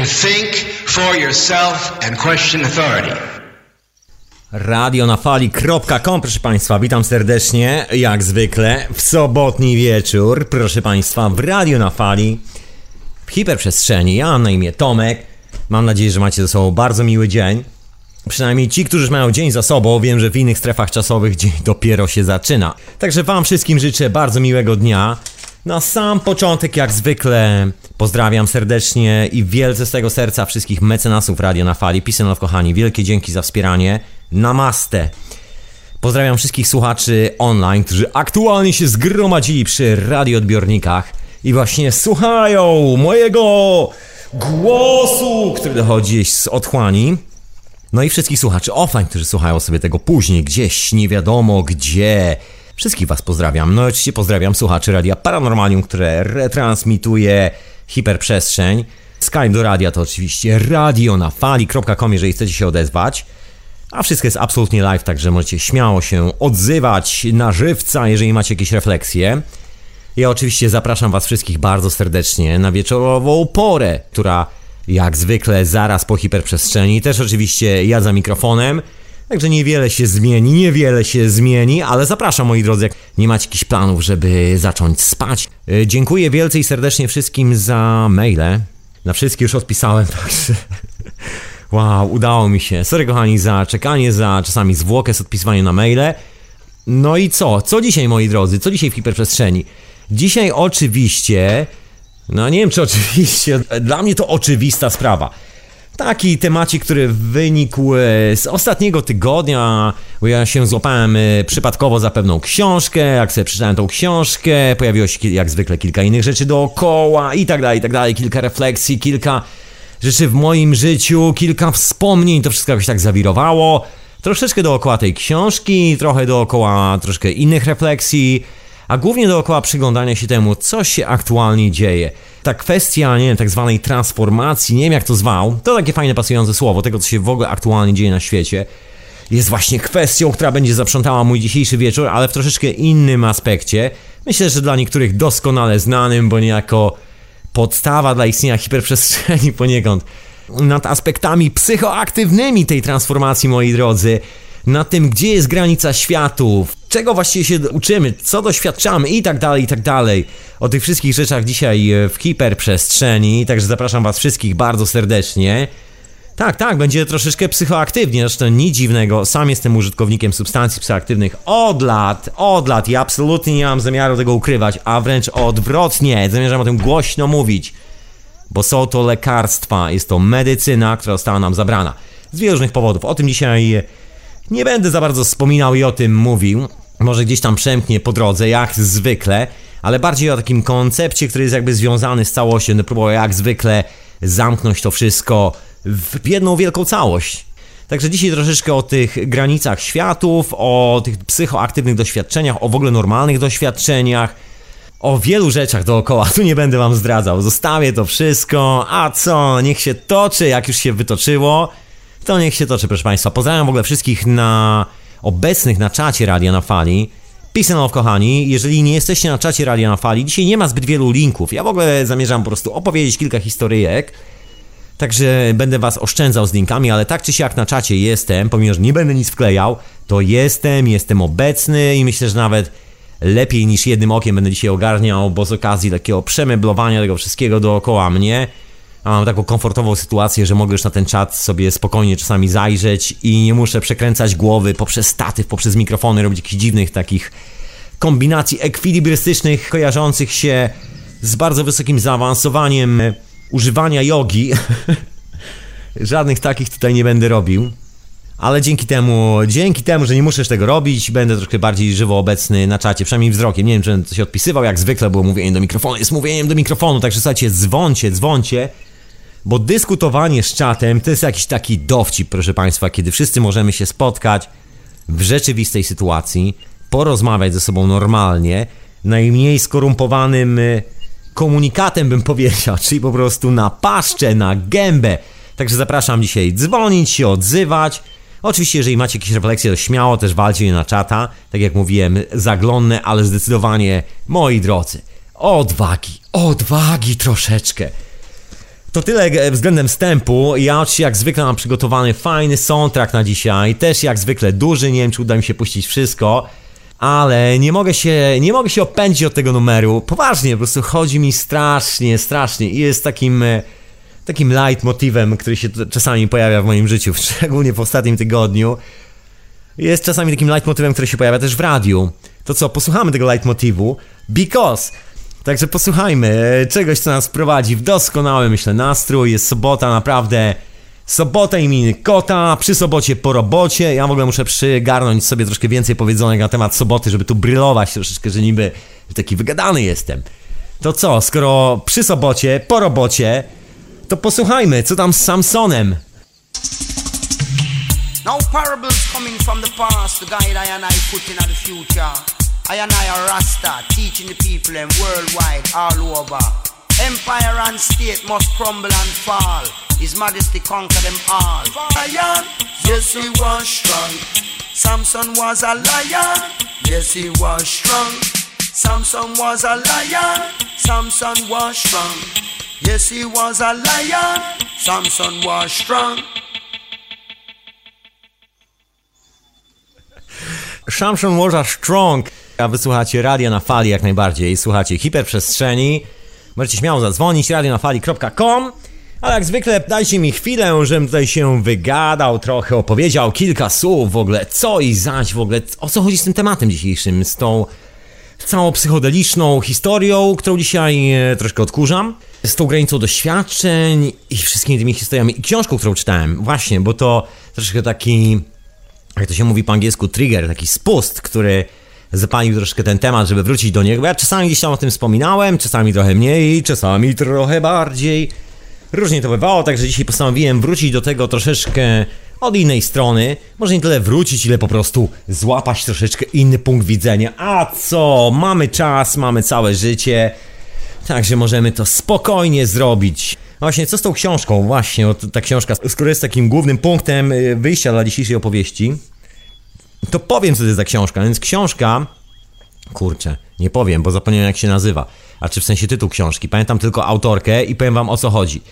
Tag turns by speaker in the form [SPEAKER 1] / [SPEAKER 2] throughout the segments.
[SPEAKER 1] to think for yourself and question authority.
[SPEAKER 2] Radio na fali.com, proszę Państwa, witam serdecznie, jak zwykle, w sobotni wieczór, proszę Państwa, w Radio na Fali, w hiperprzestrzeni. Ja mam na imię Tomek, mam nadzieję, że macie ze sobą bardzo miły dzień. Przynajmniej ci, którzy mają dzień za sobą, wiem, że w innych strefach czasowych dzień dopiero się zaczyna. Także Wam wszystkim życzę bardzo miłego dnia. Na sam początek, jak zwykle, pozdrawiam serdecznie i wielce z tego serca wszystkich mecenasów Radio na Fali. Pisanow, kochani, wielkie dzięki za wspieranie. Namaste. Pozdrawiam wszystkich słuchaczy online, którzy aktualnie się zgromadzili przy radioodbiornikach i właśnie słuchają mojego głosu, który dochodzi z otchłani. No i wszystkich słuchaczy offline, którzy słuchają sobie tego później, gdzieś, nie wiadomo gdzie. Wszystkich Was pozdrawiam. No i oczywiście pozdrawiam słuchaczy Radia Paranormalium, które retransmituje hiperprzestrzeń. Skype do radia to oczywiście radio na fali.com, jeżeli chcecie się odezwać. A wszystko jest absolutnie live, także możecie śmiało się odzywać na żywca, jeżeli macie jakieś refleksje. Ja oczywiście zapraszam Was wszystkich bardzo serdecznie na wieczorową porę, która jak zwykle zaraz po hiperprzestrzeni. Też oczywiście ja za mikrofonem. Także niewiele się zmieni, niewiele się zmieni, ale zapraszam moi drodzy, jak nie macie jakichś planów, żeby zacząć spać. Yy, dziękuję wielce i serdecznie wszystkim za maile. Na wszystkie już odpisałem, także... Wow, udało mi się. Sorry kochani za czekanie, za czasami zwłokę z odpisywaniem na maile. No i co? Co dzisiaj moi drodzy? Co dzisiaj w hiperprzestrzeni? Dzisiaj oczywiście... No nie wiem czy oczywiście, dla mnie to oczywista sprawa. Taki temacik, który wynikł e, z ostatniego tygodnia, bo ja się złapałem e, przypadkowo za pewną książkę, jak sobie przeczytałem tą książkę, pojawiło się jak zwykle kilka innych rzeczy dookoła i tak dalej, i tak dalej, kilka refleksji, kilka rzeczy w moim życiu, kilka wspomnień, to wszystko jakoś tak zawirowało. Troszeczkę dookoła tej książki, trochę dookoła troszkę innych refleksji, a głównie dookoła przyglądania się temu, co się aktualnie dzieje. Ta kwestia, nie wiem, tak zwanej transformacji, nie wiem jak to zwał, to takie fajne pasujące słowo, tego co się w ogóle aktualnie dzieje na świecie, jest właśnie kwestią, która będzie zaprzątała mój dzisiejszy wieczór, ale w troszeczkę innym aspekcie. Myślę, że dla niektórych doskonale znanym, bo niejako podstawa dla istnienia hiperprzestrzeni poniekąd. Nad aspektami psychoaktywnymi tej transformacji, moi drodzy, nad tym, gdzie jest granica światów, czego właściwie się uczymy, co doświadczamy i tak dalej, i tak dalej. O tych wszystkich rzeczach dzisiaj w hiperprzestrzeni, także zapraszam Was wszystkich bardzo serdecznie. Tak, tak, będzie troszeczkę psychoaktywnie, zresztą nic dziwnego, sam jestem użytkownikiem substancji psychoaktywnych od lat, od lat i absolutnie nie mam zamiaru tego ukrywać, a wręcz odwrotnie, zamierzam o tym głośno mówić, bo są to lekarstwa, jest to medycyna, która została nam zabrana z wielu różnych powodów. O tym dzisiaj nie będę za bardzo wspominał i o tym mówił, może gdzieś tam przemknie po drodze, jak zwykle, ale bardziej o takim koncepcie, który jest jakby związany z całością, będę próbował jak zwykle zamknąć to wszystko w jedną wielką całość. Także dzisiaj troszeczkę o tych granicach światów, o tych psychoaktywnych doświadczeniach, o w ogóle normalnych doświadczeniach, o wielu rzeczach dookoła. Tu nie będę wam zdradzał. Zostawię to wszystko. A co? Niech się toczy, jak już się wytoczyło. To niech się toczy, proszę Państwa. Pozdrawiam w ogóle wszystkich na obecnych na czacie Radia na Fali. Peace and love, kochani. Jeżeli nie jesteście na czacie Radia na Fali, dzisiaj nie ma zbyt wielu linków. Ja w ogóle zamierzam po prostu opowiedzieć kilka historyjek Także będę Was oszczędzał z linkami, ale tak czy siak na czacie jestem, pomimo że nie będę nic wklejał, to jestem, jestem obecny i myślę, że nawet lepiej niż jednym okiem będę dzisiaj ogarniał, bo z okazji takiego przemeblowania tego wszystkiego dookoła mnie, a mam taką komfortową sytuację, że mogę już na ten czat sobie spokojnie czasami zajrzeć i nie muszę przekręcać głowy poprzez statyw, poprzez mikrofony, robić jakichś dziwnych takich kombinacji ekwilibrystycznych kojarzących się z bardzo wysokim zaawansowaniem używania jogi. Żadnych takich tutaj nie będę robił. Ale dzięki temu, dzięki temu, że nie muszę tego robić, będę troszkę bardziej żywo obecny na czacie, przynajmniej wzrokiem. Nie wiem, czy będę się odpisywał, jak zwykle było mówienie do mikrofonu, jest mówieniem do mikrofonu, także słuchajcie, dzwoncie, dzwoncie, bo dyskutowanie z czatem to jest jakiś taki dowcip, proszę Państwa, kiedy wszyscy możemy się spotkać w rzeczywistej sytuacji, porozmawiać ze sobą normalnie, najmniej skorumpowanym y, komunikatem, bym powiedział, czyli po prostu na paszczę, na gębę. Także zapraszam dzisiaj dzwonić się, odzywać. Oczywiście, jeżeli macie jakieś refleksje, to śmiało też walcie je na czata. Tak jak mówiłem, zaglądnę, ale zdecydowanie, moi drodzy, odwagi, odwagi troszeczkę. To tyle względem wstępu. Ja oczywiście jak zwykle mam przygotowany fajny soundtrack na dzisiaj. Też jak zwykle duży, nie wiem czy uda mi się puścić wszystko. Ale nie mogę się, nie mogę się opędzić od tego numeru. Poważnie, po prostu chodzi mi strasznie, strasznie i jest takim e, takim light motywem, który się czasami pojawia w moim życiu, szczególnie w ostatnim tygodniu. Jest czasami takim light motywem, który się pojawia też w radiu. To co, posłuchamy tego light motywu? Because Także posłuchajmy e, czegoś, co nas prowadzi w doskonały, myślę, nastrój. Jest sobota, naprawdę. Sobota imieniny kota, przy sobocie po robocie. Ja w ogóle muszę przygarnąć sobie troszkę więcej powiedzonego na temat soboty, żeby tu brylować troszeczkę, że niby taki wygadany jestem. To co, skoro przy sobocie, po robocie, to posłuchajmy, co tam z Samsonem.
[SPEAKER 3] No parables coming from the past to guide I and I put in the future. I and I are Rasta, teaching the people and worldwide, all over. Empire and state must crumble and fall. His Majesty conquer them all. Lion, yes he was strong. Samson was a lion, yes he was strong. Samson was a lion, Samson was strong. Yes he was a lion, Samson was strong.
[SPEAKER 2] Samson was a strong. A wysłuchacie radia na fali jak najbardziej. Słuchacie hiperprzestrzeni. Możecie śmiało zadzwonić radionafali.com ale jak zwykle dajcie mi chwilę, żebym tutaj się wygadał trochę, opowiedział kilka słów w ogóle, co i zaś w ogóle, o co chodzi z tym tematem dzisiejszym, z tą całą psychodeliczną historią, którą dzisiaj e, troszkę odkurzam, z tą granicą doświadczeń i wszystkimi tymi historiami i książką, którą czytałem, właśnie, bo to troszkę taki, jak to się mówi po angielsku, trigger, taki spust, który zapalił troszkę ten temat, żeby wrócić do niego. Ja czasami gdzieś tam o tym wspominałem, czasami trochę mniej, czasami trochę bardziej. Różnie to bywało, także dzisiaj postanowiłem wrócić do tego troszeczkę od innej strony. Może nie tyle wrócić, ile po prostu złapać troszeczkę inny punkt widzenia. A co? Mamy czas, mamy całe życie, także możemy to spokojnie zrobić. Właśnie, co z tą książką? Właśnie, ta książka, skoro jest takim głównym punktem y, wyjścia dla dzisiejszej opowieści, to powiem, co to jest za książka. Więc książka, kurczę, nie powiem, bo zapomniałem jak się nazywa. A czy w sensie tytuł książki. Pamiętam tylko autorkę i powiem wam o co chodzi.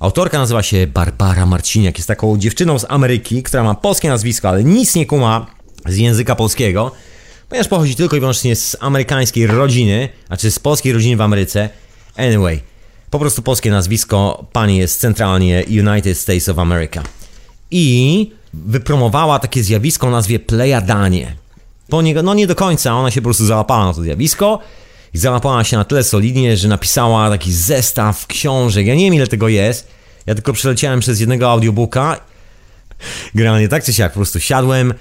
[SPEAKER 2] Autorka nazywa się Barbara Marciniak. Jest taką dziewczyną z Ameryki, która ma polskie nazwisko, ale nic nie kuma z języka polskiego, ponieważ pochodzi tylko i wyłącznie z amerykańskiej rodziny, a czy z polskiej rodziny w Ameryce. Anyway, po prostu polskie nazwisko. Pani jest centralnie United States of America. I wypromowała takie zjawisko o nazwie Plejadanie. Po no nie do końca, ona się po prostu załapała na to zjawisko i załapała się na tyle solidnie, że napisała taki zestaw książek. Ja nie wiem ile tego jest, ja tylko przeleciałem przez jednego audiobooka. Generalnie tak czy siak, po prostu siadłem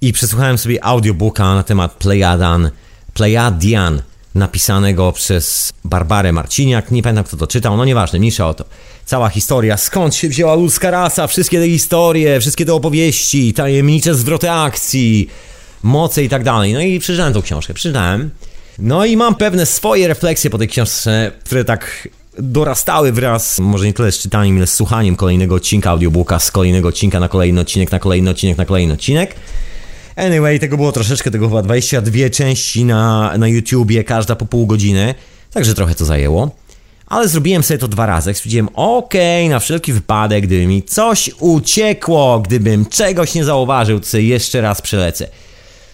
[SPEAKER 2] i przesłuchałem sobie audiobooka na temat Plejadan, Plejadian, napisanego przez Barbarę Marciniak. Nie pamiętam kto to czytał, no nieważne, mniejsza o to cała historia, skąd się wzięła ludzka rasa, wszystkie te historie, wszystkie te opowieści, tajemnicze zwroty akcji, moce i tak dalej. No i przeczytałem tą książkę, przeczytałem. No i mam pewne swoje refleksje po tej książce, które tak dorastały wraz, może nie tyle z czytaniem, ile z słuchaniem kolejnego odcinka audiobooka, z kolejnego odcinka na kolejny odcinek, na kolejny odcinek, na kolejny odcinek. Anyway, tego było troszeczkę, tego chyba 22 części na, na YouTubie, każda po pół godziny, także trochę to zajęło ale zrobiłem sobie to dwa razy. Stwierdziłem, okej, okay, na wszelki wypadek, gdyby mi coś uciekło, gdybym czegoś nie zauważył, to sobie jeszcze raz przelecę.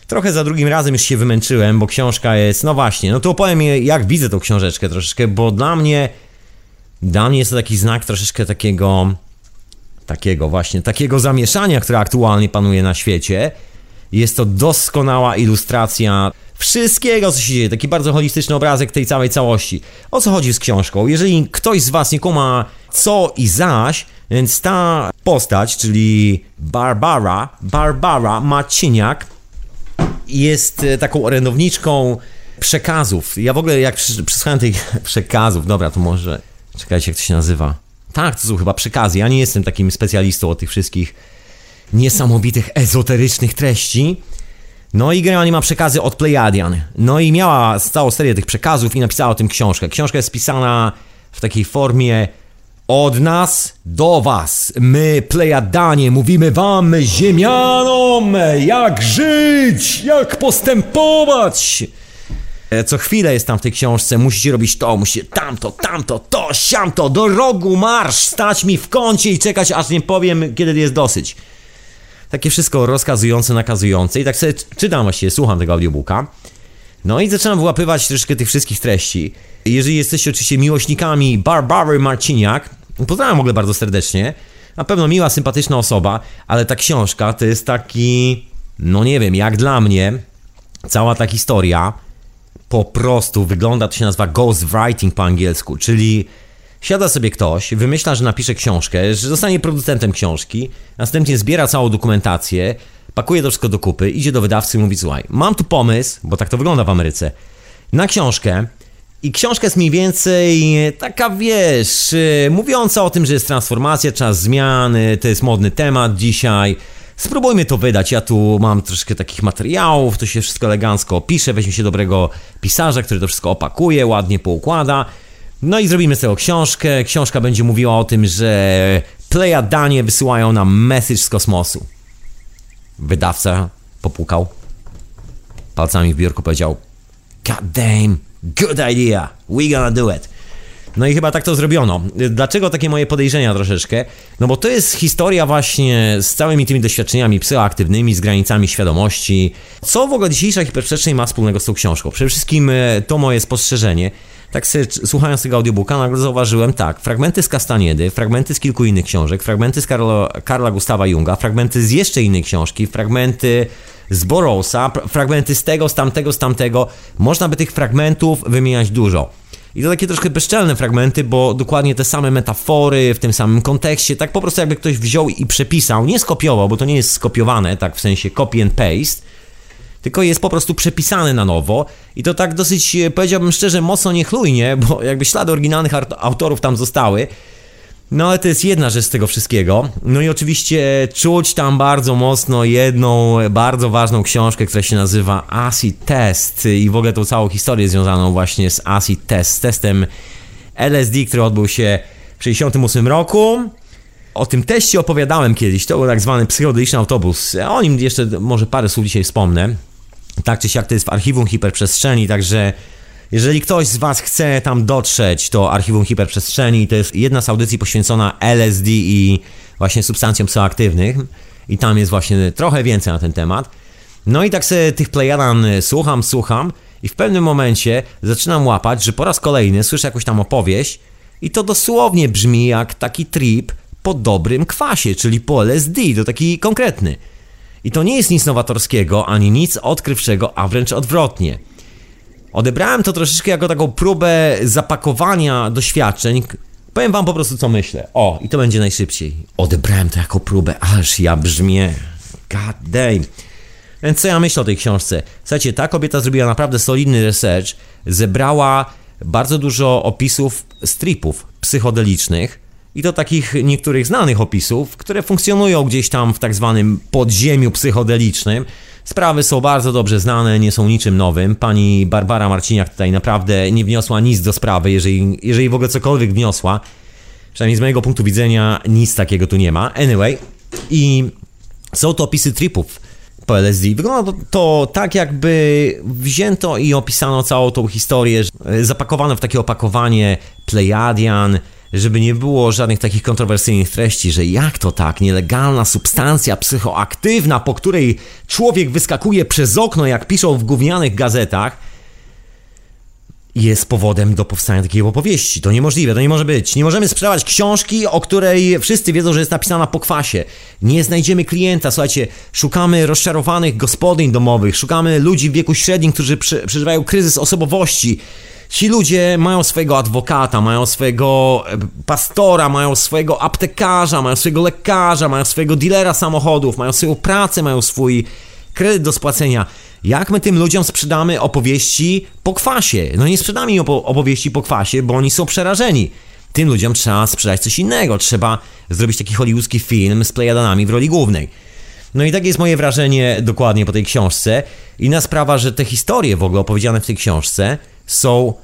[SPEAKER 2] Trochę za drugim razem już się wymęczyłem, bo książka jest, no właśnie, no to opowiem jak widzę tą książeczkę troszeczkę, bo dla mnie, dla mnie jest to taki znak troszeczkę takiego, takiego właśnie, takiego zamieszania, które aktualnie panuje na świecie. Jest to doskonała ilustracja wszystkiego, co się dzieje. Taki bardzo holistyczny obrazek tej całej całości. O co chodzi z książką? Jeżeli ktoś z Was nie kuma co i zaś, więc ta postać, czyli Barbara, Barbara Maciniak, jest e, taką orędowniczką przekazów. Ja w ogóle jak przesłuchałem tych przekazów, dobra, to może, czekajcie, jak to się nazywa. Tak, to są chyba przekazy. Ja nie jestem takim specjalistą od tych wszystkich niesamowitych, ezoterycznych treści, no i generalnie ma przekazy od Pleiadian. No i miała całą serię tych przekazów i napisała o tym książkę. Książka jest pisana w takiej formie od nas do was. My, Plejadanie, mówimy wam, ziemianom, jak żyć, jak postępować. E, Co chwilę jest tam w tej książce, musicie robić to, musicie tamto, tamto, to, siamto, do rogu marsz, stać mi w kącie i czekać, aż nie powiem, kiedy jest dosyć. Takie wszystko rozkazujące, nakazujące i tak sobie czytam właściwie, słucham tego audiobooka. No i zaczynam wyłapywać troszkę tych wszystkich treści. Jeżeli jesteście oczywiście miłośnikami Barbary Marciniak, pozdrawiam w ogóle bardzo serdecznie. Na pewno miła, sympatyczna osoba, ale ta książka to jest taki, no nie wiem, jak dla mnie, cała ta historia po prostu wygląda, to się nazywa ghostwriting po angielsku, czyli siada sobie ktoś, wymyśla, że napisze książkę, że zostanie producentem książki, następnie zbiera całą dokumentację, pakuje to wszystko do kupy, idzie do wydawcy i mówi, słuchaj, mam tu pomysł, bo tak to wygląda w Ameryce, na książkę i książka jest mniej więcej taka, wiesz, yy, mówiąca o tym, że jest transformacja, czas zmiany, to jest modny temat dzisiaj, Spróbujmy to wydać. Ja tu mam troszkę takich materiałów, to się wszystko elegancko opisze, weźmie się dobrego pisarza, który to wszystko opakuje, ładnie poukłada. No i zrobimy z tego książkę. Książka będzie mówiła o tym, że Plejadanie wysyłają nam message z kosmosu. Wydawca popukał palcami w biurku, powiedział God damn, good idea, we gonna do it. No i chyba tak to zrobiono. Dlaczego takie moje podejrzenia troszeczkę? No bo to jest historia właśnie z całymi tymi doświadczeniami psychoaktywnymi, z granicami świadomości. Co w ogóle dzisiejsza hiperprzestrzeń ma wspólnego z tą książką? Przede wszystkim e, to moje spostrzeżenie. Tak sobie, słuchając tego audiobooka, nagle zauważyłem tak, fragmenty z Kastaniedy, fragmenty z kilku innych książek, fragmenty z Karlo, Karla Gustawa Junga, fragmenty z jeszcze innej książki, fragmenty z Borowsa, fragmenty z tego, z tamtego, z tamtego. Można by tych fragmentów wymieniać dużo. I to takie troszkę bezczelne fragmenty, bo dokładnie te same metafory w tym samym kontekście, tak po prostu jakby ktoś wziął i przepisał, nie skopiował, bo to nie jest skopiowane, tak w sensie copy and paste, tylko jest po prostu przepisane na nowo i to tak dosyć, powiedziałbym szczerze, mocno niechlujnie, bo jakby ślady oryginalnych autorów tam zostały, no ale to jest jedna rzecz z tego wszystkiego. No i oczywiście czuć tam bardzo mocno jedną bardzo ważną książkę, która się nazywa Acid Test i w ogóle tą całą historię związaną właśnie z Acid Test, z testem LSD, który odbył się w 1968 roku. O tym teście opowiadałem kiedyś, to był tak zwany psychodeliczny autobus. O nim jeszcze może parę słów dzisiaj wspomnę. Tak czy siak to jest w archiwum hiperprzestrzeni, także jeżeli ktoś z Was chce tam dotrzeć, to Archiwum Hiperprzestrzeni to jest jedna z audycji poświęcona LSD i właśnie substancjom psychoaktywnych i tam jest właśnie trochę więcej na ten temat. No i tak sobie tych Plejadan słucham, słucham i w pewnym momencie zaczynam łapać, że po raz kolejny słyszę jakąś tam opowieść i to dosłownie brzmi jak taki trip po dobrym kwasie, czyli po LSD, to taki konkretny. I to nie jest nic nowatorskiego, ani nic odkrywczego, a wręcz odwrotnie. Odebrałem to troszeczkę jako taką próbę zapakowania doświadczeń. Powiem wam po prostu, co myślę. O, i to będzie najszybciej. Odebrałem to jako próbę, aż ja brzmię. God damn. Więc co ja myślę o tej książce? Słuchajcie, ta kobieta zrobiła naprawdę solidny research, zebrała bardzo dużo opisów stripów psychodelicznych i to takich niektórych znanych opisów, które funkcjonują gdzieś tam w tak zwanym podziemiu psychodelicznym. Sprawy są bardzo dobrze znane, nie są niczym nowym. Pani Barbara Marciniak tutaj naprawdę nie wniosła nic do sprawy, jeżeli, jeżeli w ogóle cokolwiek wniosła. Przynajmniej z mojego punktu widzenia nic takiego tu nie ma. Anyway, i są to opisy tripów po LSD. Wygląda to, to tak, jakby wzięto i opisano całą tą historię, zapakowano w takie opakowanie Pleiadian, żeby nie było żadnych takich kontrowersyjnych treści, że jak to tak, nielegalna substancja psychoaktywna, po której człowiek wyskakuje przez okno, jak piszą w gównianych gazetach, jest powodem do powstania takiej opowieści. To niemożliwe, to nie może być. Nie możemy sprzedawać książki, o której wszyscy wiedzą, że jest napisana po kwasie. Nie znajdziemy klienta, słuchajcie, szukamy rozczarowanych gospodyń domowych, szukamy ludzi w wieku średnim, którzy przeżywają kryzys osobowości. Ci ludzie mają swojego adwokata, mają swojego e, pastora, mają swojego aptekarza, mają swojego lekarza, mają swojego dealera samochodów, mają swoją pracę, mają swój kredyt do spłacenia. Jak my tym ludziom sprzedamy opowieści po kwasie? No nie sprzedamy im opowieści po kwasie, bo oni są przerażeni. Tym ludziom trzeba sprzedać coś innego. Trzeba zrobić taki hollywoodzki film z Plejadanami w roli głównej. No i takie jest moje wrażenie dokładnie po tej książce. Inna sprawa, że te historie w ogóle opowiedziane w tej książce są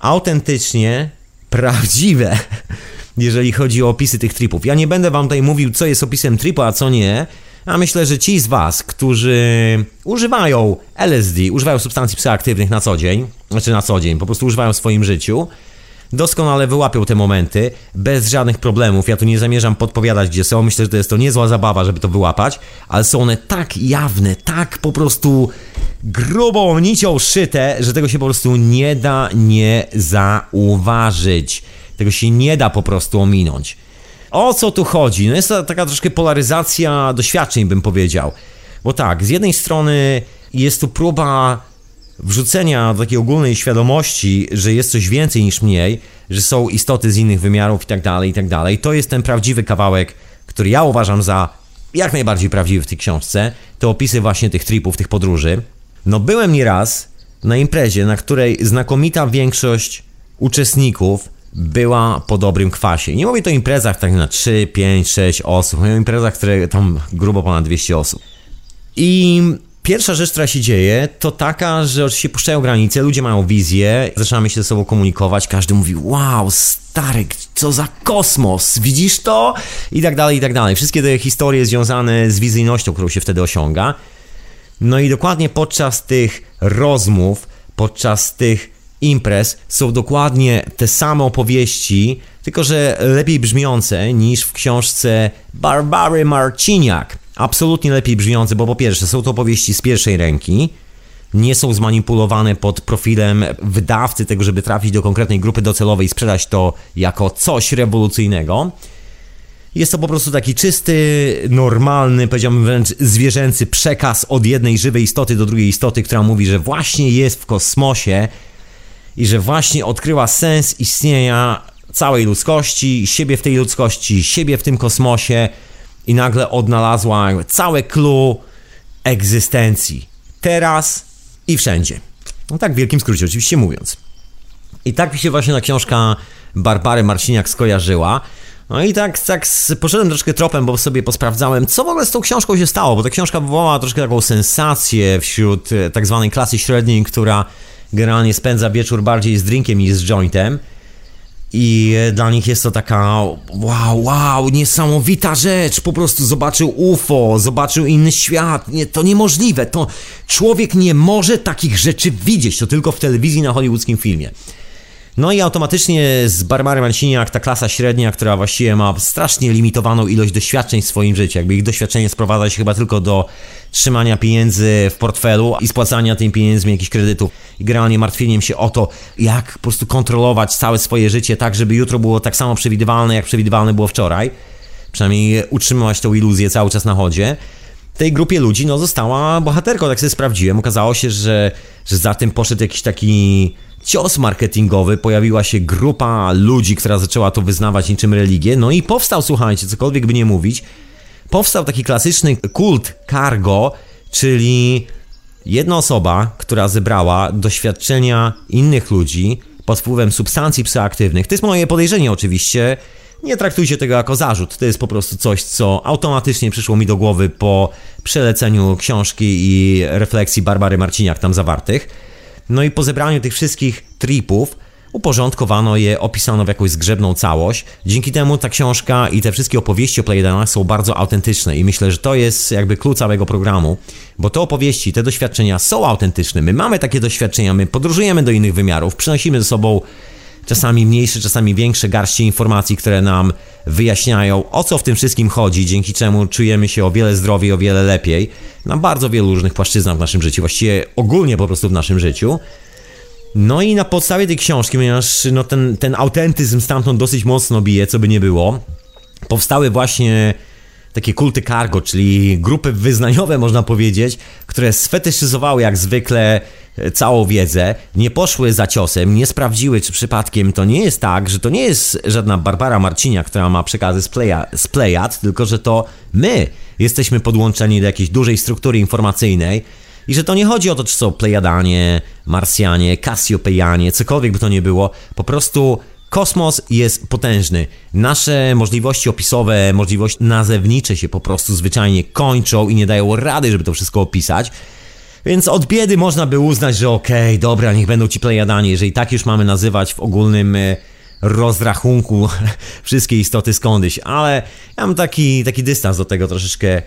[SPEAKER 2] autentycznie prawdziwe, jeżeli chodzi o opisy tych tripów. Ja nie będę wam tutaj mówił, co jest opisem tripu, a co nie, A myślę, że ci z Was, którzy używają LSD, używają substancji psychoaktywnych na co dzień, znaczy na co dzień, po prostu używają w swoim życiu, doskonale wyłapią te momenty bez żadnych problemów. Ja tu nie zamierzam podpowiadać, gdzie są. Myślę, że to jest to niezła zabawa, żeby to wyłapać, ale są one tak jawne, tak po prostu grubą nicią szyte, że tego się po prostu nie da nie zauważyć. Tego się nie da po prostu ominąć. O co tu chodzi? No jest to taka troszkę polaryzacja doświadczeń, bym powiedział. Bo tak, z jednej strony jest tu próba wrzucenia do takiej ogólnej świadomości, że jest coś więcej niż mniej, że są istoty z innych wymiarów i tak dalej, i tak dalej. To jest ten prawdziwy kawałek, który ja uważam za jak najbardziej prawdziwy w tej książce. To opisy właśnie tych tripów, tych podróży. No byłem nieraz na imprezie, na której znakomita większość uczestników była po dobrym kwasie. Nie mówię to o imprezach tak na 3, 5, 6 osób. Mówię o imprezach, które tam grubo ponad 200 osób. I Pierwsza rzecz, która się dzieje, to taka, że oczywiście puszczają granice, ludzie mają wizję, zaczynamy się ze sobą komunikować, każdy mówi, wow, stary, co za kosmos, widzisz to? I tak dalej, i tak dalej. Wszystkie te historie związane z wizyjnością, którą się wtedy osiąga. No i dokładnie podczas tych rozmów, podczas tych imprez są dokładnie te same opowieści, tylko że lepiej brzmiące niż w książce Barbary Marciniak absolutnie lepiej brzmiące, bo po pierwsze są to opowieści z pierwszej ręki, nie są zmanipulowane pod profilem wydawcy tego, żeby trafić do konkretnej grupy docelowej i sprzedać to jako coś rewolucyjnego. Jest to po prostu taki czysty, normalny, powiedziałbym wręcz zwierzęcy przekaz od jednej żywej istoty do drugiej istoty, która mówi, że właśnie jest w kosmosie i że właśnie odkryła sens istnienia całej ludzkości, siebie w tej ludzkości, siebie w tym kosmosie, i nagle odnalazła całe clue egzystencji. Teraz i wszędzie. No tak w wielkim skrócie oczywiście mówiąc. I tak mi się właśnie ta książka Barbary Marciniak skojarzyła. No i tak, tak poszedłem troszkę tropem, bo sobie posprawdzałem, co w ogóle z tą książką się stało, bo ta książka wywołała troszkę taką sensację wśród e, tak zwanej klasy średniej, która generalnie spędza wieczór bardziej z drinkiem niż z jointem. I e, dla nich jest to taka wow, wow, niesamowita rzecz. Po prostu zobaczył UFO, zobaczył inny świat. Nie, to niemożliwe. To człowiek nie może takich rzeczy widzieć. To tylko w telewizji na hollywoodzkim filmie. No i automatycznie z Barbary Manciniak, ta klasa średnia, która właściwie ma strasznie limitowaną ilość doświadczeń w swoim życiu, jakby ich doświadczenie sprowadza się chyba tylko do trzymania pieniędzy w portfelu i spłacania tymi pieniędzmi jakichś kredytów. I generalnie martwieniem się o to, jak po prostu kontrolować całe swoje życie tak, żeby jutro było tak samo przewidywalne, jak przewidywalne było wczoraj. Przynajmniej utrzymywać tą iluzję cały czas na chodzie tej grupie ludzi no, została bohaterką, tak sobie sprawdziłem. Okazało się, że, że za tym poszedł jakiś taki cios marketingowy, pojawiła się grupa ludzi, która zaczęła to wyznawać niczym religię, no i powstał, słuchajcie, cokolwiek by nie mówić, powstał taki klasyczny kult cargo, czyli jedna osoba, która zebrała doświadczenia innych ludzi pod wpływem substancji psychoaktywnych. To jest moje podejrzenie oczywiście, nie traktujcie tego jako zarzut. To jest po prostu coś, co automatycznie przyszło mi do głowy po przeleceniu książki i refleksji Barbary Marciniak tam zawartych. No i po zebraniu tych wszystkich tripów uporządkowano je, opisano w jakąś zgrzebną całość. Dzięki temu ta książka i te wszystkie opowieści o Playdanach są bardzo autentyczne i myślę, że to jest jakby klucz całego programu, bo te opowieści, te doświadczenia są autentyczne. My mamy takie doświadczenia, my podróżujemy do innych wymiarów, przynosimy ze sobą czasami mniejsze, czasami większe garści informacji, które nam wyjaśniają, o co w tym wszystkim chodzi, dzięki czemu czujemy się o wiele zdrowiej, o wiele lepiej na bardzo wielu różnych płaszczyznach w naszym życiu, właściwie ogólnie po prostu w naszym życiu. No i na podstawie tej książki, ponieważ no, ten, ten autentyzm stamtąd dosyć mocno bije, co by nie było, powstały właśnie takie kulty cargo, czyli grupy wyznaniowe, można powiedzieć, które sfetyszyzowały jak zwykle e, całą wiedzę, nie poszły za ciosem, nie sprawdziły, czy przypadkiem to nie jest tak, że to nie jest żadna Barbara Marcinia, która ma przekazy z, Playa, z Playad, tylko że to my jesteśmy podłączeni do jakiejś dużej struktury informacyjnej i że to nie chodzi o to, czy są Plejadanie, Marsjanie, Kasiopejanie, cokolwiek by to nie było, po prostu Kosmos jest potężny. Nasze możliwości opisowe, możliwości nazewnicze się po prostu zwyczajnie kończą i nie dają rady, żeby to wszystko opisać. Więc od biedy można by uznać, że okej, okay, dobra, niech będą ci plejadani, jeżeli tak już mamy nazywać w ogólnym e, rozrachunku wszystkie istoty skądś, ale ja mam taki, taki dystans do tego troszeczkę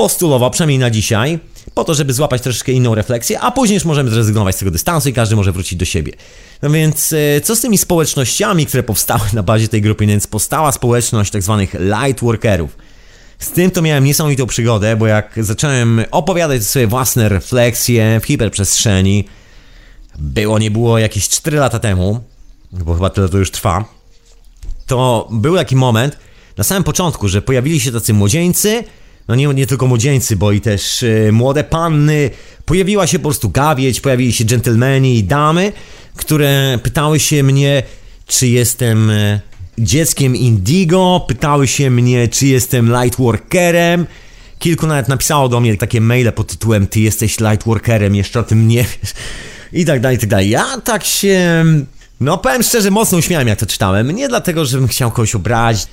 [SPEAKER 2] postulował, przynajmniej na dzisiaj, po to, żeby złapać troszeczkę inną refleksję, a później już możemy zrezygnować z tego dystansu i każdy może wrócić do siebie. No więc e, co z tymi społecznościami, które powstały na bazie tej grupy? Więc powstała społeczność tak zwanych lightworkerów. Z tym to miałem niesamowitą przygodę, bo jak zacząłem opowiadać swoje własne refleksje w hiperprzestrzeni, było nie było jakieś 4 lata temu, bo chyba tyle to już trwa, to był taki moment na samym początku, że pojawili się tacy młodzieńcy, no nie, nie tylko młodzieńcy, bo i też y, młode panny, pojawiła się po prostu gawieć, pojawili się dżentelmeni i damy, które pytały się mnie, czy jestem y, dzieckiem Indigo, pytały się mnie, czy jestem lightworkerem. Kilku nawet napisało do mnie takie maile pod tytułem Ty jesteś lightworkerem, jeszcze o tym nie wiesz. I tak dalej, i tak dalej. Ja tak się... No powiem szczerze, mocno uśmiałem jak to czytałem. Nie dlatego, żebym chciał kogoś obrazić.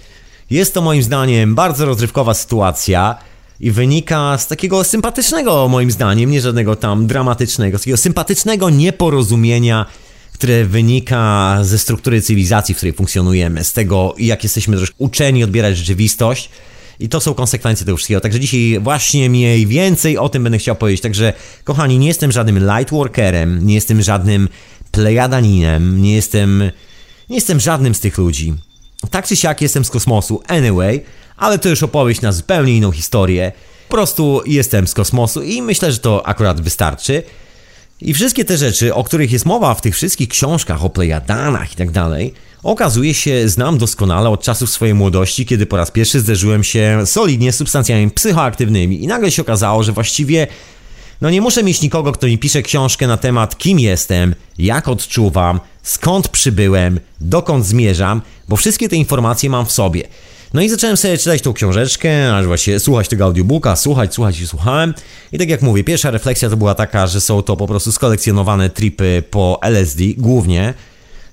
[SPEAKER 2] Jest to moim zdaniem bardzo rozrywkowa sytuacja i wynika z takiego sympatycznego, moim zdaniem, nie żadnego tam dramatycznego, z takiego sympatycznego nieporozumienia, które wynika ze struktury cywilizacji, w której funkcjonujemy, z tego, jak jesteśmy troszkę uczeni odbierać rzeczywistość. I to są konsekwencje tego wszystkiego. Także dzisiaj właśnie mniej więcej o tym będę chciał powiedzieć. Także, kochani, nie jestem żadnym lightworkerem, nie jestem żadnym plejadaninem, nie jestem, nie jestem żadnym z tych ludzi. Tak czy siak jestem z kosmosu, anyway, ale to już opowieść na zupełnie inną historię. Po prostu jestem z kosmosu i myślę, że to akurat wystarczy. I wszystkie te rzeczy, o których jest mowa w tych wszystkich książkach o Plejadanach i tak dalej, okazuje się, znam doskonale od czasów swojej młodości, kiedy po raz pierwszy zderzyłem się solidnie z substancjami psychoaktywnymi i nagle się okazało, że właściwie no nie muszę mieć nikogo, kto mi pisze książkę na temat kim jestem, jak odczuwam, skąd przybyłem, dokąd zmierzam, bo wszystkie te informacje mam w sobie. No i zacząłem sobie czytać tą książeczkę, aż właśnie słuchać tego audiobooka, słuchać, słuchać i słuchałem. I tak jak mówię, pierwsza refleksja to była taka, że są to po prostu skolekcjonowane tripy po LSD, głównie.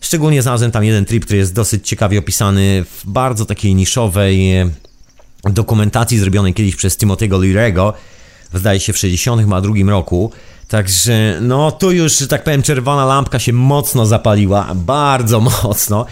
[SPEAKER 2] Szczególnie znalazłem tam jeden trip, który jest dosyć ciekawie opisany w bardzo takiej niszowej dokumentacji zrobionej kiedyś przez Timothy'ego Leary'ego, zdaje się w 62 roku. Także no tu już, że tak powiem, czerwona lampka się mocno zapaliła, bardzo mocno,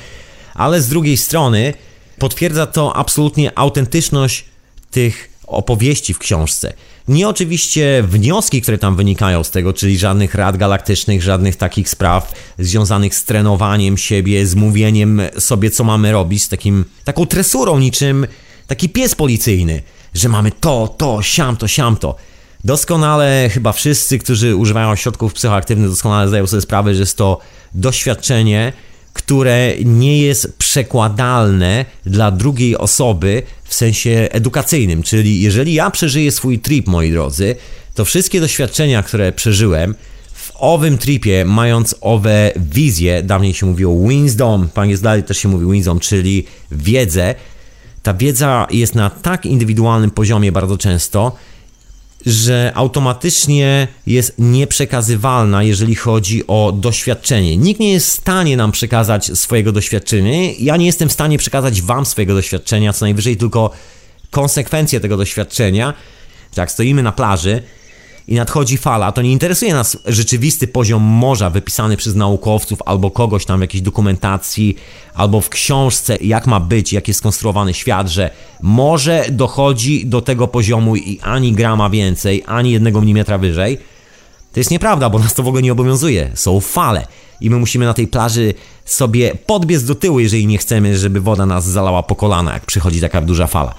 [SPEAKER 2] ale z drugiej strony potwierdza to absolutnie autentyczność tych opowieści w książce. Nie oczywiście wnioski, które tam wynikają z tego, czyli żadnych rad galaktycznych, żadnych takich spraw związanych z trenowaniem siebie, z mówieniem sobie, co mamy robić, z takim, taką tresurą niczym taki pies policyjny, że mamy to, to, siamto, siamto. Doskonale chyba wszyscy, którzy używają środków psychoaktywnych, doskonale zdają sobie sprawę, że jest to doświadczenie, które nie jest przekładalne dla drugiej osoby w sensie edukacyjnym. Czyli jeżeli ja przeżyję swój trip, moi drodzy, to wszystkie doświadczenia, które przeżyłem w owym tripie, mając owe wizje, dawniej się mówiło wisdom, po angielsku dalej też się mówi wisdom, czyli wiedzę, ta wiedza jest na tak indywidualnym poziomie bardzo często, że automatycznie jest nieprzekazywalna, jeżeli chodzi o doświadczenie. Nikt nie jest w stanie nam przekazać swojego doświadczenia. Ja nie jestem w stanie przekazać Wam swojego doświadczenia, co najwyżej tylko konsekwencje tego doświadczenia. Jak stoimy na plaży i nadchodzi fala, to nie interesuje nas rzeczywisty poziom morza wypisany przez naukowców albo kogoś tam w jakiejś dokumentacji, albo w książce, jak ma być, jak jest skonstruowany świat, że morze dochodzi do tego poziomu i ani grama więcej, ani jednego milimetra wyżej. To jest nieprawda, bo nas to w ogóle nie obowiązuje. Są fale i my musimy na tej plaży sobie podbiec do tyłu, jeżeli nie chcemy, żeby woda nas zalała po kolana, jak przychodzi taka duża fala.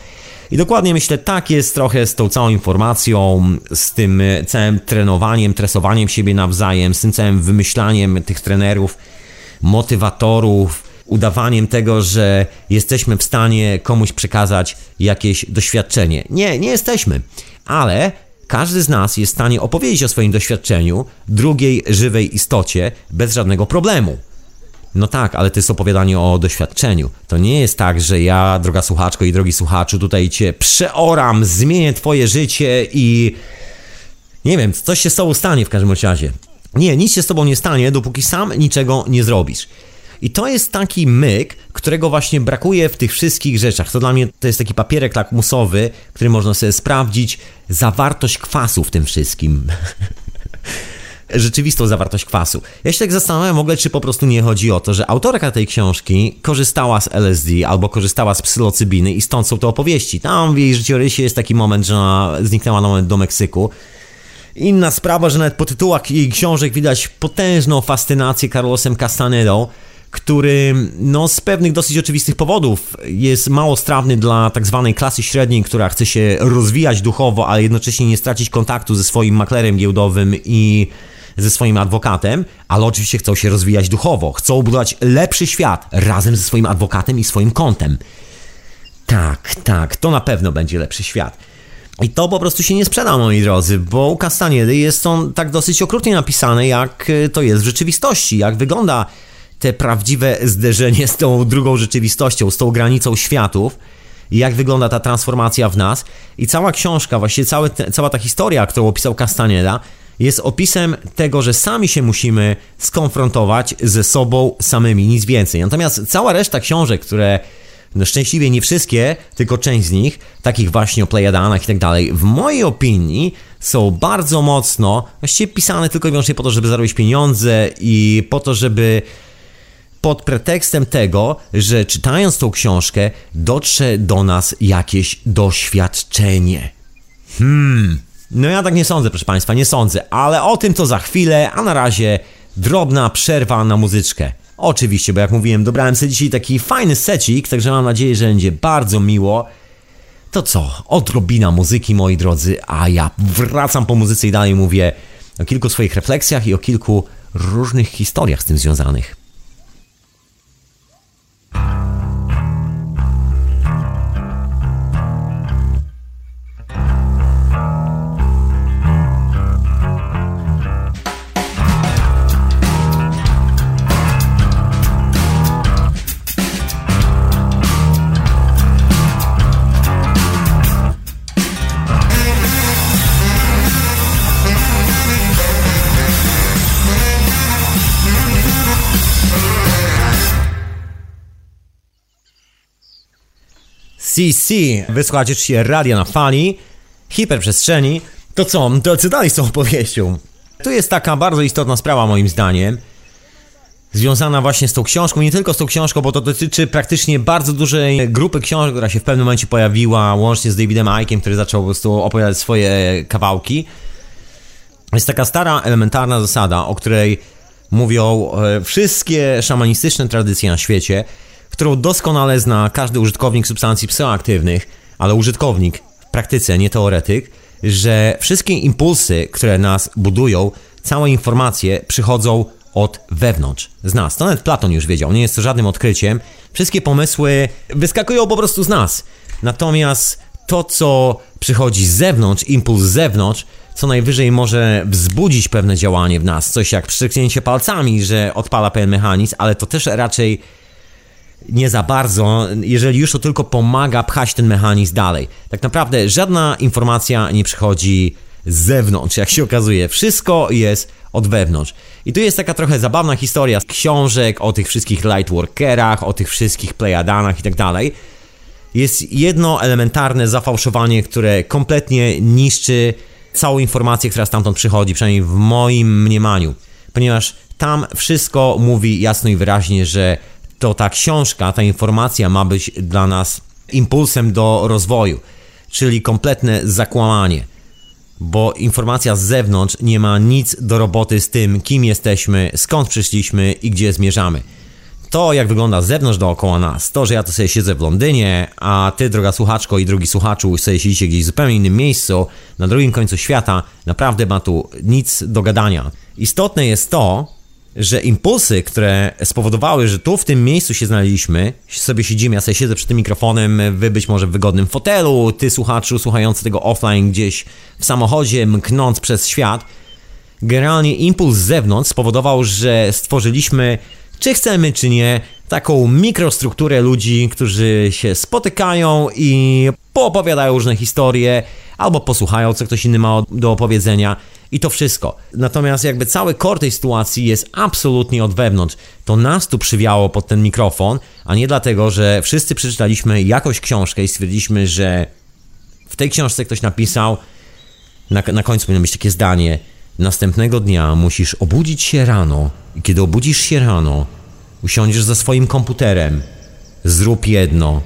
[SPEAKER 2] I dokładnie myślę, tak jest trochę z tą całą informacją, z tym całym trenowaniem, tresowaniem siebie nawzajem, z tym całym wymyślaniem tych trenerów, motywatorów, udawaniem tego, że jesteśmy w stanie komuś przekazać jakieś doświadczenie. Nie, nie jesteśmy, ale każdy z nas jest w stanie opowiedzieć o swoim doświadczeniu drugiej żywej istocie bez żadnego problemu. No tak, ale to jest opowiadanie o doświadczeniu. To nie jest tak, że ja, droga słuchaczko i drogi słuchaczu, tutaj cię przeoram, zmienię twoje życie i nie wiem, coś się z tobą stanie w każdym razie. Nie, nic się z tobą nie stanie, dopóki sam niczego nie zrobisz. I to jest taki myk, którego właśnie brakuje w tych wszystkich rzeczach. To dla mnie to jest taki papierek lakmusowy, który można sobie sprawdzić zawartość kwasu w tym wszystkim. rzeczywistą zawartość kwasu. Ja się tak zastanawiam w ogóle, czy po prostu nie chodzi o to, że autorka tej książki korzystała z LSD albo korzystała z psylocybiny i stąd są te opowieści. Tam w jej życiorysie jest taki moment, że ona zniknęła na moment do Meksyku. Inna sprawa, że nawet po tytułach jej książek widać potężną fascynację Carlosem Castanedą, który no, z pewnych dosyć oczywistych powodów jest mało strawny dla tak zwanej klasy średniej, która chce się rozwijać duchowo, ale jednocześnie nie stracić kontaktu ze swoim maklerem giełdowym i ze swoim adwokatem, ale oczywiście chcą się rozwijać duchowo, chcą budować lepszy świat razem ze swoim adwokatem i swoim kontem. Tak, tak, to na pewno będzie lepszy świat. I to po prostu się nie sprzeda, moi drodzy, bo u Castaniedy jest on tak dosyć okrutnie napisane, jak to jest w rzeczywistości, jak wygląda te prawdziwe zderzenie z tą drugą rzeczywistością, z tą granicą światów jak wygląda ta transformacja w nas. I cała książka, całe, cała ta historia, którą opisał Castaneda, jest opisem tego, że sami się musimy skonfrontować ze sobą samymi, nic więcej. Natomiast cała reszta książek, które no szczęśliwie nie wszystkie, tylko część z nich, takich właśnie o Plejadanach i tak dalej, w mojej opinii są bardzo mocno właściwie pisane tylko i wyłącznie po to, żeby zarobić pieniądze i po to, żeby pod pretekstem tego, że czytając tą książkę dotrze do nas jakieś doświadczenie. Hmm, no ja tak nie sądzę, proszę Państwa, nie sądzę, ale o tym to za chwilę, a na razie drobna przerwa na muzyczkę. Oczywiście, bo jak mówiłem, dobrałem sobie dzisiaj taki fajny secik, także mam nadzieję, że będzie bardzo miło. To co, odrobina muzyki, moi drodzy, a ja wracam po muzyce i dalej mówię o kilku swoich refleksjach i o kilku różnych historiach z tym związanych. CC, wysłuchacie się radia na fali, hiperprzestrzeni. To co, to dalej z tą opowieścią? Tu jest taka bardzo istotna sprawa moim zdaniem, związana właśnie z tą książką, nie tylko z tą książką, bo to dotyczy praktycznie bardzo dużej grupy książek, która się w pewnym momencie pojawiła, łącznie z Davidem Ickiem, który zaczął po prostu opowiadać swoje kawałki. Jest taka stara, elementarna zasada, o której mówią e, wszystkie szamanistyczne tradycje na świecie, którą doskonale zna każdy użytkownik substancji psychoaktywnych, ale użytkownik w praktyce, nie teoretyk, że wszystkie impulsy, które nas budują, całe informacje przychodzą od wewnątrz, z nas. To nawet Platon już wiedział, nie jest to żadnym odkryciem. Wszystkie pomysły wyskakują po prostu z nas. Natomiast to, co przychodzi z zewnątrz, impuls z zewnątrz, co najwyżej może wzbudzić pewne działanie w nas, coś jak pstryknięcie palcami, że odpala pewien mechanizm, ale to też raczej nie za bardzo, jeżeli już to tylko pomaga pchać ten mechanizm dalej. Tak naprawdę żadna informacja nie przychodzi z zewnątrz, jak się okazuje. Wszystko jest od wewnątrz. I tu jest taka trochę zabawna historia z książek o tych wszystkich lightworkerach, o tych wszystkich plejadanach i tak dalej. Jest jedno elementarne zafałszowanie, które kompletnie niszczy całą informację, która stamtąd przychodzi, przynajmniej w moim mniemaniu. Ponieważ tam wszystko mówi jasno i wyraźnie, że to ta książka, ta informacja ma być dla nas impulsem do rozwoju, czyli kompletne zakłamanie, bo informacja z zewnątrz nie ma nic do roboty z tym, kim jesteśmy, skąd przyszliśmy i gdzie zmierzamy. To, jak wygląda z zewnątrz dookoła nas, to, że ja to sobie siedzę w Londynie, a ty, droga słuchaczko i drugi słuchaczu, sobie siedzicie gdzieś w zupełnie innym miejscu, na drugim końcu świata, naprawdę ma tu nic do gadania. Istotne jest to, że impulsy, które spowodowały, że tu w tym miejscu się znaleźliśmy, sobie siedzimy, ja sobie siedzę przy tym mikrofonem, wy być może w wygodnym fotelu, ty słuchaczu słuchający tego offline gdzieś w samochodzie, mknąc przez świat, generalnie impuls z zewnątrz spowodował, że stworzyliśmy, czy chcemy, czy nie, taką mikrostrukturę ludzi, którzy się spotykają i poopowiadają różne historie, albo posłuchają, co ktoś inny ma do opowiedzenia i to wszystko. Natomiast jakby cały kor tej sytuacji jest absolutnie od wewnątrz. To nas tu przywiało pod ten mikrofon, a nie dlatego, że wszyscy przeczytaliśmy jakąś książkę i stwierdziliśmy, że w tej książce ktoś napisał, na, na końcu powinno być takie zdanie, Następnego dnia musisz obudzić się rano i kiedy obudzisz się rano, usiądziesz za swoim komputerem. Zrób jedno.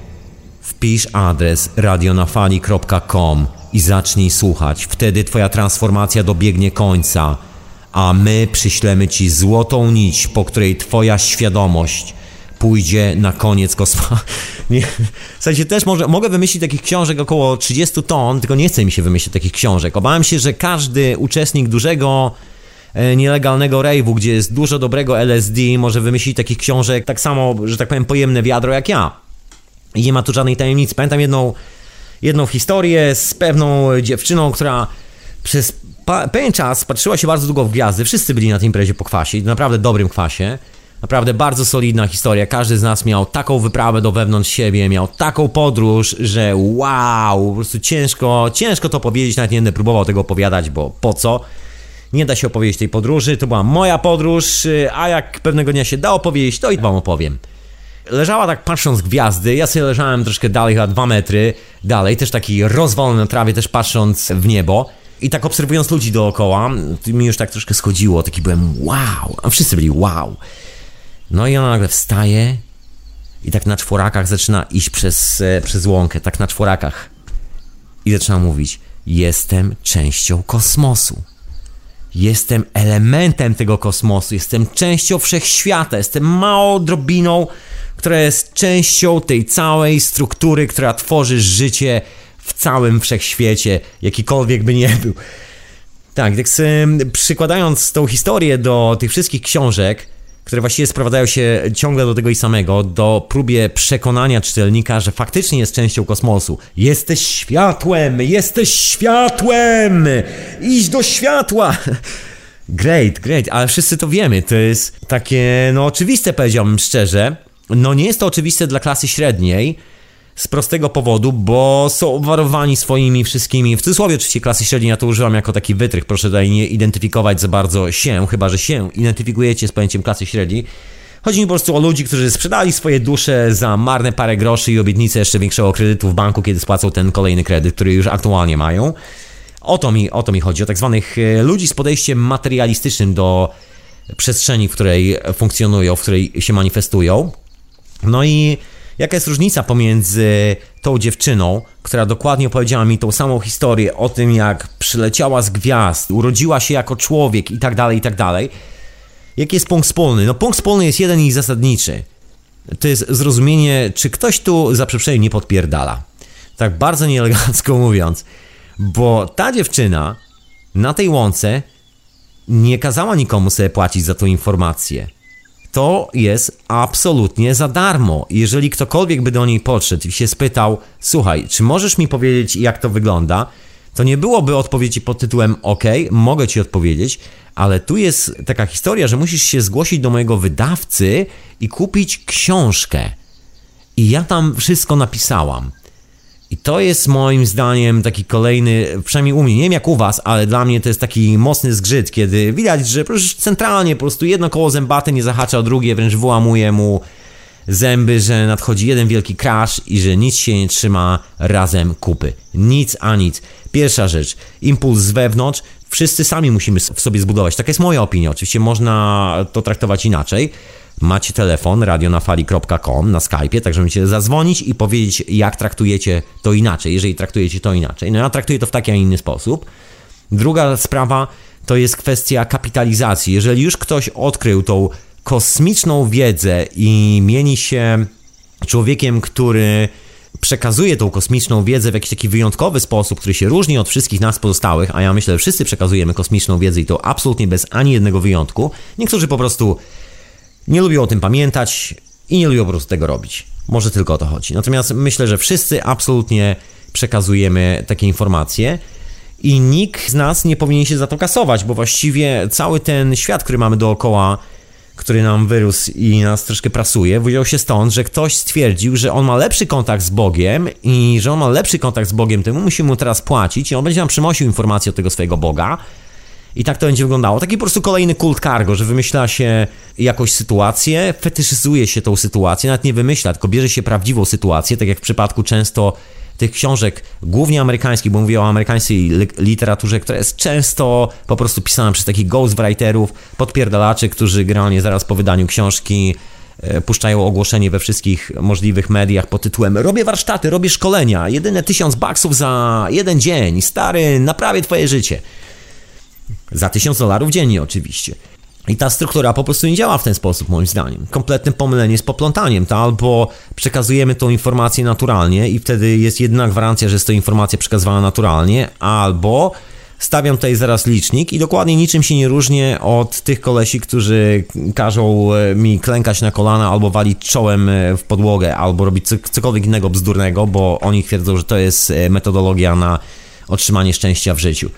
[SPEAKER 2] Wpisz adres radionafali.com i zacznij słuchać. Wtedy twoja transformacja dobiegnie końca, a my przyślemy ci złotą nić, po której twoja świadomość pójdzie na koniec kosmosu. Nie, w sensie też może, mogę wymyślić takich książek około 30 ton, tylko nie chce mi się wymyślić takich książek. Obawiam się, że każdy uczestnik dużego e, nielegalnego rave'u, gdzie jest dużo dobrego LSD, może wymyślić takich książek tak samo, że tak powiem, pojemne wiadro jak ja. I nie ma tu żadnej tajemnicy. Pamiętam jedną, jedną historię z pewną dziewczyną, która przez pewien czas patrzyła się bardzo długo w gwiazdy. Wszyscy byli na tej imprezie po kwasie, naprawdę dobrym kwasie. Naprawdę bardzo solidna historia. Każdy z nas miał taką wyprawę do wewnątrz siebie, miał taką podróż, że wow, po prostu ciężko, ciężko to powiedzieć, nawet nie będę próbował tego opowiadać, bo po co? Nie da się opowiedzieć tej podróży, to była moja podróż, a jak pewnego dnia się da opowiedzieć, to i wam opowiem. Leżała tak patrząc gwiazdy, ja sobie leżałem troszkę dalej, chyba dwa metry dalej, też taki rozwalony na trawie, też patrząc w niebo. I tak obserwując ludzi dookoła, mi już tak troszkę schodziło, taki byłem wow, a wszyscy byli wow. No i ona nagle wstaje i tak na czworakach zaczyna iść przez, e, przez łąkę, tak na czworakach. I zaczyna mówić: Jestem częścią kosmosu. Jestem elementem tego kosmosu, jestem częścią wszechświata, jestem małą drobiną, która jest częścią tej całej struktury, która tworzy życie w całym wszechświecie, jakikolwiek by nie był. Tak, tak przykładając tą historię do tych wszystkich książek, które właściwie sprowadzają się ciągle do tego i samego, do próbie przekonania czytelnika, że faktycznie jest częścią kosmosu. Jesteś światłem! Jesteś światłem! Idź do światła! Great, great, ale wszyscy to wiemy. To jest takie, no oczywiste, powiedziałbym szczerze. No nie jest to oczywiste dla klasy średniej, z prostego powodu, bo są obwarowani swoimi wszystkimi, w cudzysłowie oczywiście klasy średniej, ja to używam jako taki wytrych, proszę tutaj nie identyfikować za bardzo się, chyba że się identyfikujecie z pojęciem klasy średniej. Chodzi mi po prostu o ludzi, którzy sprzedali swoje dusze za marne parę groszy i obietnicę jeszcze większego kredytu w banku, kiedy spłacą ten kolejny kredyt, który już aktualnie mają. O to mi, o to mi chodzi, o tak zwanych e, ludzi z podejściem materialistycznym do przestrzeni, w której funkcjonują, w której się manifestują. No i Jaka jest różnica pomiędzy tą dziewczyną, która dokładnie opowiedziała mi tą samą historię o tym, jak przyleciała z gwiazd, urodziła się jako człowiek i tak dalej, i tak dalej. Jaki jest punkt wspólny? No punkt wspólny jest jeden i zasadniczy. To jest zrozumienie, czy ktoś tu za przeproszeniem nie podpierdala. Tak bardzo nieelegancko mówiąc. Bo ta dziewczyna na tej łące nie kazała nikomu sobie płacić za tą informację to jest absolutnie za darmo. Jeżeli ktokolwiek by do niej podszedł i się spytał, słuchaj, czy możesz mi powiedzieć, jak to wygląda, to nie byłoby odpowiedzi pod tytułem OK, mogę ci odpowiedzieć, ale tu jest taka historia, że musisz się zgłosić do mojego wydawcy i kupić książkę. I ja tam wszystko napisałam. I to jest moim zdaniem taki kolejny, przynajmniej u mnie, nie wiem jak u was, ale dla mnie to jest taki mocny zgrzyt, kiedy widać, że centralnie po prostu jedno koło zębate nie zahacza o drugie, wręcz wyłamuje mu zęby, że nadchodzi jeden wielki crash i że nic się nie trzyma razem kupy. Nic a nic. Pierwsza rzecz, impuls z wewnątrz, wszyscy sami musimy w sobie zbudować. Taka jest moja opinia. Oczywiście można to traktować inaczej macie telefon radionafali.com na Skype'ie, także możecie zadzwonić i powiedzieć, jak traktujecie to inaczej, jeżeli traktujecie to inaczej. No ja traktuję to w taki, a inny sposób. Druga sprawa to jest kwestia kapitalizacji. Jeżeli już ktoś odkrył tą kosmiczną wiedzę i mieni się człowiekiem, który przekazuje tą kosmiczną wiedzę w jakiś taki wyjątkowy sposób, który się różni od wszystkich nas pozostałych, a ja myślę, że wszyscy przekazujemy kosmiczną wiedzę i to absolutnie bez ani jednego wyjątku. Niektórzy po prostu nie lubią o tym pamiętać i nie lubią po prostu tego robić. Może tylko o to chodzi. Natomiast myślę, że wszyscy absolutnie przekazujemy takie informacje i nikt z nas nie powinien się za to kasować, bo właściwie cały ten świat, który mamy dookoła, który nam wyrósł i nas troszkę prasuje, wziął się stąd, że ktoś stwierdził, że on ma lepszy kontakt z Bogiem i że on ma lepszy kontakt z Bogiem, temu musi mu teraz płacić i on będzie nam przynosił informacje od tego swojego Boga, i tak to będzie wyglądało. Taki po prostu kolejny kult cargo, że wymyśla się jakąś sytuację, fetyszyzuje się tą sytuację, nawet nie wymyśla, tylko bierze się prawdziwą sytuację, tak jak w przypadku często tych książek, głównie amerykańskich, bo mówię o amerykańskiej literaturze, która jest często po prostu pisana przez takich ghostwriterów, podpierdalaczy, którzy generalnie zaraz po wydaniu książki e, puszczają ogłoszenie we wszystkich możliwych mediach pod tytułem robię warsztaty, robię szkolenia, jedyne tysiąc baksów za jeden dzień, stary, naprawię twoje życie. Za tysiąc dolarów dziennie oczywiście. I ta struktura po prostu nie działa w ten sposób, moim zdaniem. Kompletne pomylenie z poplątaniem, to albo przekazujemy tą informację naturalnie i wtedy jest jedna gwarancja, że jest to informacja przekazywana naturalnie, albo stawiam tutaj zaraz licznik i dokładnie niczym się nie różnię od tych kolesi, którzy każą e, mi klękać na kolana albo walić czołem e, w podłogę, albo robić cokolwiek innego bzdurnego, bo oni twierdzą, że to jest e, metodologia na otrzymanie szczęścia w życiu.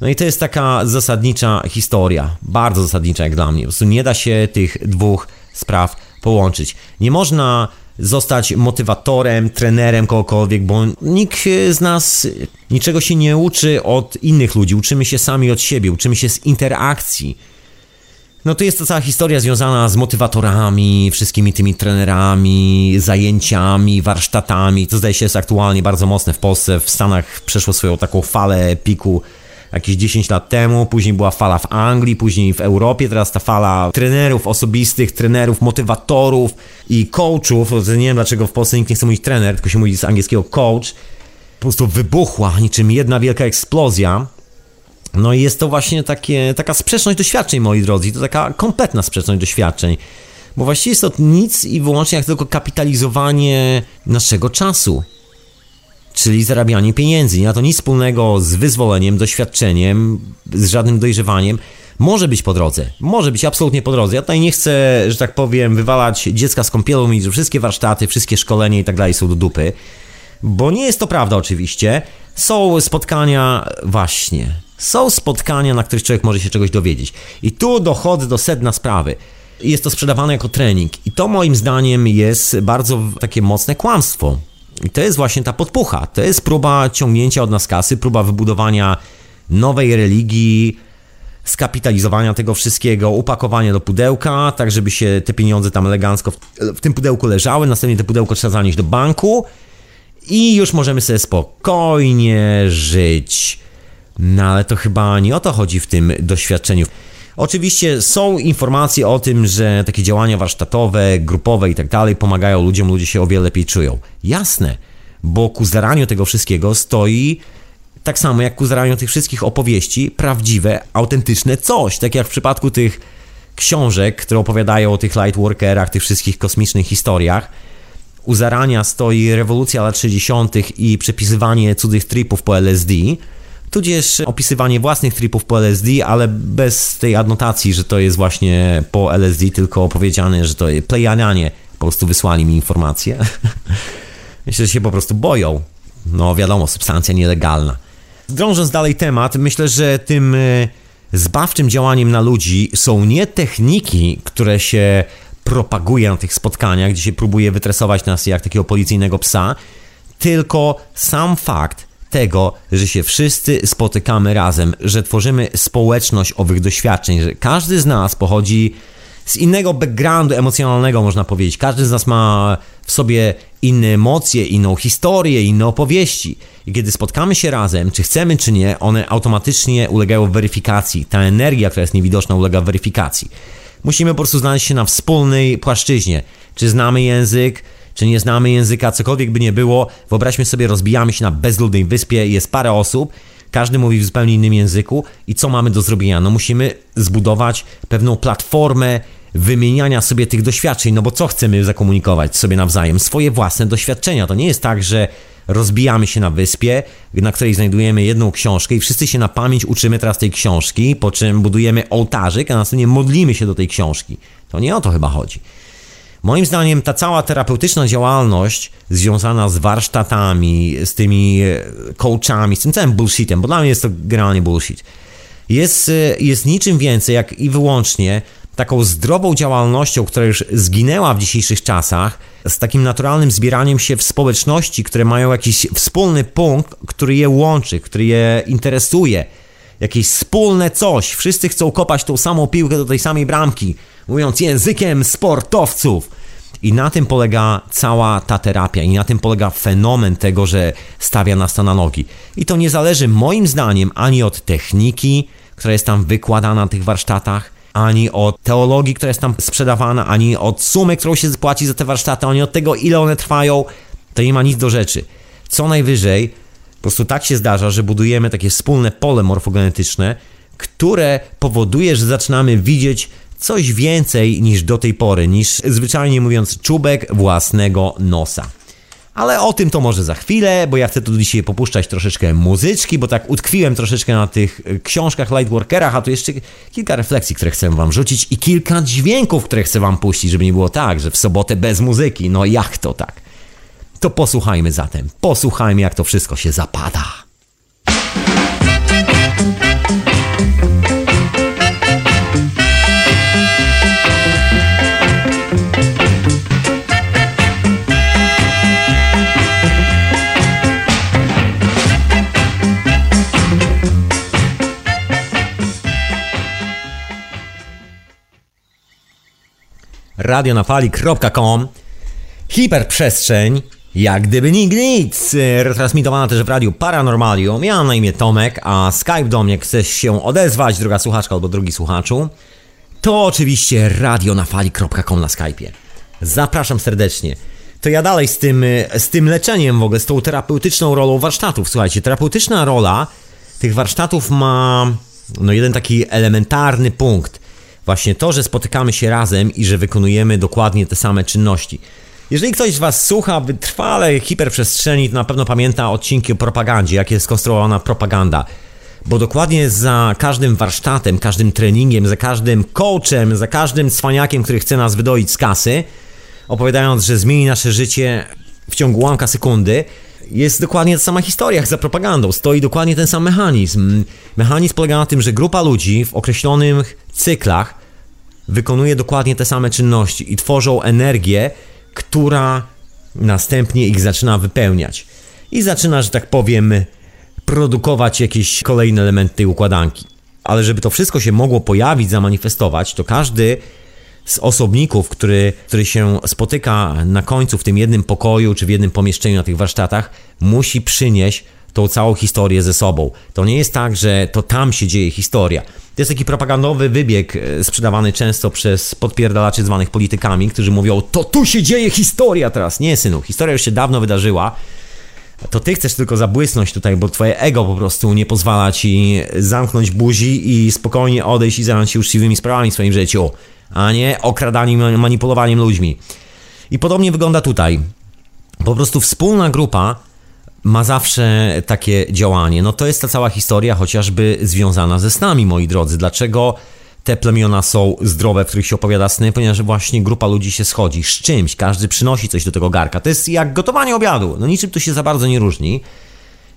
[SPEAKER 2] No i to jest taka zasadnicza historia, bardzo zasadnicza jak dla mnie. Po prostu nie da się tych dwóch spraw połączyć. Nie można zostać motywatorem, trenerem kogokolwiek, bo nikt z nas niczego się nie uczy od innych ludzi. Uczymy się sami od siebie, uczymy się z interakcji. No to jest to cała historia związana z motywatorami, wszystkimi tymi trenerami, zajęciami, warsztatami. To zdaje się jest aktualnie bardzo mocne w Polsce. W Stanach przeszło swoją taką falę piku jakieś 10 lat temu, później była fala w Anglii, później w Europie, teraz ta fala trenerów osobistych, trenerów, motywatorów i coachów, nie wiem dlaczego w Polsce nikt nie chce mówić trener, tylko się mówi z angielskiego coach, po prostu wybuchła niczym jedna wielka eksplozja. No i jest to właśnie takie, taka sprzeczność doświadczeń, moi drodzy, to taka kompletna sprzeczność doświadczeń. Bo właściwie jest to nic i wyłącznie jak tylko kapitalizowanie naszego czasu czyli zarabianie pieniędzy. Nie ma to nic wspólnego z wyzwoleniem, doświadczeniem, z żadnym dojrzewaniem. Może być po drodze, może być absolutnie po drodze. Ja tutaj nie chcę, że tak powiem, wywalać dziecka z kąpielą i że wszystkie warsztaty, wszystkie szkolenia i tak dalej są do dupy, bo nie jest to prawda oczywiście. Są spotkania, właśnie, są spotkania, na których człowiek może się czegoś dowiedzieć. I tu dochodzę do sedna sprawy. Jest to sprzedawane jako trening i to moim zdaniem jest bardzo takie mocne kłamstwo. I to jest właśnie ta podpucha. To jest próba ciągnięcia od nas kasy, próba wybudowania nowej religii, skapitalizowania tego wszystkiego, upakowania do pudełka, tak żeby się te pieniądze tam elegancko w, w tym pudełku leżały, następnie te pudełko trzeba zanieść do banku i już możemy sobie spokojnie żyć. No ale to chyba nie o to chodzi w tym doświadczeniu. Oczywiście są informacje o tym, że takie działania warsztatowe, grupowe i tak dalej pomagają ludziom, ludzie się o wiele lepiej czują. Jasne, bo ku zaraniu tego wszystkiego stoi tak samo jak ku zaraniu tych wszystkich opowieści, prawdziwe, autentyczne coś. Tak jak w przypadku tych książek, które opowiadają o tych lightworkerach, tych wszystkich kosmicznych historiach. U zarania stoi rewolucja lat 60. i przepisywanie cudzych tripów po LSD tudzież opisywanie własnych tripów po LSD, ale bez tej adnotacji, że to jest właśnie po LSD, tylko opowiedziane, że to jest plejanianie. Po prostu wysłali mi informacje. Myślę, że się po prostu boją. No wiadomo, substancja nielegalna. Drążąc dalej temat, myślę, że tym e, zbawczym działaniem na ludzi są nie techniki, które się propaguje na tych spotkaniach, gdzie się próbuje wytresować nas jak takiego policyjnego psa, tylko sam fakt, tego, że się wszyscy spotykamy razem, że tworzymy społeczność owych doświadczeń, że każdy z nas pochodzi z innego backgroundu emocjonalnego, można powiedzieć. Każdy z nas ma w sobie inne emocje, inną historię, inne opowieści. I kiedy spotkamy się razem, czy chcemy, czy nie, one automatycznie ulegają weryfikacji. Ta energia, która jest niewidoczna, ulega weryfikacji. Musimy po prostu znaleźć się na wspólnej płaszczyźnie. Czy znamy język, czy nie znamy języka, cokolwiek by nie było, wyobraźmy sobie, rozbijamy się na bezludnej wyspie, jest parę osób, każdy mówi w zupełnie innym języku i co mamy do zrobienia? No musimy zbudować pewną platformę wymieniania sobie tych doświadczeń, no bo co chcemy zakomunikować sobie nawzajem? Swoje własne doświadczenia. To nie jest tak, że rozbijamy się na wyspie, na której znajdujemy jedną książkę i wszyscy się na pamięć uczymy teraz tej książki, po czym budujemy ołtarzyk, a następnie modlimy się do tej książki. To nie o to chyba chodzi. Moim zdaniem ta cała terapeutyczna działalność związana z warsztatami, z tymi e, coachami, z tym całym bullshitem, bo dla mnie jest to generalnie bullshit, jest, e, jest niczym więcej jak i wyłącznie taką zdrową działalnością, która już zginęła w dzisiejszych czasach, z takim naturalnym zbieraniem się w społeczności, które mają jakiś wspólny punkt, który je łączy, który je interesuje, jakieś wspólne coś. Wszyscy chcą kopać tą samą piłkę do tej samej bramki mówiąc językiem sportowców. I na tym polega cała ta terapia, i na tym polega fenomen tego, że stawia nas na nogi. I to nie zależy moim zdaniem ani od techniki, która jest tam wykładana na tych warsztatach, ani od teologii, która jest tam sprzedawana, ani od sumy, którą się zapłaci za te warsztaty, ani od tego, ile one trwają. To nie ma nic do rzeczy. Co najwyżej, po prostu tak się zdarza, że budujemy takie wspólne pole morfogenetyczne, które powoduje, że zaczynamy widzieć coś więcej niż do tej pory, niż zwyczajnie mówiąc czubek własnego nosa. Ale o tym to może za chwilę, bo ja chcę tu dzisiaj popuszczać troszeczkę muzyczki, bo tak utkwiłem troszeczkę na tych e, książkach Lightworkerach, a tu jeszcze kilka refleksji, które chcę wam rzucić i kilka dźwięków, które chcę wam puścić, żeby nie było tak, że w sobotę bez muzyki. No jak to tak? To posłuchajmy zatem, posłuchajmy jak to wszystko się zapada. radionafali.com Hiperprzestrzeń, jak gdyby nigdy nic. Retransmitowana też w radiu Paranormalium. Ja mam na imię Tomek, a Skype do mnie chcesz się odezwać, druga słuchaczka albo drugi słuchaczu. To oczywiście radionafali.com na Skype'ie. Zapraszam serdecznie. To ja dalej z tym, z tym leczeniem w ogóle, z tą terapeutyczną rolą warsztatów. Słuchajcie, terapeutyczna rola tych warsztatów ma no jeden taki elementarny punkt – Właśnie to, że spotykamy się razem i że wykonujemy dokładnie te same czynności. Jeżeli ktoś z Was słucha wytrwale hiperprzestrzeni, to na pewno pamięta odcinki o propagandzie, jak jest skonstruowana propaganda. Bo dokładnie za każdym warsztatem, każdym treningiem, za każdym coachem, za każdym cwaniakiem, który chce nas wydoić z kasy, opowiadając, że zmieni nasze życie w ciągu łamka sekundy, jest dokładnie ta sama historia jak za propagandą. Stoi dokładnie ten sam mechanizm. Mechanizm polega na tym, że grupa ludzi w określonych cyklach wykonuje dokładnie te same czynności i tworzą energię, która następnie ich zaczyna wypełniać. I zaczyna, że tak powiem, produkować jakieś kolejne elementy tej układanki. Ale żeby to wszystko się mogło pojawić, zamanifestować, to każdy z osobników, który, który się spotyka na końcu w tym jednym pokoju czy w jednym pomieszczeniu na tych warsztatach, musi przynieść tą całą historię ze sobą. To nie jest tak, że to tam się dzieje historia. To jest taki propagandowy wybieg e, sprzedawany często przez podpierdalaczy zwanych politykami, którzy mówią, to tu się dzieje historia teraz. Nie, synu, historia już się dawno wydarzyła. To ty chcesz tylko zabłysnąć tutaj, bo twoje ego po prostu nie pozwala ci zamknąć buzi i spokojnie odejść i zająć się uczciwymi sprawami w swoim życiu, a nie okradaniem, manipulowaniem ludźmi. I podobnie wygląda tutaj. Po prostu wspólna grupa ma zawsze takie działanie. No to jest ta cała historia, chociażby związana ze snami, moi drodzy. Dlaczego te plemiona są zdrowe, w których się opowiada sny? Ponieważ właśnie grupa ludzi się schodzi z czymś, każdy przynosi coś do tego garka. To jest jak gotowanie obiadu. No niczym to się za bardzo nie różni.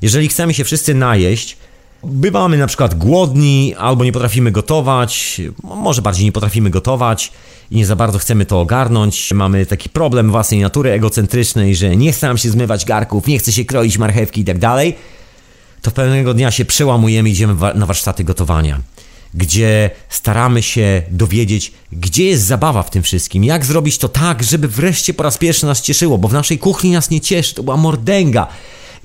[SPEAKER 2] Jeżeli chcemy się wszyscy najeść, bywamy na przykład głodni albo nie potrafimy gotować, może bardziej nie potrafimy gotować, i nie za bardzo chcemy to ogarnąć. Mamy taki problem własnej natury egocentrycznej, że nie chce nam się zmywać garków, nie chce się kroić marchewki i tak dalej. To pewnego dnia się przełamujemy i idziemy na warsztaty gotowania gdzie staramy się dowiedzieć, gdzie jest zabawa w tym wszystkim, jak zrobić to tak, żeby wreszcie po raz pierwszy nas cieszyło, bo w naszej kuchni nas nie cieszy, to była mordęga.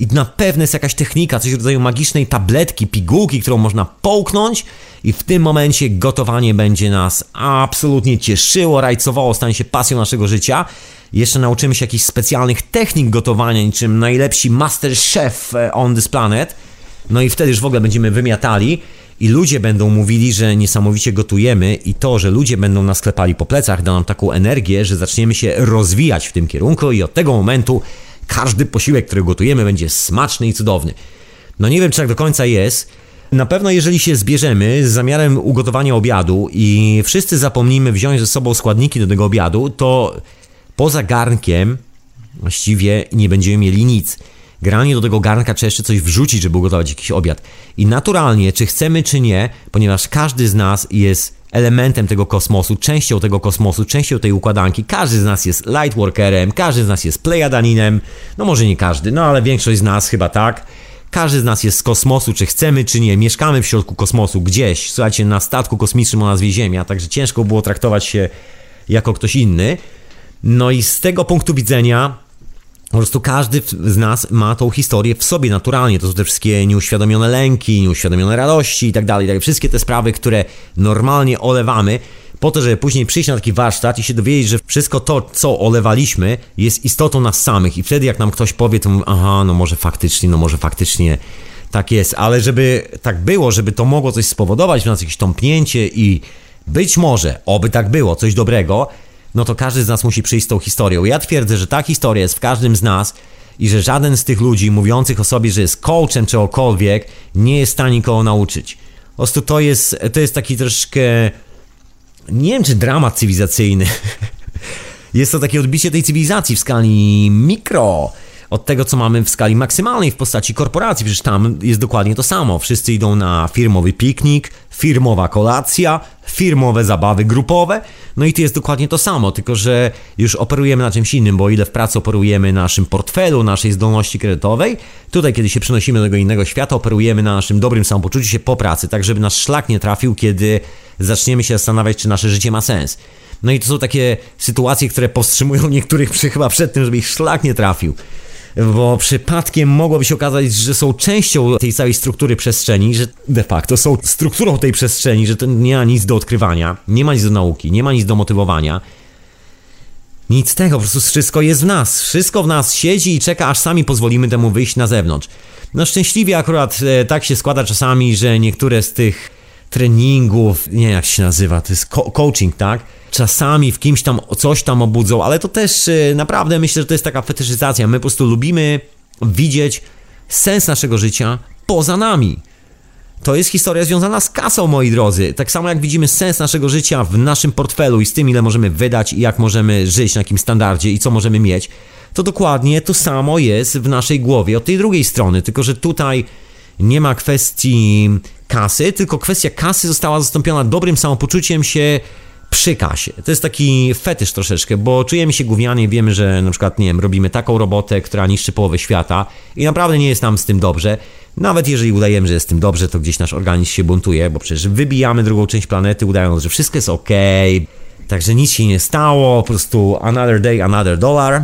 [SPEAKER 2] I na pewno jest jakaś technika, coś w rodzaju magicznej tabletki, pigułki, którą można połknąć i w tym momencie gotowanie będzie nas absolutnie cieszyło, rajcowało, stanie się pasją naszego życia. Jeszcze nauczymy się jakichś specjalnych technik gotowania, niczym najlepsi master chef e, on this planet. No i wtedy już w ogóle będziemy wymiatali i ludzie będą mówili, że niesamowicie gotujemy i to, że ludzie będą nas klepali po plecach, da nam taką energię, że zaczniemy się rozwijać w tym kierunku i od tego momentu każdy posiłek, który gotujemy będzie smaczny i cudowny. No nie wiem, czy tak do końca jest, na pewno jeżeli się zbierzemy z zamiarem ugotowania obiadu i wszyscy zapomnimy wziąć ze sobą składniki do tego obiadu, to poza garnkiem właściwie nie będziemy mieli nic. Granie do tego garnka trzeba jeszcze coś wrzucić, żeby ugotować jakiś obiad. I naturalnie, czy chcemy, czy nie, ponieważ każdy z nas jest elementem tego kosmosu, częścią tego kosmosu, częścią tej układanki. Każdy z nas jest lightworkerem, każdy z nas jest plejadaninem, no może nie każdy, no ale większość z nas chyba tak. Każdy z nas jest z kosmosu, czy chcemy, czy nie. Mieszkamy w środku kosmosu, gdzieś, słuchajcie, na statku kosmicznym o nazwie Ziemia, także ciężko było traktować się jako ktoś inny. No i z tego punktu widzenia po prostu każdy z nas ma tą historię w sobie naturalnie. To są te wszystkie nieuświadomione lęki, nieuświadomione radości i tak dalej. Tak wszystkie te sprawy, które normalnie olewamy, po to, żeby później przyjść na taki warsztat i się dowiedzieć, że wszystko to, co olewaliśmy, jest istotą nas samych. I wtedy, jak nam ktoś powie, to aha, no może faktycznie, no może faktycznie tak jest. Ale żeby tak było, żeby to mogło coś spowodować w nas, jakieś tąpnięcie i być może, oby tak było, coś dobrego, no to każdy z nas musi przyjść z tą historią. Ja twierdzę, że ta historia jest w każdym z nas i że żaden z tych ludzi mówiących o sobie, że jest coachem czy okolwiek, nie jest w stanie nikogo nauczyć. Po prostu to jest, to jest taki troszkę, nie wiem czy dramat cywilizacyjny. jest to takie odbicie tej cywilizacji w skali mikro od tego, co mamy w skali maksymalnej w postaci korporacji. Przecież tam jest dokładnie to samo. Wszyscy idą na firmowy piknik, firmowa kolacja, firmowe zabawy grupowe. No i to jest dokładnie to samo, tylko że już operujemy na czymś innym, bo o ile w pracy operujemy na naszym portfelu, naszej zdolności kredytowej, tutaj kiedy się przenosimy do tego innego świata, operujemy na naszym dobrym samopoczuciu się po pracy, tak żeby nasz szlak nie trafił, kiedy zaczniemy się zastanawiać, czy nasze życie ma sens. No i to są takie sytuacje, które powstrzymują niektórych przy, chyba przed tym, żeby ich szlak nie trafił bo przypadkiem mogłoby się okazać, że są częścią tej całej struktury przestrzeni, że de facto są strukturą tej przestrzeni, że to nie ma nic do odkrywania, nie ma nic do nauki, nie ma nic do motywowania. Nic tego, po prostu wszystko jest w nas. Wszystko w nas siedzi i czeka, aż sami pozwolimy temu wyjść na zewnątrz. No szczęśliwie akurat e, tak się składa czasami, że niektóre z tych treningów, nie jak się nazywa, to jest coaching, tak? czasami w kimś tam coś tam obudzą, ale to też y, naprawdę myślę, że to jest taka fetyszyzacja. My po prostu lubimy widzieć sens naszego życia poza nami. To jest historia związana z kasą, moi drodzy. Tak samo jak widzimy sens naszego życia w naszym portfelu i z tym, ile możemy wydać i jak możemy żyć, na jakim standardzie i co możemy mieć, to dokładnie to samo jest w naszej głowie od tej drugiej strony. Tylko, że tutaj nie ma kwestii kasy, tylko kwestia kasy została zastąpiona dobrym samopoczuciem się przy kasie. To jest taki fetysz troszeczkę, bo czujemy się gównianie, wiemy, że na przykład, nie wiem, robimy taką robotę, która niszczy połowę świata i naprawdę nie jest nam z tym dobrze. Nawet jeżeli udajemy, że jest z tym dobrze, to gdzieś nasz organizm się buntuje, bo przecież wybijamy drugą część planety, udając, że wszystko jest ok, także nic się nie stało, po prostu another day, another dollar,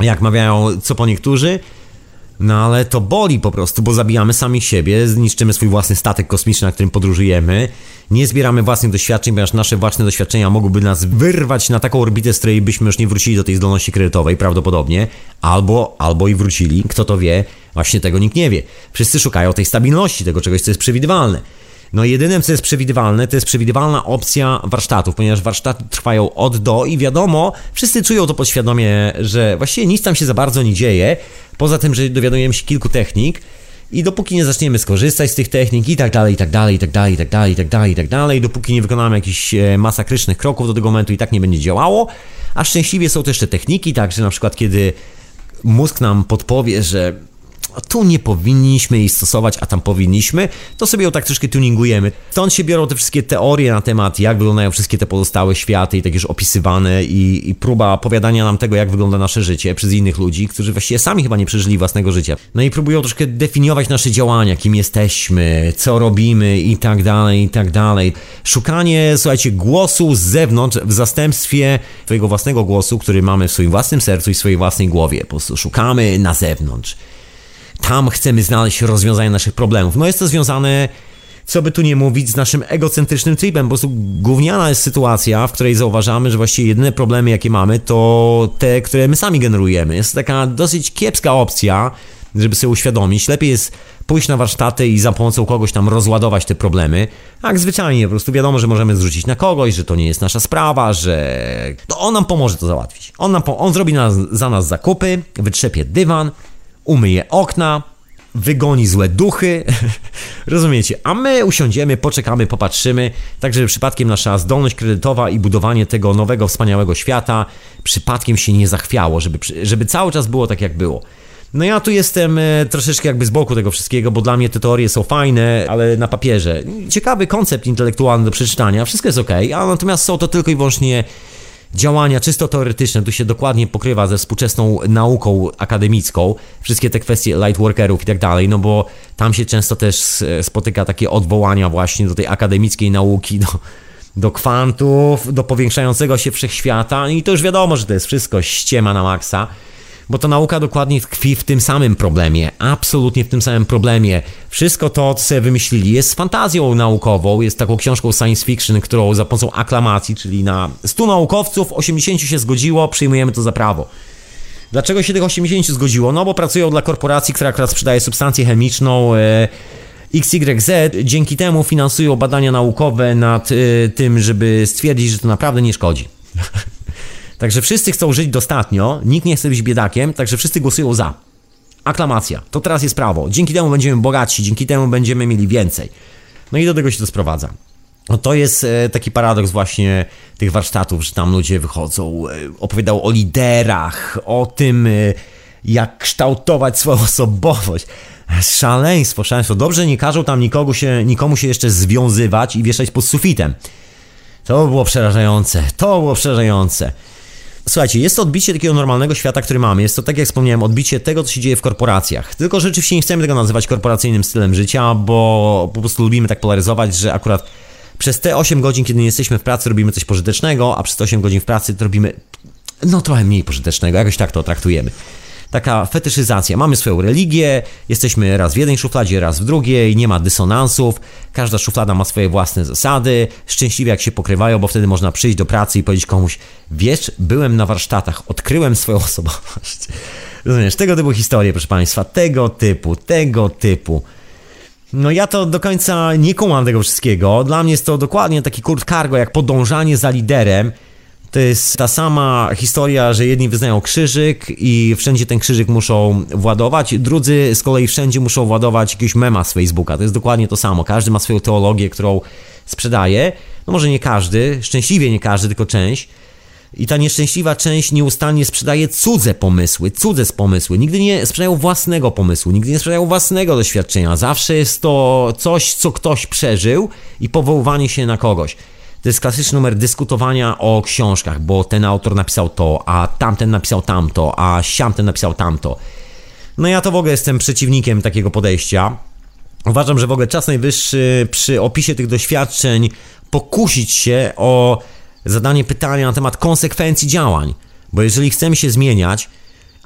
[SPEAKER 2] jak mawiają co po niektórzy. No ale to boli po prostu, bo zabijamy sami siebie, zniszczymy swój własny statek kosmiczny, na którym podróżujemy, nie zbieramy własnych doświadczeń, ponieważ nasze własne doświadczenia mogłyby nas wyrwać na taką orbitę, z której byśmy już nie wrócili do tej zdolności kredytowej prawdopodobnie, albo, albo i wrócili, kto to wie, właśnie tego nikt nie wie. Wszyscy szukają tej stabilności, tego czegoś, co jest przewidywalne. No jedynym, co jest przewidywalne, to jest przewidywalna opcja warsztatów, ponieważ warsztaty trwają od do i wiadomo, wszyscy czują to podświadomie, że właściwie nic tam się za bardzo nie dzieje, poza tym, że dowiadujemy się kilku technik, i dopóki nie zaczniemy skorzystać z tych technik i tak dalej, i tak dalej, i tak dalej, i tak dalej, i tak dalej, i tak dalej, dopóki nie wykonamy jakichś e, masakrycznych kroków do tego momentu i tak nie będzie działało, a szczęśliwie są też te techniki, tak, że na przykład kiedy mózg nam podpowie, że tu nie powinniśmy jej stosować, a tam powinniśmy, to sobie ją tak troszkę tuningujemy. Stąd się biorą te wszystkie teorie na temat, jak wyglądają wszystkie te pozostałe światy i takie już opisywane i, i próba opowiadania nam tego, jak wygląda nasze życie przez innych ludzi, którzy właściwie sami chyba nie przeżyli własnego życia. No i próbują troszkę definiować nasze działania, kim jesteśmy, co robimy i tak dalej, i tak dalej. Szukanie, słuchajcie, głosu z zewnątrz w zastępstwie twojego własnego głosu, który mamy w swoim własnym sercu i swojej własnej głowie. Po prostu szukamy na zewnątrz tam chcemy znaleźć rozwiązanie naszych problemów. No jest to związane, co by tu nie mówić, z naszym egocentrycznym tripem. Po prostu gówniana jest sytuacja, w której zauważamy, że właściwie jedyne problemy, jakie mamy, to te, które my sami generujemy. Jest to taka dosyć kiepska opcja, żeby sobie uświadomić. Lepiej jest pójść na warsztaty i za pomocą kogoś tam rozładować te problemy. Tak zwyczajnie, po prostu wiadomo, że możemy zrzucić na kogoś, że to nie jest nasza sprawa, że to on nam pomoże to załatwić. On, nam on zrobi nas, za nas zakupy, wytrzepie dywan, umyje okna, wygoni złe duchy, rozumiecie? A my usiądziemy, poczekamy, popatrzymy, tak żeby przypadkiem nasza zdolność kredytowa i budowanie tego nowego, wspaniałego świata przypadkiem się nie zachwiało, żeby, żeby cały czas było tak, jak było. No ja tu jestem e, troszeczkę jakby z boku tego wszystkiego, bo dla mnie te teorie są fajne, ale na papierze. Ciekawy koncept intelektualny do przeczytania, wszystko jest ok, a natomiast są to tylko i wyłącznie działania czysto teoretyczne, tu się dokładnie pokrywa ze współczesną nauką akademicką, wszystkie te kwestie lightworkerów i tak dalej, no bo tam się często też spotyka takie odwołania właśnie do tej akademickiej nauki, do, do kwantów, do powiększającego się wszechświata i to już wiadomo, że to jest wszystko ściema na maksa bo to nauka dokładnie tkwi w tym samym problemie, absolutnie w tym samym problemie. Wszystko to, co sobie wymyślili, jest fantazją naukową, jest taką książką science fiction, którą za pomocą aklamacji, czyli na 100 naukowców 80 się zgodziło, przyjmujemy to za prawo. Dlaczego się tych 80 zgodziło? No bo pracują dla korporacji, która akurat sprzedaje substancję chemiczną. E, XYZ dzięki temu finansują badania naukowe nad y, tym, żeby stwierdzić, że to naprawdę nie szkodzi. Także wszyscy chcą żyć dostatnio, nikt nie chce być biedakiem, także wszyscy głosują za. Aklamacja. To teraz jest prawo. Dzięki temu będziemy bogatsi, dzięki temu będziemy mieli więcej. No i do tego się to sprowadza. No to jest e, taki paradoks właśnie tych warsztatów, że tam ludzie wychodzą, e, opowiadają o liderach, o tym, e, jak kształtować swoją osobowość. Szaleństwo, szaleństwo. Dobrze nie każą tam nikogo się, nikomu się jeszcze związywać i wieszać pod sufitem. To było przerażające. To było przerażające. Słuchajcie, jest to odbicie takiego normalnego świata, który mamy. Jest to, tak jak wspomniałem, odbicie tego, co się dzieje w korporacjach. Tylko rzeczywiście nie chcemy tego nazywać korporacyjnym stylem życia, bo po prostu lubimy tak polaryzować, że akurat przez te 8 godzin, kiedy nie jesteśmy w pracy, robimy coś pożytecznego, a przez te 8 godzin w pracy robimy no trochę mniej pożytecznego. Jakoś tak to traktujemy taka fetyszyzacja. Mamy swoją religię, jesteśmy raz w jednej szufladzie, raz w drugiej, nie ma dysonansów, każda szuflada ma swoje własne zasady, szczęśliwie jak się pokrywają, bo wtedy można przyjść do pracy i powiedzieć komuś, wiesz, byłem na warsztatach, odkryłem swoją osobowość. Rozumiesz, tego typu historie, proszę Państwa, tego typu, tego typu. No ja to do końca nie kumam tego wszystkiego. Dla mnie jest to dokładnie taki kurt cargo, jak podążanie za liderem, to jest ta sama historia, że jedni wyznają krzyżyk i wszędzie ten krzyżyk muszą władować, drudzy z kolei wszędzie muszą władować jakiegoś mema z Facebooka. To jest dokładnie to samo. Każdy ma swoją teologię, którą sprzedaje. No może nie każdy, szczęśliwie nie każdy, tylko część. I ta nieszczęśliwa część nieustannie sprzedaje cudze pomysły, cudze pomysły. Nigdy nie sprzedają własnego pomysłu, nigdy nie sprzedają własnego doświadczenia. Zawsze jest to coś, co ktoś przeżył i powoływanie się na kogoś. To jest klasyczny numer dyskutowania o książkach, bo ten autor napisał to, a tamten napisał tamto, a siamten napisał tamto. No ja to w ogóle jestem przeciwnikiem takiego podejścia. Uważam, że w ogóle czas najwyższy przy opisie tych doświadczeń pokusić się o zadanie pytania na temat konsekwencji działań. Bo jeżeli chcemy się zmieniać,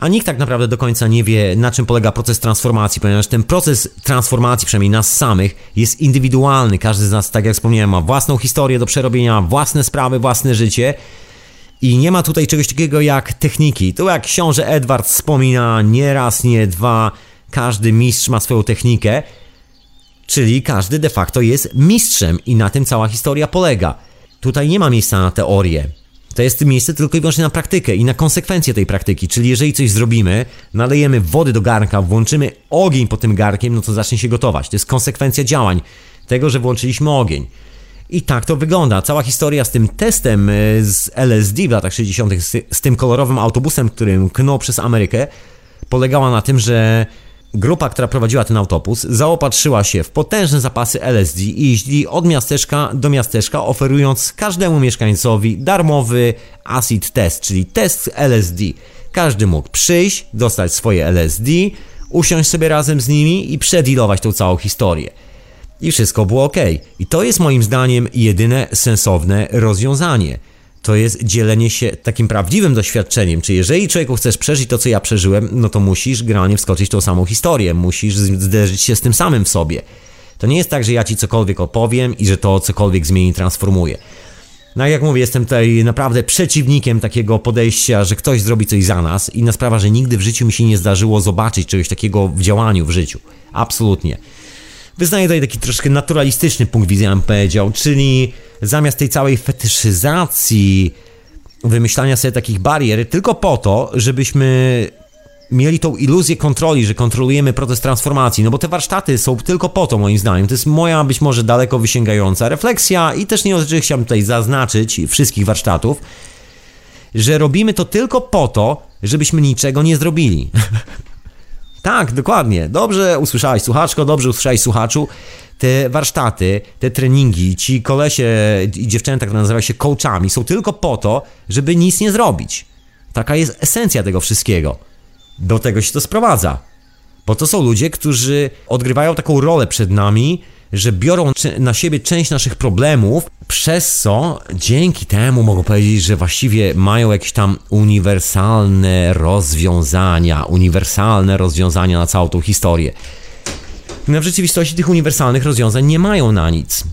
[SPEAKER 2] a nikt tak naprawdę do końca nie wie, na czym polega proces transformacji, ponieważ ten proces transformacji, przynajmniej nas samych, jest indywidualny. Każdy z nas, tak jak wspomniałem, ma własną historię do przerobienia, własne sprawy, własne życie. I nie ma tutaj czegoś takiego jak techniki. To jak książę Edward wspomina, nie raz, nie dwa, każdy mistrz ma swoją technikę, czyli każdy de facto jest mistrzem i na tym cała historia polega. Tutaj nie ma miejsca na teorię. To jest miejsce tylko i wyłącznie na praktykę i na konsekwencje tej praktyki. Czyli jeżeli coś zrobimy, nalejemy wody do garnka, włączymy ogień pod tym garnkiem, no to zacznie się gotować. To jest konsekwencja działań tego, że włączyliśmy ogień. I tak to wygląda. Cała historia z tym testem e, z LSD w latach 60., z tym kolorowym autobusem, którym knął przez Amerykę, polegała na tym, że Grupa, która prowadziła ten autobus, zaopatrzyła się w potężne zapasy LSD i jeździli od miasteczka do miasteczka, oferując każdemu mieszkańcowi darmowy acid test, czyli test LSD. Każdy mógł przyjść, dostać swoje LSD, usiąść sobie razem z nimi i przedilować tą całą historię. I wszystko było ok. I to jest moim zdaniem jedyne sensowne rozwiązanie to jest dzielenie się takim prawdziwym doświadczeniem. Czy jeżeli człowieku chcesz przeżyć to, co ja przeżyłem, no to musisz granie wskoczyć tą samą historię, musisz zderzyć się z tym samym w sobie. To nie jest tak, że ja ci cokolwiek opowiem i że to cokolwiek zmieni, transformuje. No jak mówię, jestem tutaj naprawdę przeciwnikiem takiego podejścia, że ktoś zrobi coś za nas. Inna sprawa, że nigdy w życiu mi się nie zdarzyło zobaczyć czegoś takiego w działaniu w życiu. Absolutnie. Wyznaję tutaj taki troszkę naturalistyczny punkt widzenia, bym powiedział, czyli zamiast tej całej fetyszyzacji, wymyślania sobie takich barier, tylko po to, żebyśmy mieli tą iluzję kontroli, że kontrolujemy proces transformacji, no bo te warsztaty są tylko po to, moim zdaniem. To jest moja być może daleko wysięgająca refleksja i też nie chciałbym tutaj zaznaczyć wszystkich warsztatów, że robimy to tylko po to, żebyśmy niczego nie zrobili. Tak, dokładnie. Dobrze usłyszałeś, słuchaczko, dobrze usłyszałeś, słuchaczu. Te warsztaty, te treningi, ci kolesie i dziewczęta, które nazywają się coachami, są tylko po to, żeby nic nie zrobić. Taka jest esencja tego wszystkiego. Do tego się to sprowadza. Bo to są ludzie, którzy odgrywają taką rolę przed nami, że biorą na siebie część naszych problemów, przez co dzięki temu mogą powiedzieć, że właściwie mają jakieś tam uniwersalne rozwiązania, uniwersalne rozwiązania na całą tą historię. No rzeczywistości tych uniwersalnych rozwiązań nie mają na nic.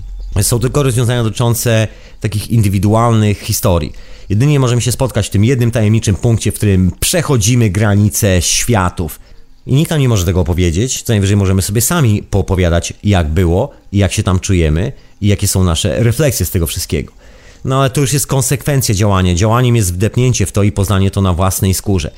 [SPEAKER 2] Są tylko rozwiązania dotyczące takich indywidualnych historii. Jedynie możemy się spotkać w tym jednym tajemniczym punkcie, w którym przechodzimy granice światów. I nikt nam nie może tego opowiedzieć, co najwyżej możemy sobie sami poopowiadać, jak było, i jak się tam czujemy i jakie są nasze refleksje z tego wszystkiego. No ale to już jest konsekwencja działania. Działaniem jest wdepnięcie w to i poznanie to na własnej skórze.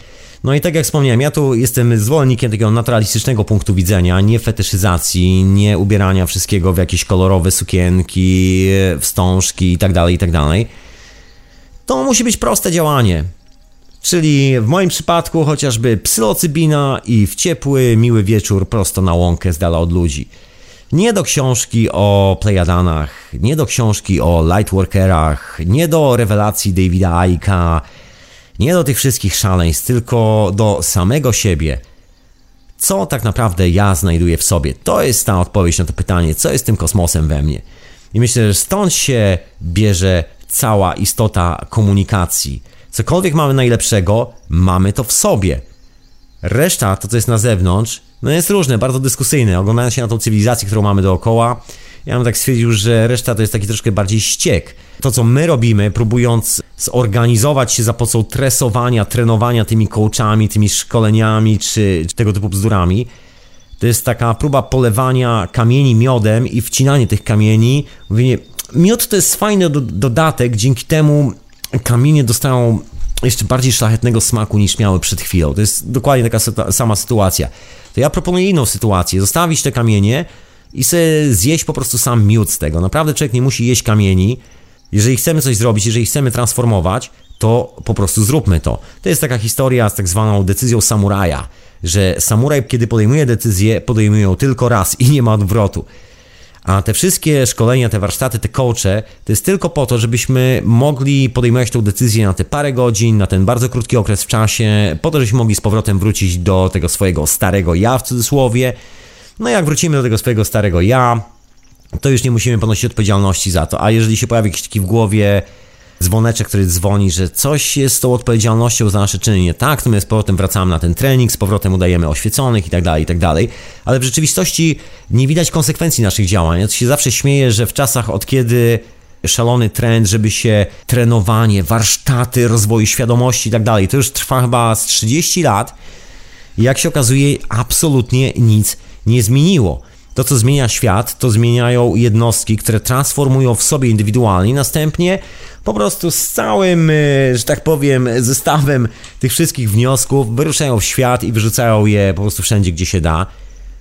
[SPEAKER 2] No i tak jak wspomniałem, ja tu jestem zwolennikiem takiego naturalistycznego punktu widzenia, nie fetyszyzacji, nie ubierania wszystkiego w jakieś kolorowe sukienki, wstążki itd., tak itd. Tak to musi być proste działanie. Czyli w moim przypadku chociażby psylocybina i w ciepły, miły wieczór prosto na łąkę z dala od ludzi. Nie do książki o Plejadanach, nie do książki o Lightworkerach, nie do rewelacji Davida Aika, nie do tych wszystkich szaleństw, tylko do samego siebie. Co tak naprawdę ja znajduję w sobie? To jest ta odpowiedź na to pytanie, co jest tym kosmosem we mnie. I myślę, że stąd się bierze cała istota komunikacji. Cokolwiek mamy najlepszego, mamy to w sobie. Reszta, to co jest na zewnątrz, no jest różne, bardzo dyskusyjne. Oglądając się na tą cywilizację, którą mamy dookoła, ja bym tak stwierdził, że reszta to jest taki troszkę bardziej ściek. To, co my robimy, próbując zorganizować się za pomocą tresowania, trenowania tymi coachami, tymi szkoleniami czy, czy tego typu bzdurami, to jest taka próba polewania kamieni miodem i wcinanie tych kamieni. Mówienie, miód to jest fajny do, dodatek, dzięki temu kamienie dostają jeszcze bardziej szlachetnego smaku niż miały przed chwilą. To jest dokładnie taka sama sytuacja. To ja proponuję inną sytuację. Zostawić te kamienie i sobie zjeść po prostu sam miód z tego. Naprawdę człowiek nie musi jeść kamieni. Jeżeli chcemy coś zrobić, jeżeli chcemy transformować, to po prostu zróbmy to. To jest taka historia z tak zwaną decyzją samuraja, że samuraj, kiedy podejmuje decyzję, podejmuje ją tylko raz i nie ma odwrotu. A te wszystkie szkolenia, te warsztaty, te coache, to jest tylko po to, żebyśmy mogli podejmować tę decyzję na te parę godzin, na ten bardzo krótki okres w czasie, po to, żebyśmy mogli z powrotem wrócić do tego swojego starego ja w cudzysłowie. No jak wrócimy do tego swojego starego ja, to już nie musimy ponosić odpowiedzialności za to. A jeżeli się pojawi jakiś taki w głowie dzwoneczek, który dzwoni, że coś jest z tą odpowiedzialnością za nasze czyny nie tak, to my z powrotem wracamy na ten trening, z powrotem udajemy oświeconych i tak dalej, i tak dalej. Ale w rzeczywistości nie widać konsekwencji naszych działań. Ja się zawsze śmieję, że w czasach od kiedy szalony trend, żeby się trenowanie, warsztaty rozwoju świadomości i tak dalej, to już trwa chyba z 30 lat. Jak się okazuje, absolutnie nic nie zmieniło. To, co zmienia świat, to zmieniają jednostki, które transformują w sobie indywidualnie, następnie po prostu z całym, e, że tak powiem, zestawem tych wszystkich wniosków wyruszają w świat i wyrzucają je po prostu wszędzie, gdzie się da.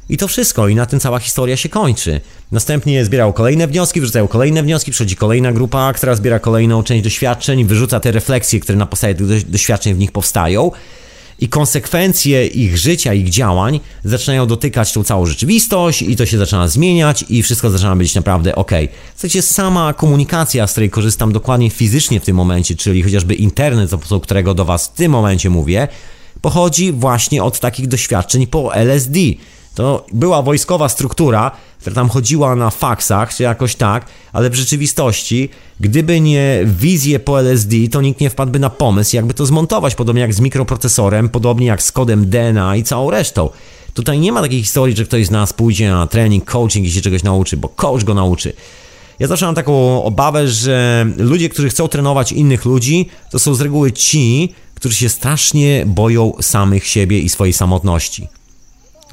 [SPEAKER 2] I to wszystko, i na tym cała historia się kończy. Następnie zbierają kolejne wnioski, wrzucają kolejne wnioski, przychodzi kolejna grupa, która zbiera kolejną część doświadczeń, wyrzuca te refleksje, które na podstawie tych doświadczeń w nich powstają i konsekwencje ich życia, ich działań zaczynają dotykać tą całą rzeczywistość i to się zaczyna zmieniać i wszystko zaczyna być naprawdę ok. W sensie sama komunikacja, z której korzystam dokładnie fizycznie w tym momencie, czyli chociażby internet, za pomocą którego do Was w tym momencie mówię, pochodzi właśnie od takich doświadczeń po LSD. To była wojskowa struktura, która tam chodziła na faksach, czy jakoś tak, ale w rzeczywistości, gdyby nie wizje po LSD, to nikt nie wpadłby na pomysł, jakby to zmontować, podobnie jak z mikroprocesorem, podobnie jak z kodem DNA i całą resztą. Tutaj nie ma takiej historii, że ktoś z nas pójdzie na trening, coaching i się czegoś nauczy, bo coach go nauczy. Ja zawsze mam taką obawę, że ludzie, którzy chcą trenować innych ludzi, to są z reguły ci, którzy się strasznie boją samych siebie i swojej samotności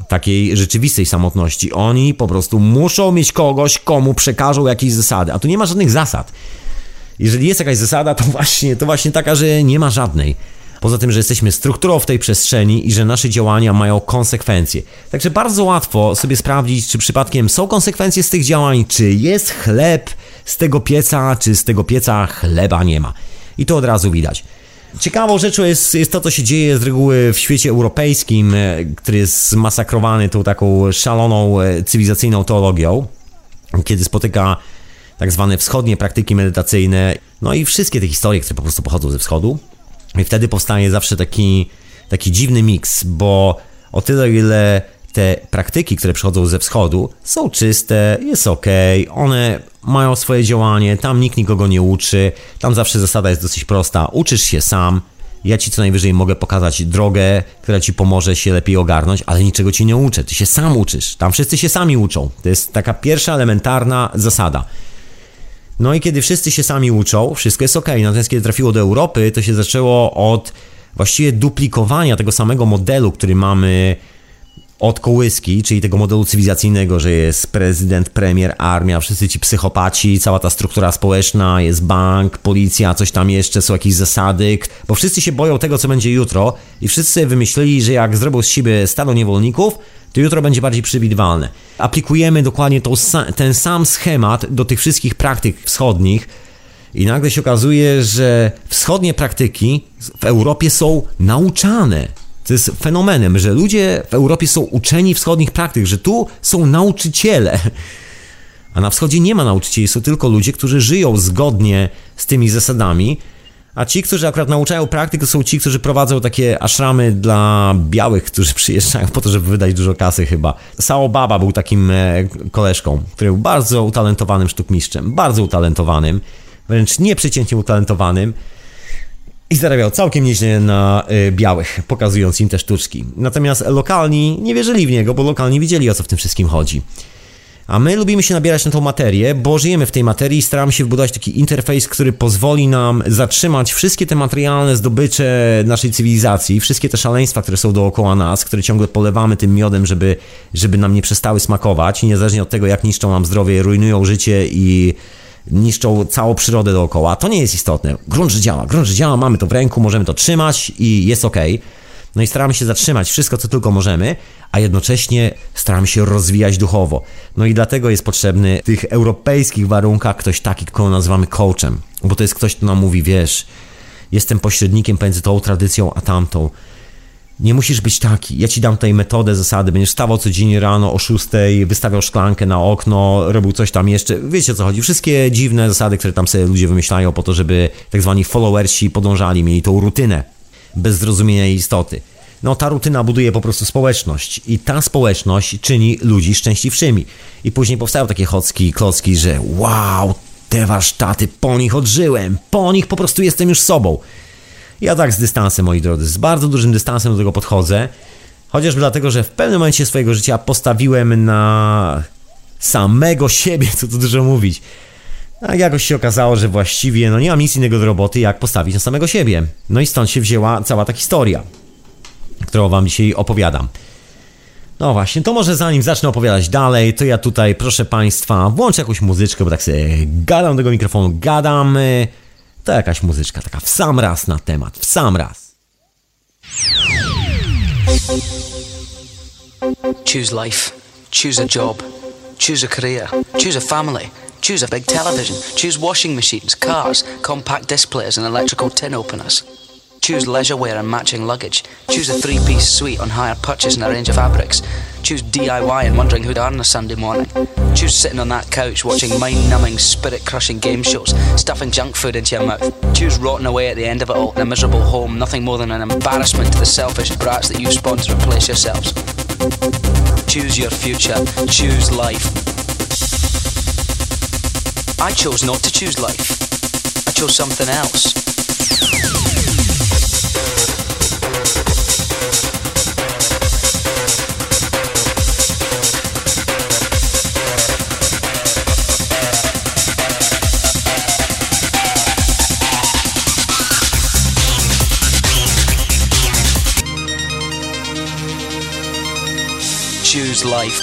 [SPEAKER 2] takiej rzeczywistej samotności. Oni po prostu muszą mieć kogoś, komu przekażą jakieś zasady, a tu nie ma żadnych zasad. Jeżeli jest jakaś zasada, to właśnie, to właśnie taka, że nie ma żadnej. Poza tym, że jesteśmy strukturą w tej przestrzeni i że nasze działania mają konsekwencje. Także bardzo łatwo sobie sprawdzić, czy przypadkiem są konsekwencje z tych działań, czy jest chleb z tego pieca, czy z tego pieca chleba nie ma. I to od razu widać. Ciekawą rzeczą jest, jest to, co się dzieje z reguły w świecie europejskim, e, który jest zmasakrowany tą taką szaloną e, cywilizacyjną teologią, kiedy spotyka tak zwane wschodnie praktyki medytacyjne, no i wszystkie te historie, które po prostu pochodzą ze wschodu. I wtedy powstaje zawsze taki, taki dziwny miks, bo o tyle, ile te praktyki, które przychodzą ze wschodu, są czyste, jest ok, one mają swoje działanie, tam nikt nikogo nie uczy, tam zawsze zasada jest dosyć prosta, uczysz się sam, ja ci co najwyżej mogę pokazać drogę, która ci pomoże się lepiej ogarnąć, ale niczego ci nie uczę, ty się sam uczysz, tam wszyscy się sami uczą, to jest taka pierwsza elementarna zasada. No i kiedy wszyscy się sami uczą, wszystko jest ok. Natomiast kiedy trafiło do Europy, to się zaczęło od właściwie duplikowania tego samego modelu, który mamy od kołyski, czyli tego modelu cywilizacyjnego, że jest prezydent, premier, armia, wszyscy ci psychopaci, cała ta struktura społeczna, jest bank, policja, coś tam jeszcze, są jakieś zasady, bo wszyscy się boją tego, co będzie jutro i wszyscy wymyślili, że jak zrobią z siebie stado niewolników, to jutro będzie bardziej przewidywalne. Aplikujemy dokładnie ten sam schemat do tych wszystkich praktyk wschodnich i nagle się okazuje, że wschodnie praktyki w Europie są nauczane. To jest fenomenem, że ludzie w Europie są uczeni wschodnich praktyk, że tu są nauczyciele. A na wschodzie nie ma nauczycieli, są tylko ludzie, którzy żyją zgodnie z tymi zasadami. A ci, którzy akurat nauczają praktyk, to są ci, którzy prowadzą takie aszramy dla białych, którzy przyjeżdżają po to, żeby wydać dużo kasy chyba. Sao Baba był takim e, koleżką, który był bardzo utalentowanym sztukmistrzem, bardzo utalentowanym, wręcz nieprzeciętnie utalentowanym i zarabiał całkiem nieźle na y, białych, pokazując im te sztuczki. Natomiast lokalni nie wierzyli w niego, bo lokalni widzieli o co w tym wszystkim chodzi. A my lubimy się nabierać na tą materię, bo żyjemy w tej materii i staramy się wbudować taki interfejs, który pozwoli nam zatrzymać wszystkie te materialne zdobycze naszej cywilizacji, wszystkie te szaleństwa, które są dookoła nas, które ciągle polewamy tym miodem, żeby, żeby nam nie przestały smakować, niezależnie od tego, jak niszczą nam zdrowie, rujnują życie i niszczą całą przyrodę dookoła. To nie jest istotne. Grunt, że działa, grunt, działa, mamy to w ręku, możemy to trzymać i jest ok. No i staramy się zatrzymać wszystko, co tylko możemy, a jednocześnie staramy się rozwijać duchowo. No i dlatego jest potrzebny w tych europejskich warunkach ktoś taki, kogo nazywamy coachem, bo to jest ktoś, kto nam mówi, wiesz, jestem pośrednikiem pomiędzy tą tradycją a tamtą. Nie musisz być taki. Ja ci dam tutaj metodę, zasady. Będziesz stawał codziennie rano o 6, wystawiał szklankę na okno, robił coś tam jeszcze. Wiecie o co chodzi. Wszystkie dziwne zasady, które tam sobie ludzie wymyślają po to, żeby tak zwani followersi podążali, mieli tą rutynę bez zrozumienia jej istoty. No ta rutyna buduje po prostu społeczność i ta społeczność czyni ludzi szczęśliwszymi. I później powstają takie chocki, klocki, że wow, te warsztaty, po nich odżyłem, po nich po prostu jestem już sobą. Ja tak z dystansem, moi drodzy, z bardzo dużym dystansem do tego podchodzę. Chociażby dlatego, że w pewnym momencie swojego życia postawiłem na samego siebie, co tu dużo mówić. A jakoś się okazało, że właściwie no nie mam nic innego do roboty, jak postawić na samego siebie. No i stąd się wzięła cała ta historia, którą wam dzisiaj opowiadam. No właśnie, to może zanim zacznę opowiadać dalej, to ja tutaj, proszę Państwa, włączę jakąś muzyczkę, bo tak sobie gadam do tego mikrofonu, gadam to jakaś muzyczka taka w sam raz na temat, w sam raz.
[SPEAKER 4] Choose life, choose a job, choose a career, choose a family, choose a big television, choose washing machines, cars, compact displays and electrical tin openers. Choose leisure wear and matching luggage. Choose a three-piece suite on hire purchase and a range of fabrics. Choose DIY and wondering who to earn on a Sunday morning. Choose sitting on that couch watching mind-numbing, spirit-crushing game shows, stuffing junk food into your mouth. Choose rotting away at the end of it all in a miserable home, nothing more than an embarrassment to the selfish brats that you spawned to replace yourselves. Choose your future. Choose life. I chose not to choose life. I chose something else. Choose life.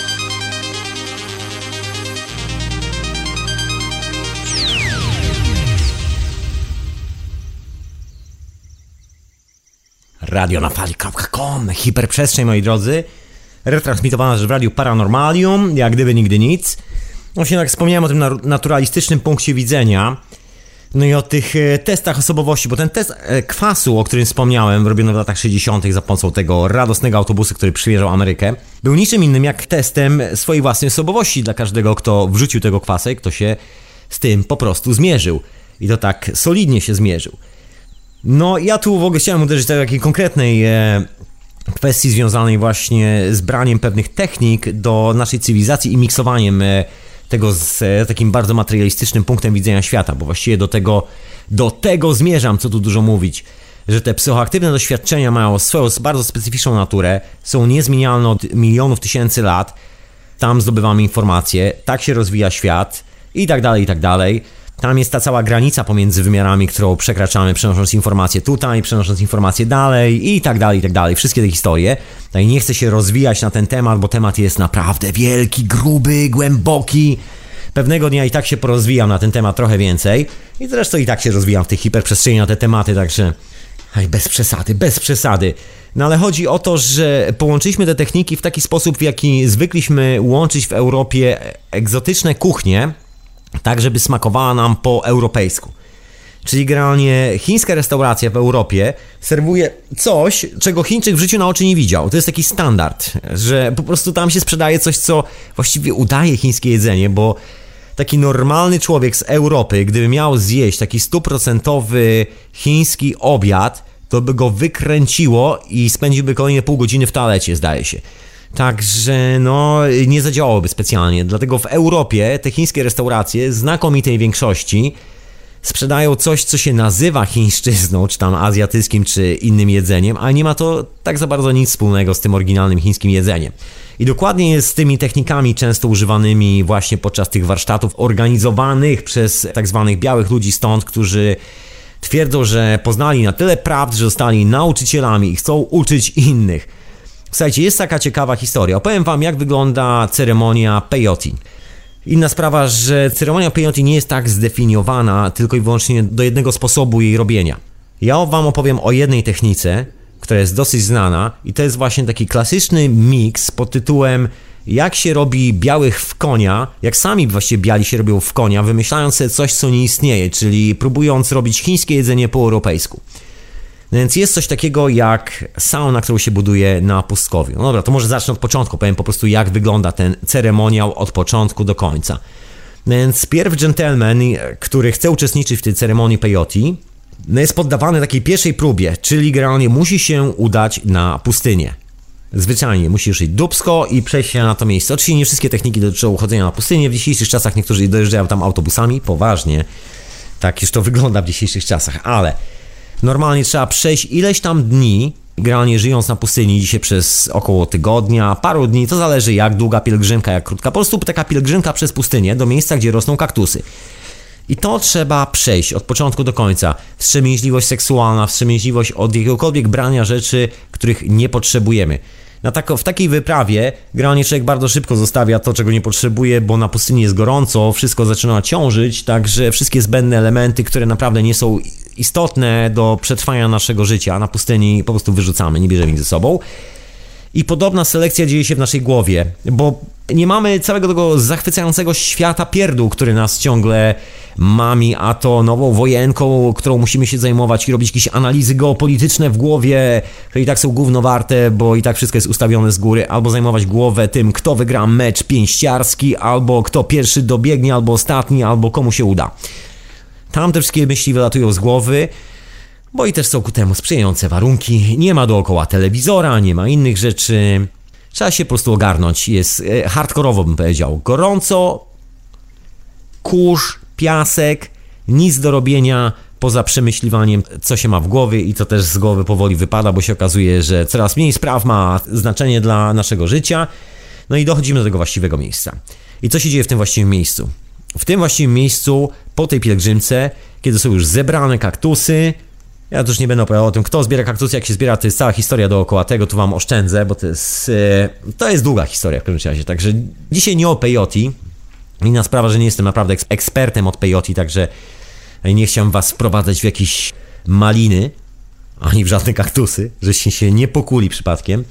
[SPEAKER 2] radionafali.com Hiperprzestrzeń, moi drodzy. Retransmitowana w radiu Paranormalium, jak gdyby nigdy nic. Właśnie jak wspomniałem o tym naturalistycznym punkcie widzenia, no i o tych e, testach osobowości, bo ten test e, kwasu, o którym wspomniałem, robiony w latach 60. za pomocą tego radosnego autobusu, który przywieżał Amerykę, był niczym innym jak testem swojej własnej osobowości dla każdego, kto wrzucił tego kwasek, kto się z tym po prostu zmierzył. I to tak solidnie się zmierzył. No, ja tu w ogóle chciałem uderzyć do takiej konkretnej e, kwestii związanej właśnie z braniem pewnych technik do naszej cywilizacji i miksowaniem e, tego z e, takim bardzo materialistycznym punktem widzenia świata, bo właściwie do tego, do tego zmierzam, co tu dużo mówić, że te psychoaktywne doświadczenia mają swoją bardzo specyficzną naturę, są niezmienialne od milionów tysięcy lat, tam zdobywamy informacje, tak się rozwija świat i tak dalej, i tak dalej. Tam jest ta cała granica pomiędzy wymiarami, którą przekraczamy, przenosząc informacje tutaj, przenosząc informacje dalej i tak dalej, i tak dalej. Wszystkie te historie. I nie chcę się rozwijać na ten temat, bo temat jest naprawdę wielki, gruby, głęboki. Pewnego dnia i tak się porozwijam na ten temat trochę więcej. I zresztą i tak się rozwijam w tej hiperprzestrzeni na te tematy, także... Aj, bez przesady, bez przesady. No ale chodzi o to, że połączyliśmy te techniki w taki sposób, w jaki zwykliśmy łączyć w Europie egzotyczne kuchnie, tak żeby smakowała nam po europejsku. Czyli generalnie chińska restauracja w Europie serwuje coś, czego Chińczyk w życiu na oczy nie widział. To jest taki standard, że po prostu tam się sprzedaje coś, co właściwie udaje chińskie jedzenie, bo taki normalny człowiek z Europy, gdyby miał zjeść taki stuprocentowy chiński obiad, to by go wykręciło i spędziłby kolejne pół godziny w toalecie, zdaje się. Także no, nie zadziałałoby specjalnie. Dlatego w Europie te chińskie restauracje, znakomitej większości, sprzedają coś, co się nazywa chińszczyzną, czy tam azjatyckim, czy innym jedzeniem, ale nie ma to tak za bardzo nic wspólnego z tym oryginalnym chińskim jedzeniem. I dokładnie jest z tymi technikami często używanymi właśnie podczas tych warsztatów organizowanych przez tak zwanych białych ludzi stąd, którzy twierdzą, że poznali na tyle prawd, że zostali nauczycielami i chcą uczyć innych. Słuchajcie, jest taka ciekawa historia. Opowiem wam, jak wygląda ceremonia peyote. Inna sprawa, że ceremonia peyote nie jest tak zdefiniowana tylko i wyłącznie do jednego sposobu jej robienia. Ja wam opowiem o jednej technice, która jest dosyć znana i to jest właśnie taki klasyczny miks pod tytułem jak się robi białych w konia, jak sami właściwie biali się robią w konia, wymyślając sobie coś, co nie istnieje, czyli próbując robić chińskie jedzenie po europejsku. No więc jest coś takiego jak sauna, którą się buduje na pustkowiu. No dobra, to może zacznę od początku, powiem po prostu jak wygląda ten ceremoniał od początku do końca. No więc pierw gentleman, który chce uczestniczyć w tej ceremonii peyote, no jest poddawany takiej pierwszej próbie, czyli generalnie musi się udać na pustynię. Zwyczajnie musisz iść dubsko i przejść się na to miejsce. Oczywiście nie wszystkie techniki dotyczą chodzenia na pustynię. W dzisiejszych czasach niektórzy dojeżdżają tam autobusami, poważnie. Tak już to wygląda w dzisiejszych czasach, ale normalnie trzeba przejść ileś tam dni, generalnie żyjąc na pustyni dzisiaj przez około tygodnia, paru dni, to zależy jak długa pielgrzymka, jak krótka. Po prostu taka pielgrzymka przez pustynię do miejsca, gdzie rosną kaktusy. I to trzeba przejść od początku do końca. Wstrzemięźliwość seksualna, wstrzemięźliwość od jakiegokolwiek brania rzeczy, których nie potrzebujemy. Na tako, w takiej wyprawie generalnie człowiek bardzo szybko zostawia to, czego nie potrzebuje, bo na pustyni jest gorąco, wszystko zaczyna ciążyć, także wszystkie zbędne elementy, które naprawdę nie są istotne do przetrwania naszego życia na pustyni po prostu wyrzucamy, nie bierzemy ich ze sobą. I podobna selekcja dzieje się w naszej głowie, bo nie mamy całego tego zachwycającego świata pierdół, który nas ciągle mami, a to nową wojenką, którą musimy się zajmować i robić jakieś analizy geopolityczne w głowie, że i tak są gówno warte, bo i tak wszystko jest ustawione z góry, albo zajmować głowę tym, kto wygra mecz pięściarski, albo kto pierwszy dobiegnie, albo ostatni, albo komu się uda. Tam te wszystkie myśli wylatują z głowy, bo i też są ku temu sprzyjające warunki. Nie ma dookoła telewizora, nie ma innych rzeczy. Trzeba się po prostu ogarnąć. Jest e, hardkorowo, bym powiedział. Gorąco, kurz, piasek, nic do robienia poza przemyśliwaniem, co się ma w głowie i co też z głowy powoli wypada, bo się okazuje, że coraz mniej spraw ma znaczenie dla naszego życia. No i dochodzimy do tego właściwego miejsca. I co się dzieje w tym właściwym miejscu? W tym właściwym miejscu, po tej pielgrzymce, kiedy są już zebrane kaktusy, ja też nie będę opowiadał o tym, kto zbiera kaktusy, jak się zbiera, to jest cała historia dookoła tego, tu wam oszczędzę, bo to jest, e, to jest długa historia w każdym razie. Także dzisiaj nie o peyote. Inna sprawa, że nie jestem naprawdę ekspertem od peyote, także nie chciałem was wprowadzać w jakieś maliny, ani w żadne kaktusy, żeście się nie pokuli przypadkiem.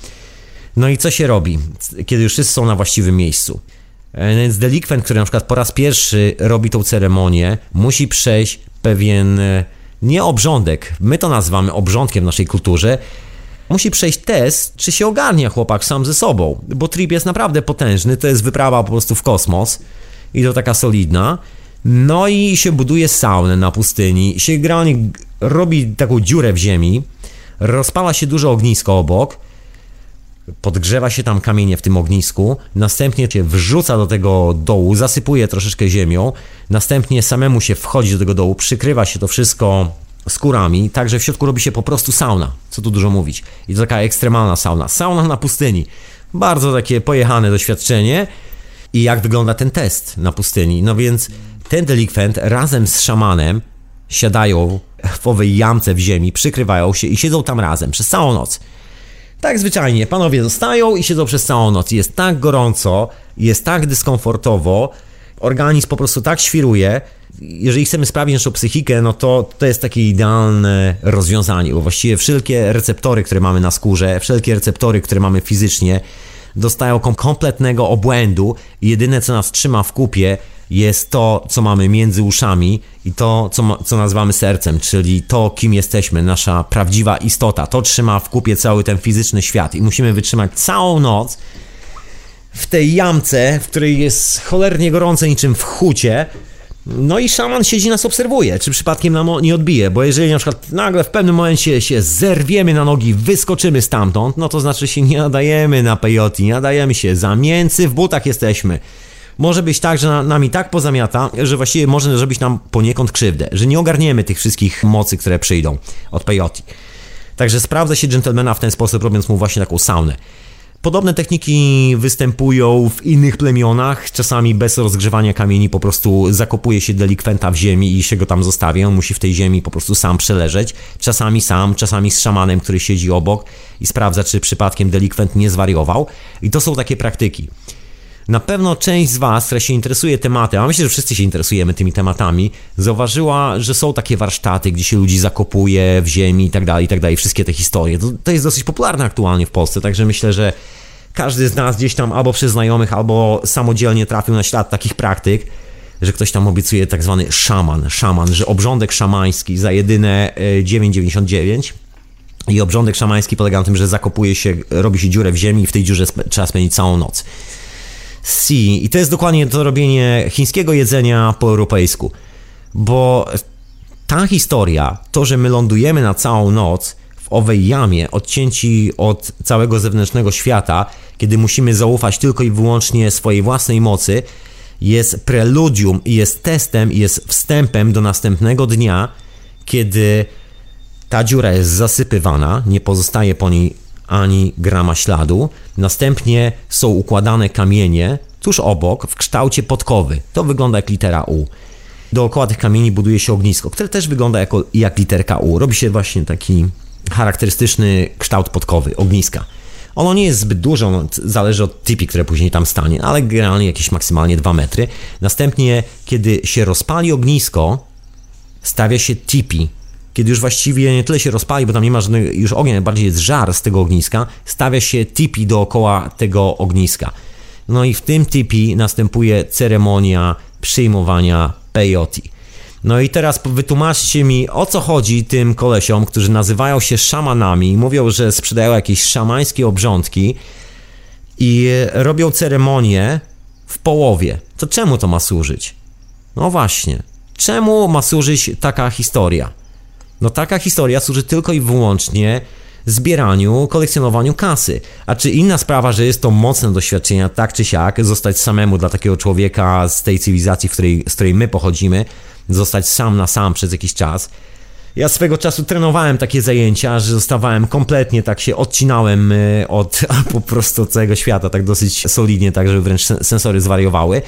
[SPEAKER 2] No i co się robi, kiedy już wszyscy są na właściwym miejscu? E, więc delikwent, który na przykład po raz pierwszy robi tą ceremonię, musi przejść pewien e, nie obrządek, my to nazywamy obrządkiem w naszej kulturze, musi przejść test, czy się ogarnia chłopak sam ze sobą, bo trip jest naprawdę potężny, to jest wyprawa po prostu w kosmos i to taka solidna. No i się buduje saunę na pustyni, się generalnie robi taką dziurę w ziemi, rozpala się duże ognisko obok podgrzewa się tam kamienie w tym ognisku, następnie się wrzuca do tego dołu, zasypuje troszeczkę ziemią, następnie samemu się wchodzi do tego dołu, przykrywa się to wszystko skórami, także w środku robi się po prostu sauna, co tu dużo mówić. I to taka ekstremalna sauna. Sauna na pustyni. Bardzo takie pojechane doświadczenie. I jak wygląda ten test na pustyni? No więc ten delikwent razem z szamanem siadają w owej jamce w ziemi, przykrywają się i siedzą tam razem przez całą noc. Tak zwyczajnie, panowie zostają i siedzą przez całą noc. Jest tak gorąco, jest tak dyskomfortowo, organizm po prostu tak świruje. Jeżeli chcemy sprawdzić naszą psychikę, no to to jest takie idealne rozwiązanie, bo właściwie wszelkie receptory, które mamy na skórze, wszelkie receptory, które mamy fizycznie, dostają kompletnego obłędu jedyne co nas trzyma w kupie jest to, co mamy między uszami i to, co, co nazywamy sercem, czyli to, kim jesteśmy, nasza prawdziwa istota. To trzyma w kupie cały ten fizyczny świat i musimy wytrzymać całą noc w tej jamce, w której jest cholernie gorące niczym w hucie. No i szaman siedzi nas obserwuje, czy przypadkiem nam nie odbije, bo jeżeli na przykład nagle w pewnym momencie się zerwiemy na nogi, wyskoczymy stamtąd, no to znaczy się nie nadajemy na peyote, nie nadajemy się, zamięcy w butach jesteśmy może być tak, że nami tak pozamiata, że właściwie może zrobić nam poniekąd krzywdę, że nie ogarniemy tych wszystkich mocy, które przyjdą od peyote. Także sprawdza się dżentelmena w ten sposób, robiąc mu właśnie taką saunę. Podobne techniki występują w innych plemionach. Czasami bez rozgrzewania kamieni po prostu zakopuje się delikwenta w ziemi i się go tam zostawia. On musi w tej ziemi po prostu sam przeleżeć. Czasami sam, czasami z szamanem, który siedzi obok i sprawdza, czy przypadkiem delikwent nie zwariował. I to są takie praktyki. Na pewno część z Was, która się interesuje tematem, a myślę, że wszyscy się interesujemy tymi tematami, zauważyła, że są takie warsztaty, gdzie się ludzi zakopuje w ziemi i tak dalej, i tak dalej, wszystkie te historie. To, to jest dosyć popularne aktualnie w Polsce, także myślę, że każdy z nas gdzieś tam albo przez znajomych, albo samodzielnie trafił na ślad takich praktyk, że ktoś tam obiecuje tak zwany szaman, szaman, że obrządek szamański za jedyne 9,99 e, i obrządek szamański polega na tym, że zakopuje się, robi się dziurę w ziemi i w tej dziurze trzeba spędzić całą noc. I to jest dokładnie to robienie chińskiego jedzenia po europejsku. Bo ta historia, to, że my lądujemy na całą noc w owej jamie, odcięci od całego zewnętrznego świata, kiedy musimy zaufać tylko i wyłącznie swojej własnej mocy, jest preludium i jest testem, i jest wstępem do następnego dnia, kiedy ta dziura jest zasypywana, nie pozostaje po niej ani grama śladu. Następnie są układane kamienie tuż obok w kształcie podkowy. To wygląda jak litera U. Dookoła tych kamieni buduje się ognisko, które też wygląda jako, jak literka U. Robi się właśnie taki charakterystyczny kształt podkowy, ogniska. Ono nie jest zbyt duże, zależy od typi, które później tam stanie, ale generalnie jakieś maksymalnie 2 metry. Następnie, kiedy się rozpali ognisko, stawia się tipi, kiedy już właściwie nie tyle się rozpali, bo tam nie ma już ognia, bardziej jest żar z tego ogniska, stawia się tipi dookoła tego ogniska. No i w tym tipi następuje ceremonia przyjmowania peyote. No i teraz wytłumaczcie mi, o co chodzi tym kolesiom, którzy nazywają się szamanami, mówią, że sprzedają jakieś szamańskie obrządki i robią ceremonię w połowie. To czemu to ma służyć? No właśnie, czemu ma służyć taka historia? No taka historia służy tylko i wyłącznie zbieraniu, kolekcjonowaniu kasy. A czy inna sprawa, że jest to mocne doświadczenie, tak czy siak, zostać samemu dla takiego człowieka z tej cywilizacji, w której, z której my pochodzimy, zostać sam na sam przez jakiś czas. Ja swego czasu trenowałem takie zajęcia, że zostawałem kompletnie, tak się odcinałem y, od po prostu całego świata, tak dosyć solidnie, tak żeby wręcz sensory zwariowały.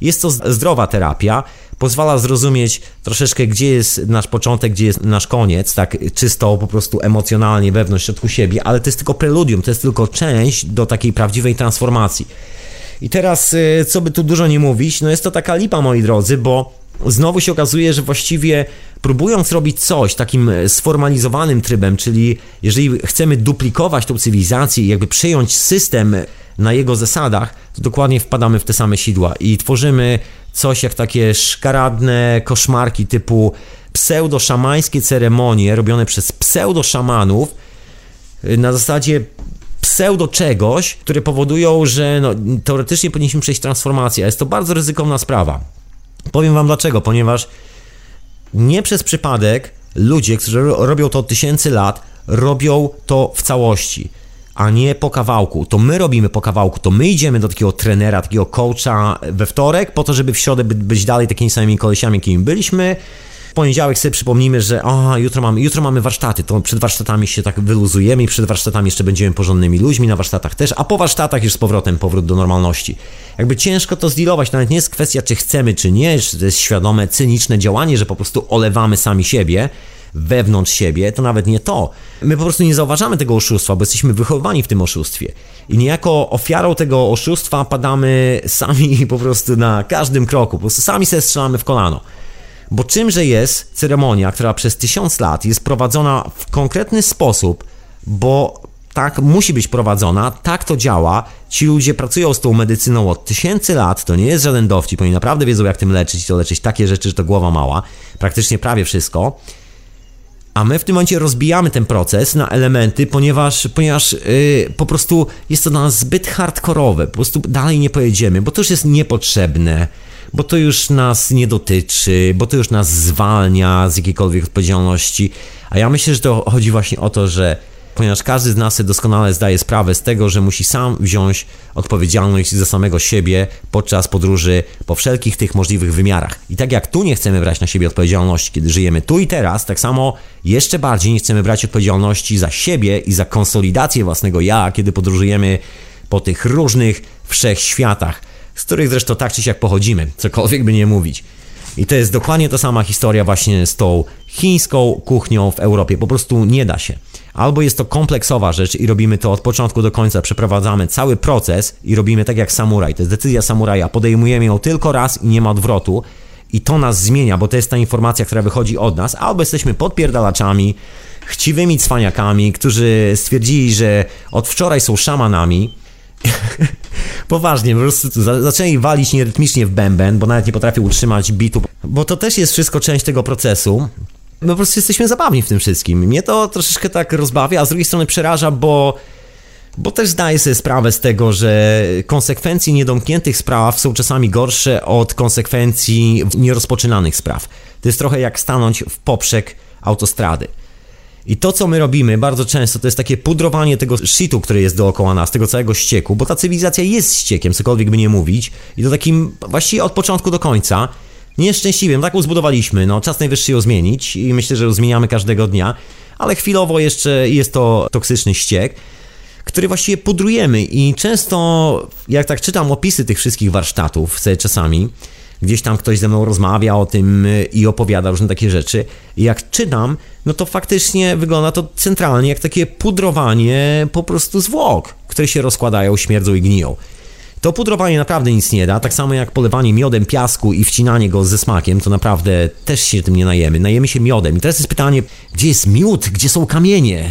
[SPEAKER 2] Jest to zdrowa terapia, pozwala zrozumieć troszeczkę, gdzie jest nasz początek, gdzie jest nasz koniec, tak czysto po prostu emocjonalnie wewnątrz, w środku siebie, ale to jest tylko preludium, to jest tylko część do takiej prawdziwej transformacji. I teraz, y, co by tu dużo nie mówić, no jest to taka lipa, moi drodzy, bo znowu się okazuje, że właściwie próbując robić coś takim sformalizowanym trybem, czyli jeżeli chcemy duplikować tą cywilizację i jakby przyjąć system na jego zasadach, to dokładnie wpadamy w te same sidła i tworzymy coś jak takie szkaradne koszmarki typu pseudo-szamańskie ceremonie robione przez pseudo-szamanów y, na zasadzie pseudo czegoś, które powodują, że no, teoretycznie powinniśmy przejść transformację, jest to bardzo ryzykowna sprawa. Powiem wam dlaczego, ponieważ nie przez przypadek ludzie, którzy robią to od tysięcy lat, robią to w całości. A nie po kawałku. To my robimy po kawałku, to my idziemy do takiego trenera, takiego coacha we wtorek, po to, żeby w środę być dalej takimi samymi kolesiami, jakimi byliśmy. W poniedziałek sobie przypomnimy, że a, jutro, mamy, jutro mamy warsztaty, to przed warsztatami się tak wyluzujemy i przed warsztatami jeszcze będziemy porządnymi ludźmi, na warsztatach też, a po warsztatach już z powrotem powrót do normalności. Jakby ciężko to zdealować, to nawet nie jest kwestia, czy chcemy, czy nie, czy to jest świadome, cyniczne działanie, że po prostu olewamy sami siebie, wewnątrz siebie, to nawet nie to. My po prostu nie zauważamy tego oszustwa, bo jesteśmy wychowani w tym oszustwie. I niejako ofiarą tego oszustwa padamy sami po prostu na każdym kroku, po prostu sami sobie strzelamy w kolano. Bo czymże jest ceremonia, która przez tysiąc lat jest prowadzona w konkretny sposób, bo tak musi być prowadzona, tak to działa. Ci ludzie pracują z tą medycyną od tysięcy lat, to nie jest żaden dowcip, oni naprawdę wiedzą jak tym leczyć, to leczyć takie rzeczy, że to głowa mała, praktycznie prawie wszystko. A my w tym momencie rozbijamy ten proces na elementy, ponieważ, ponieważ yy, po prostu jest to dla nas zbyt hardkorowe. Po prostu dalej nie pojedziemy, bo to już jest niepotrzebne, bo to już nas nie dotyczy, bo to już nas zwalnia z jakiejkolwiek odpowiedzialności. A ja myślę, że to chodzi właśnie o to, że ponieważ każdy z nas doskonale zdaje sprawę z tego, że musi sam wziąć odpowiedzialność za samego siebie podczas podróży po wszelkich tych możliwych wymiarach. I tak jak tu nie chcemy brać na siebie odpowiedzialności, kiedy żyjemy tu i teraz, tak samo jeszcze bardziej nie chcemy brać odpowiedzialności za siebie i za konsolidację własnego ja, kiedy podróżujemy po tych różnych wszechświatach, z których zresztą tak czy siak pochodzimy, cokolwiek by nie mówić. I to jest dokładnie ta sama historia właśnie z tą chińską kuchnią w Europie. Po prostu nie da się. Albo jest to kompleksowa rzecz i robimy to od początku do końca, przeprowadzamy cały proces i robimy tak jak samuraj. To jest decyzja samuraja. Podejmujemy ją tylko raz i nie ma odwrotu. I to nas zmienia, bo to jest ta informacja, która wychodzi od nas. Albo jesteśmy podpierdalaczami, chciwymi cwaniakami, którzy stwierdzili, że od wczoraj są szamanami. Poważnie, po prostu zaczęli walić nierytmicznie w bęben, bo nawet nie potrafią utrzymać bitu, bo to też jest wszystko część tego procesu. My po prostu jesteśmy zabawni w tym wszystkim. Mnie to troszeczkę tak rozbawia, a z drugiej strony przeraża, bo bo też zdaję sobie sprawę z tego, że konsekwencje niedomkniętych spraw są czasami gorsze od konsekwencji nierozpoczynanych spraw. To jest trochę jak stanąć w poprzek autostrady. I to, co my robimy bardzo często, to jest takie pudrowanie tego shitu, który jest dookoła nas, tego całego ścieku, bo ta cywilizacja jest ściekiem, cokolwiek by nie mówić, i to takim właściwie od początku do końca nieszczęśliwym. Taką zbudowaliśmy. No, czas najwyższy ją zmienić i myślę, że ją zmieniamy każdego dnia, ale chwilowo jeszcze jest to toksyczny ściek, który właściwie pudrujemy i często, jak tak czytam opisy tych wszystkich warsztatów sobie czasami, gdzieś tam ktoś ze mną rozmawia o tym i opowiada różne takie rzeczy. Jak czytam, no to faktycznie wygląda to centralnie jak takie pudrowanie po prostu zwłok, które się rozkładają, śmierdzą i gniją. To pudrowanie naprawdę nic nie da, tak samo jak polewanie miodem piasku i wcinanie go ze smakiem, to naprawdę też się tym nie najemy. Najemy się miodem. I teraz jest pytanie, gdzie jest miód, gdzie są kamienie?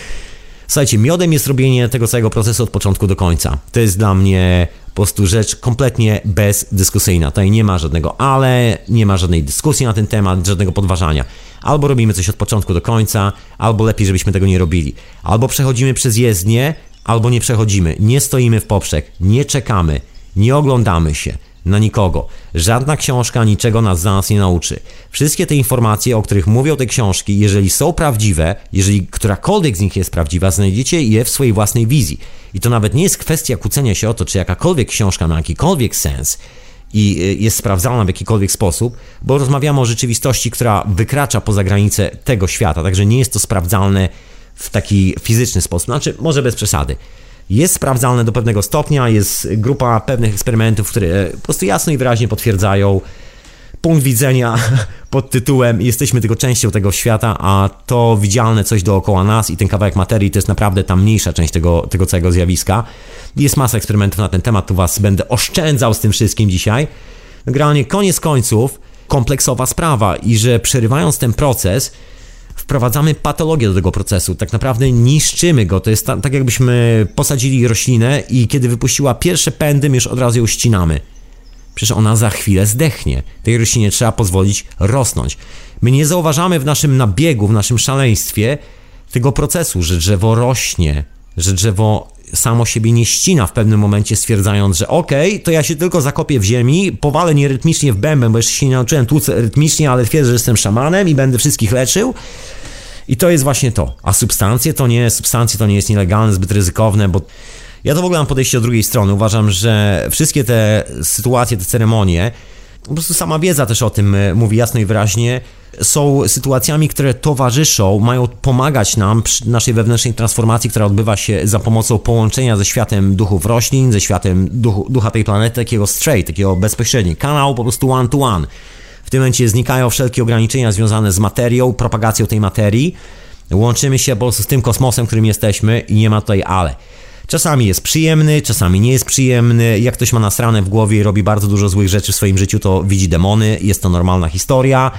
[SPEAKER 2] Słuchajcie, miodem jest robienie tego całego procesu od początku do końca. To jest dla mnie po prostu rzecz kompletnie bezdyskusyjna. Tutaj nie ma żadnego ale, nie ma żadnej dyskusji na ten temat, żadnego podważania. Albo robimy coś od początku do końca, albo lepiej, żebyśmy tego nie robili. Albo przechodzimy przez jezdnię, albo nie przechodzimy, nie stoimy w poprzek, nie czekamy, nie oglądamy się na nikogo. Żadna książka niczego nas za nas nie nauczy. Wszystkie te informacje, o których mówią te książki, jeżeli są prawdziwe, jeżeli którakolwiek z nich jest prawdziwa, znajdziecie je w swojej własnej wizji. I to nawet nie jest kwestia kłócenia się o to, czy jakakolwiek książka ma jakikolwiek sens i y, jest sprawdzalna w jakikolwiek sposób, bo rozmawiamy o rzeczywistości, która wykracza poza granice tego świata, także nie jest to sprawdzalne w taki fizyczny sposób, znaczy może bez przesady. Jest sprawdzalne do pewnego stopnia, jest grupa pewnych eksperymentów, które po prostu jasno i wyraźnie potwierdzają punkt widzenia pod tytułem jesteśmy tylko częścią tego świata, a to widzialne coś dookoła nas i ten kawałek materii to jest naprawdę ta mniejsza część tego, tego całego zjawiska. Jest masa eksperymentów na ten temat, tu was będę oszczędzał z tym wszystkim dzisiaj. Generalnie koniec końców kompleksowa sprawa i że przerywając ten proces wprowadzamy patologię do tego procesu, tak naprawdę niszczymy go. To jest ta, tak, jakbyśmy posadzili roślinę i kiedy wypuściła pierwsze pędy, my już od razu ją ścinamy. Przecież ona za chwilę zdechnie. Tej roślinie trzeba pozwolić rosnąć. My nie zauważamy w naszym nabiegu, w naszym szaleństwie tego procesu, że drzewo rośnie, że drzewo samo siebie nie ścina w pewnym momencie, stwierdzając, że okej, okay, to ja się tylko zakopię w ziemi, powalę nierytmicznie w bębę, bo jeszcze się nie nauczyłem tłuc rytmicznie, ale twierdzę, że jestem szamanem i będę wszystkich leczył. I to jest właśnie to. A substancje to nie, substancje to nie jest nielegalne, zbyt ryzykowne, bo ja to w ogóle mam podejście od drugiej strony. Uważam, że wszystkie te sytuacje, te ceremonie, po prostu sama wiedza też o tym e, mówi jasno i wyraźnie, są sytuacjami, które towarzyszą, mają pomagać nam przy naszej wewnętrznej transformacji, która odbywa się za pomocą połączenia ze światem duchów roślin, ze światem duchu, ducha tej planety, takiego straight, takiego bezpośredni. Kanał po prostu one to one. W tym momencie znikają wszelkie ograniczenia związane z materią, propagacją tej materii. Łączymy się po prostu z tym kosmosem, którym jesteśmy i nie ma tutaj ale. Czasami jest przyjemny, czasami nie jest przyjemny. Jak ktoś ma nasrane w głowie i robi bardzo dużo złych rzeczy w swoim życiu, to widzi demony, jest to normalna historia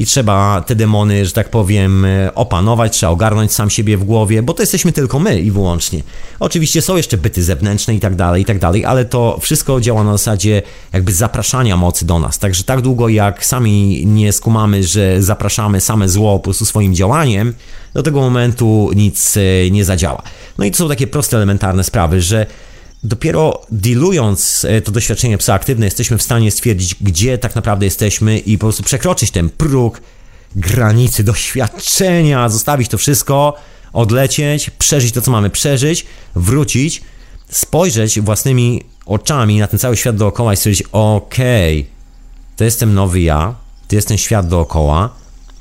[SPEAKER 2] i trzeba te demony, że tak powiem, e, opanować, trzeba ogarnąć sam siebie w głowie, bo to jesteśmy tylko my i wyłącznie. Oczywiście są jeszcze byty zewnętrzne i tak dalej, i tak dalej, ale to wszystko działa na zasadzie jakby zapraszania mocy do nas. Także tak długo jak sami nie skumamy, że zapraszamy same zło po prostu swoim działaniem, do tego momentu nic e, nie zadziała. No i to są takie proste, elementarne sprawy, że dopiero dealując e, to doświadczenie psychoaktywne, jesteśmy w stanie stwierdzić, gdzie tak naprawdę jesteśmy i po prostu przekroczyć ten próg granicy doświadczenia, zostawić to wszystko, odlecieć, przeżyć to, co mamy przeżyć, wrócić, spojrzeć własnymi oczami na ten cały świat dookoła i stwierdzić, okej, okay, to jestem nowy ja, to jest ten świat dookoła,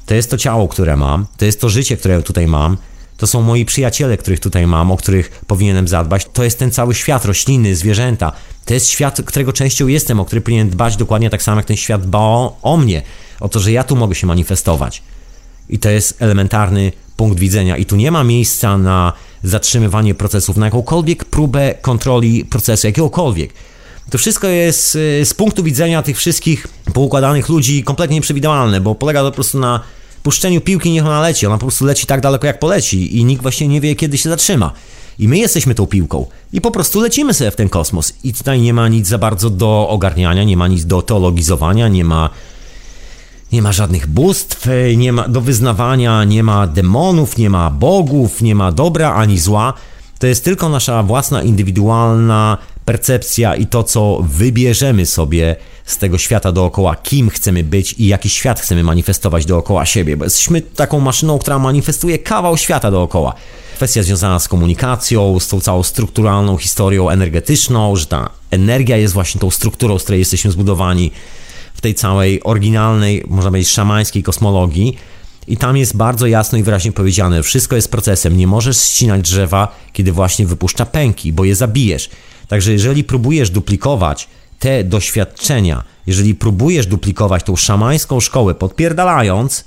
[SPEAKER 2] to jest to ciało, które mam, to jest to życie, które tutaj mam, to są moi przyjaciele, których tutaj mam, o których powinienem zadbać. To jest ten cały świat, rośliny, zwierzęta. To jest świat, którego częścią jestem, o który powinien dbać dokładnie tak samo, jak ten świat dba o, o mnie. O to, że ja tu mogę się manifestować. I to jest elementarny punkt widzenia. I tu nie ma miejsca na zatrzymywanie procesów, na jakąkolwiek próbę kontroli procesu, jakiegokolwiek. To wszystko jest y, z punktu widzenia tych wszystkich poukładanych ludzi kompletnie nieprzewidywalne, bo polega to po prostu na puszczeniu piłki niech ona leci, ona po prostu leci tak daleko jak poleci i nikt właśnie nie wie kiedy się zatrzyma. I my jesteśmy tą piłką i po prostu lecimy sobie w ten kosmos. I tutaj nie ma nic za bardzo do ogarniania, nie ma nic do teologizowania, nie ma nie ma żadnych bóstw, nie ma do wyznawania, nie ma demonów, nie ma bogów, nie ma dobra ani zła. To jest tylko nasza własna indywidualna percepcja i to, co wybierzemy sobie z tego świata dookoła, kim chcemy być i jaki świat chcemy manifestować dookoła siebie, bo jesteśmy taką maszyną, która manifestuje kawał świata dookoła. Kwestia związana z komunikacją, z tą całą strukturalną historią energetyczną, że ta energia jest właśnie tą strukturą, z której jesteśmy zbudowani w tej całej oryginalnej, można powiedzieć, szamańskiej kosmologii. I tam jest bardzo jasno i wyraźnie powiedziane, wszystko jest procesem. Nie możesz ścinać drzewa, kiedy właśnie wypuszcza pęki, bo je zabijesz. Także jeżeli próbujesz duplikować te doświadczenia, jeżeli próbujesz duplikować tą szamańską szkołę, podpierdalając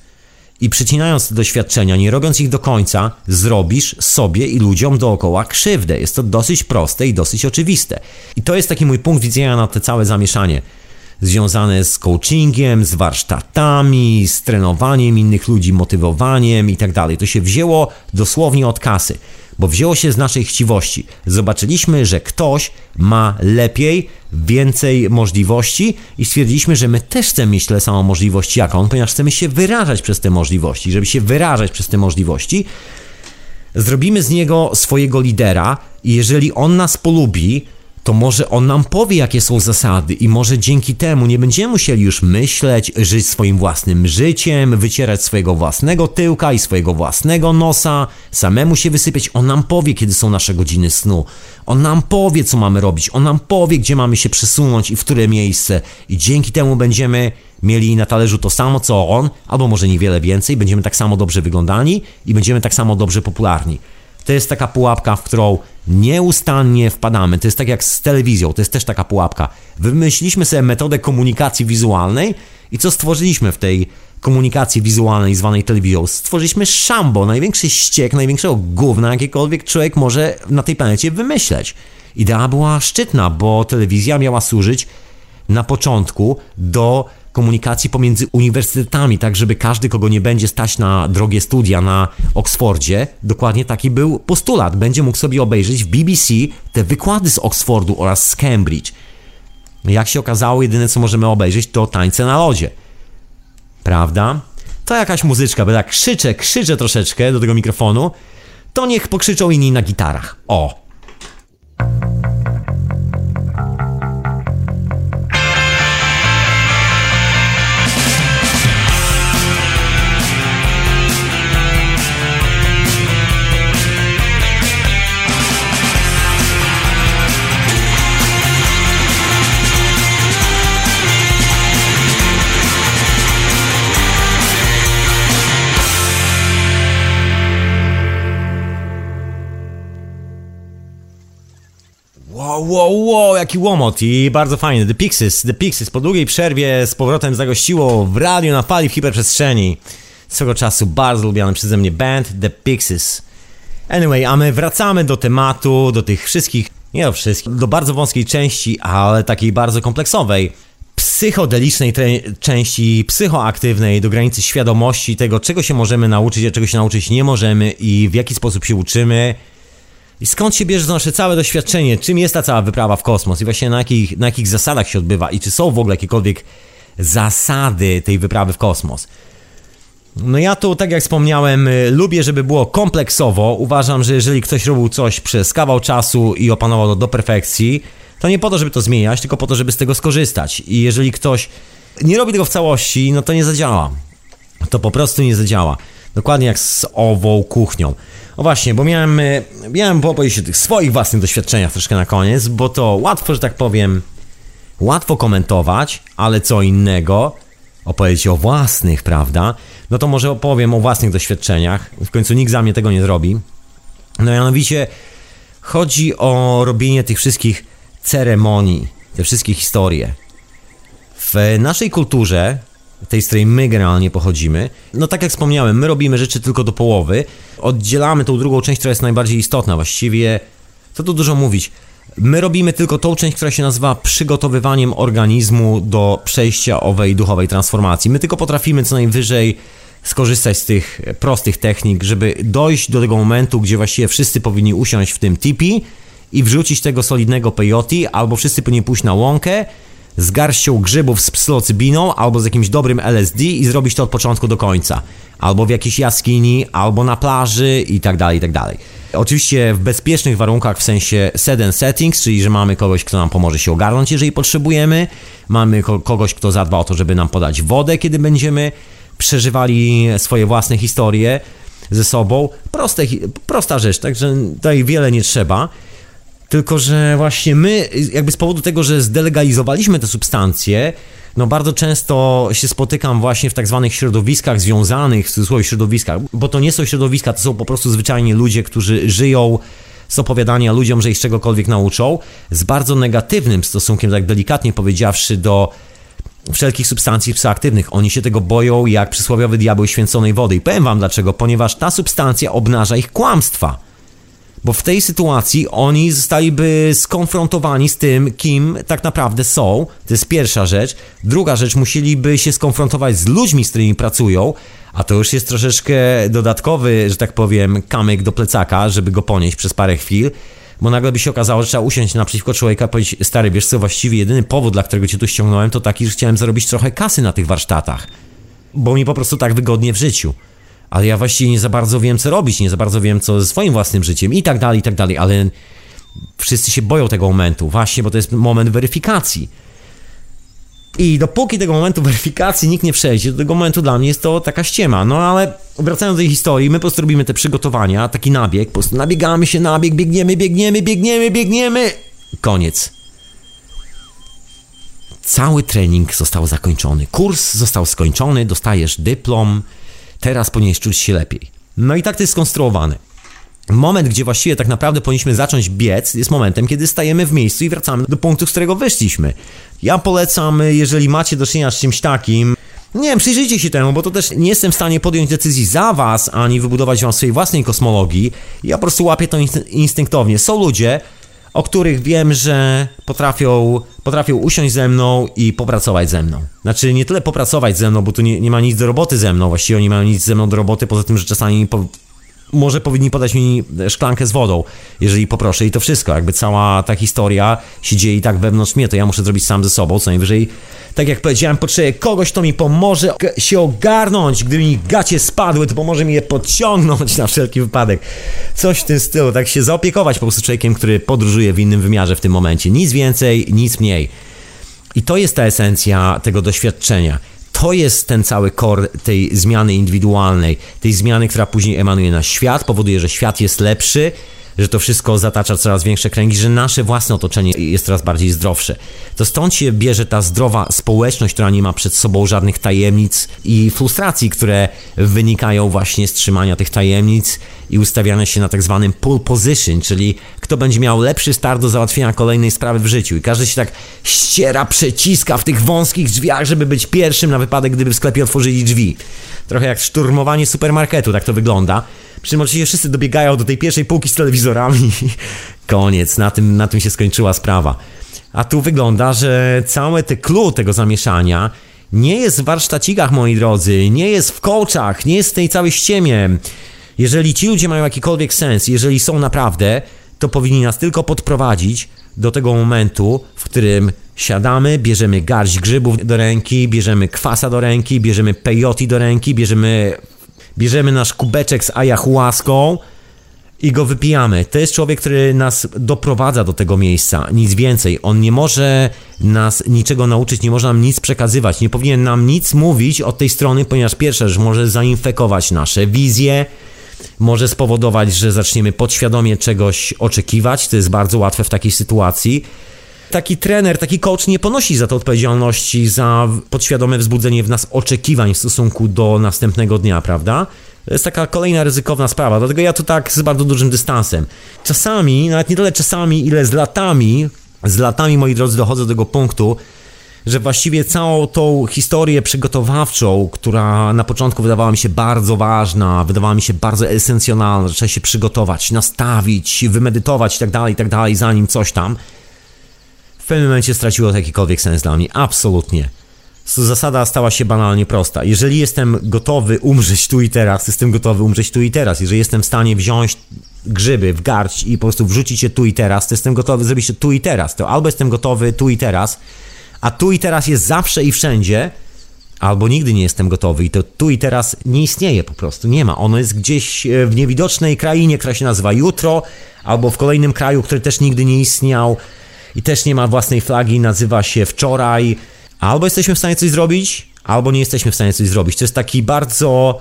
[SPEAKER 2] i przycinając te doświadczenia, nie robiąc ich do końca, zrobisz sobie i ludziom dookoła krzywdę. Jest to dosyć proste i dosyć oczywiste. I to jest taki mój punkt widzenia na te całe zamieszanie związane z coachingiem, z warsztatami, z trenowaniem innych ludzi, motywowaniem i tak dalej. To się wzięło dosłownie od kasy bo wzięło się z naszej chciwości. Zobaczyliśmy, że ktoś ma lepiej, więcej możliwości i stwierdziliśmy, że my też chcemy mieć tyle samo możliwości jak on, ponieważ chcemy się wyrażać przez te możliwości. Żeby się wyrażać przez te możliwości, zrobimy z niego swojego lidera i jeżeli on nas polubi, to może on nam powie, jakie są zasady, i może dzięki temu nie będziemy musieli już myśleć, żyć swoim własnym życiem, wycierać swojego własnego tyłka i swojego własnego nosa, samemu się wysypiać. On nam powie, kiedy są nasze godziny snu. On nam powie, co mamy robić. On nam powie, gdzie mamy się przesunąć i w które miejsce. I dzięki temu będziemy mieli na talerzu to samo, co on, albo może niewiele więcej. Będziemy tak samo dobrze wyglądani i będziemy tak samo dobrze popularni. To jest taka pułapka, w którą nieustannie wpadamy. To jest tak jak z telewizją, to jest też taka pułapka. Wymyśliliśmy sobie metodę komunikacji wizualnej i co stworzyliśmy w tej komunikacji wizualnej zwanej telewizją? Stworzyliśmy szambo, największy ściek, największego gówna, jakiekolwiek człowiek może na tej planecie wymyśleć. Idea była szczytna, bo telewizja miała służyć na początku do komunikacji pomiędzy uniwersytetami, tak żeby każdy, kogo nie będzie stać na drogie studia na Oksfordzie, dokładnie taki był postulat, będzie mógł sobie obejrzeć w BBC te wykłady z Oksfordu oraz z Cambridge. Jak się okazało, jedyne co możemy obejrzeć to tańce na lodzie. Prawda? To jakaś muzyczka, bo tak krzyczę, krzyczę troszeczkę do tego mikrofonu, to niech pokrzyczą inni na gitarach. O! Łomot i bardzo fajny. The Pixies, The Pixies po długiej przerwie z powrotem zagościło w radio na fali w hiperprzestrzeni. Swego czasu bardzo lubiany przeze mnie band The Pixies. Anyway, a my wracamy do tematu, do tych wszystkich, nie do wszystkich, do bardzo wąskiej części, ale takiej bardzo kompleksowej psychodelicznej części, psychoaktywnej, do granicy świadomości tego, czego się możemy nauczyć, a czego się nauczyć nie możemy i w jaki sposób się uczymy. I skąd się bierze to nasze całe doświadczenie? Czym jest ta cała wyprawa w kosmos? I właśnie na jakich, na jakich zasadach się odbywa? I czy są w ogóle jakiekolwiek zasady tej wyprawy w kosmos? No ja tu, tak jak wspomniałem, y, lubię, żeby było kompleksowo. Uważam, że jeżeli ktoś robił coś przez kawał czasu i opanował to do perfekcji, to nie po to, żeby to zmieniać, tylko po to, żeby z tego skorzystać. I jeżeli ktoś nie robi tego w całości, no to nie zadziała. To po prostu nie zadziała. Dokładnie jak z ową kuchnią. O właśnie, bo miałem, y, miałem powiedzieć o tych swoich własnych doświadczeniach troszkę na koniec, bo to łatwo, że tak powiem, łatwo komentować, ale co innego opowiedzieć o własnych, prawda? No to może opowiem o własnych doświadczeniach. W końcu nikt za mnie tego nie zrobi. No mianowicie chodzi o robienie tych wszystkich ceremonii, te wszystkie historie. W naszej kulturze, tej z której my generalnie pochodzimy, no tak jak wspomniałem, my robimy rzeczy tylko do połowy, oddzielamy tą drugą część, która jest najbardziej istotna. Właściwie, co tu dużo mówić, my robimy tylko tą część, która się nazywa przygotowywaniem organizmu do przejścia owej duchowej transformacji. My tylko potrafimy co najwyżej skorzystać z tych prostych technik, żeby dojść do tego momentu, gdzie właściwie wszyscy powinni usiąść w tym tipi i wrzucić tego solidnego peyote, albo wszyscy powinni pójść na łąkę z garścią grzybów z psylocybiną, albo z jakimś dobrym LSD i zrobić to od początku do końca. Albo w jakiejś jaskini, albo na plaży i tak dalej, i tak dalej. Oczywiście w bezpiecznych warunkach, w sensie set settings, czyli że mamy kogoś, kto nam pomoże się ogarnąć, jeżeli potrzebujemy. Mamy kogoś, kto zadba o to, żeby nam podać wodę, kiedy będziemy przeżywali swoje własne historie ze sobą. Proste, prosta rzecz, także tutaj wiele nie trzeba. Tylko, że właśnie my, jakby z powodu tego, że zdelegalizowaliśmy te substancje, no bardzo często się spotykam właśnie w tak zwanych środowiskach związanych, w cudzysłowie środowiskach, bo to nie są środowiska, to są po prostu zwyczajnie ludzie, którzy żyją z opowiadania ludziom, że ich czegokolwiek nauczą, z bardzo negatywnym stosunkiem, tak delikatnie powiedziawszy, do wszelkich substancji psychoaktywnych. Oni się tego boją jak przysłowiowy diabeł święconej wody. I powiem wam dlaczego, ponieważ ta substancja obnaża ich kłamstwa. Bo w tej sytuacji oni zostaliby skonfrontowani z tym, kim tak naprawdę są. To jest pierwsza rzecz. Druga rzecz, musieliby się skonfrontować z ludźmi, z którymi pracują, a to już jest troszeczkę dodatkowy, że tak powiem, kamyk do plecaka, żeby go ponieść przez parę chwil bo nagle by się okazało, że trzeba usiąść naprzeciwko człowieka i powiedzieć, stary, wiesz co, właściwie jedyny powód, dla którego cię tu ściągnąłem, to taki, że chciałem zarobić trochę kasy na tych warsztatach, bo mi po prostu tak wygodnie w życiu. Ale ja właściwie nie za bardzo wiem, co robić, nie za bardzo wiem, co ze swoim własnym życiem i tak dalej, i tak dalej, ale wszyscy się boją tego momentu, właśnie, bo to jest moment weryfikacji. I dopóki tego momentu weryfikacji nikt nie przejdzie, do tego momentu dla mnie jest to taka ściema. No ale wracając do tej historii, my po prostu robimy te przygotowania, taki nabieg, po prostu nabiegamy się, nabieg, biegniemy, biegniemy, biegniemy, biegniemy. Koniec. Cały trening został zakończony. Kurs został skończony, dostajesz dyplom, teraz powinieneś czuć się lepiej. No i tak to jest skonstruowane. Moment, gdzie właściwie tak naprawdę powinniśmy zacząć biec, jest momentem, kiedy stajemy w miejscu i wracamy do punktu, z którego wyszliśmy. Ja polecam, jeżeli macie do czynienia z czymś takim, nie wiem, przyjrzyjcie się temu, bo to też nie jestem w stanie podjąć decyzji za was, ani wybudować wam swojej własnej kosmologii. Ja po prostu łapię to instynktownie. Są ludzie, o których wiem, że potrafią, potrafią usiąść ze mną i popracować ze mną. Znaczy, nie tyle popracować ze mną, bo tu nie, nie ma nic do roboty ze mną, właściwie oni mają nic ze mną do roboty, poza tym, że czasami po, może powinni podać mi szklankę z wodą, jeżeli poproszę i to wszystko, jakby cała ta historia się dzieje i tak wewnątrz mnie, to ja muszę zrobić sam ze sobą, co najwyżej, tak jak powiedziałem, potrzebuję kogoś, kto mi pomoże się ogarnąć, gdyby mi gacie spadły, to pomoże mi je podciągnąć na wszelki wypadek. Coś w tym stylu, tak się zaopiekować po prostu człowiekiem, który podróżuje w innym wymiarze w tym momencie. Nic więcej, nic mniej. I to jest ta esencja tego doświadczenia to jest ten cały core tej zmiany indywidualnej, tej zmiany, która później emanuje na świat, powoduje, że świat jest lepszy, że to wszystko zatacza coraz większe kręgi, że nasze własne otoczenie jest coraz bardziej zdrowsze. To stąd się bierze ta zdrowa społeczność, która nie ma przed sobą żadnych tajemnic i frustracji, które wynikają właśnie z trzymania tych tajemnic i ustawiane się na tak zwanym pull position, czyli kto będzie miał lepszy start do załatwienia kolejnej sprawy w życiu. I każdy się tak ściera, przeciska w tych wąskich drzwiach, żeby być pierwszym na wypadek, gdyby w sklepie otworzyli drzwi. Trochę jak szturmowanie supermarketu, tak to wygląda. Przy czym oczywiście wszyscy dobiegają do tej pierwszej półki z telewizorami. Koniec, na tym, na tym się skończyła sprawa. A tu wygląda, że całe te clue tego zamieszania nie jest w warsztacikach, moi drodzy, nie jest w coachach, nie jest w tej całej ściemie. Jeżeli ci ludzie mają jakikolwiek sens, jeżeli są naprawdę, to powinni nas tylko podprowadzić do tego momentu, w którym siadamy, bierzemy garść grzybów do ręki, bierzemy kwasa do ręki, bierzemy peyote do ręki, bierzemy, bierzemy nasz kubeczek z ayahuaską i go wypijamy. To jest człowiek, który nas doprowadza do tego miejsca, nic więcej. On nie może nas niczego nauczyć, nie może nam nic przekazywać, nie powinien nam nic mówić od tej strony, ponieważ pierwsze, że może zainfekować nasze wizje, może spowodować, że zaczniemy podświadomie czegoś oczekiwać. To jest bardzo łatwe w takiej sytuacji. Taki trener, taki coach nie ponosi za to odpowiedzialności za podświadome wzbudzenie w nas oczekiwań w stosunku do następnego dnia, prawda? To jest taka kolejna ryzykowna sprawa, dlatego ja to tak z bardzo dużym dystansem. Czasami, nawet nie tyle czasami, ile z latami, z latami, moi drodzy, dochodzę do tego punktu, że właściwie całą tą historię przygotowawczą, która na początku wydawała mi się bardzo ważna, wydawała mi się bardzo esencjonalna, że trzeba się przygotować, nastawić, wymedytować itd., tak itd., tak zanim coś tam, w pewnym momencie straciło jakikolwiek sens dla mnie. Absolutnie. Zasada stała się banalnie prosta. Jeżeli jestem gotowy umrzeć tu i teraz, jestem gotowy umrzeć tu i teraz. Jeżeli jestem w stanie wziąć grzyby w garść i po prostu wrzucić je tu i teraz, to jestem gotowy zrobić to tu i teraz. To albo jestem gotowy tu i teraz, a tu i teraz jest zawsze i wszędzie, albo nigdy nie jestem gotowy i to tu i teraz nie istnieje po prostu, nie ma. Ono jest gdzieś e, w niewidocznej krainie, która się nazywa jutro, albo w kolejnym kraju, który też nigdy nie istniał i też nie ma własnej flagi, nazywa się wczoraj. Albo jesteśmy w stanie coś zrobić, albo nie jesteśmy w stanie coś zrobić. To jest taki bardzo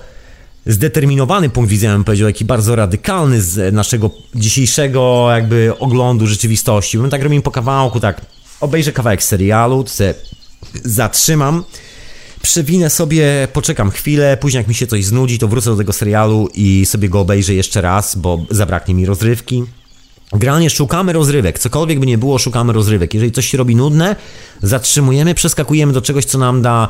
[SPEAKER 2] zdeterminowany punkt widzenia, bym powiedział, taki bardzo radykalny z naszego dzisiejszego jakby oglądu rzeczywistości. My tak robimy po kawałku, tak obejrzę kawałek serialu, se zatrzymam, przewinę sobie, poczekam chwilę, później jak mi się coś znudzi, to wrócę do tego serialu i sobie go obejrzę jeszcze raz, bo zabraknie mi rozrywki. Generalnie szukamy rozrywek, cokolwiek by nie było, szukamy rozrywek. Jeżeli coś się robi nudne, zatrzymujemy, przeskakujemy do czegoś, co nam da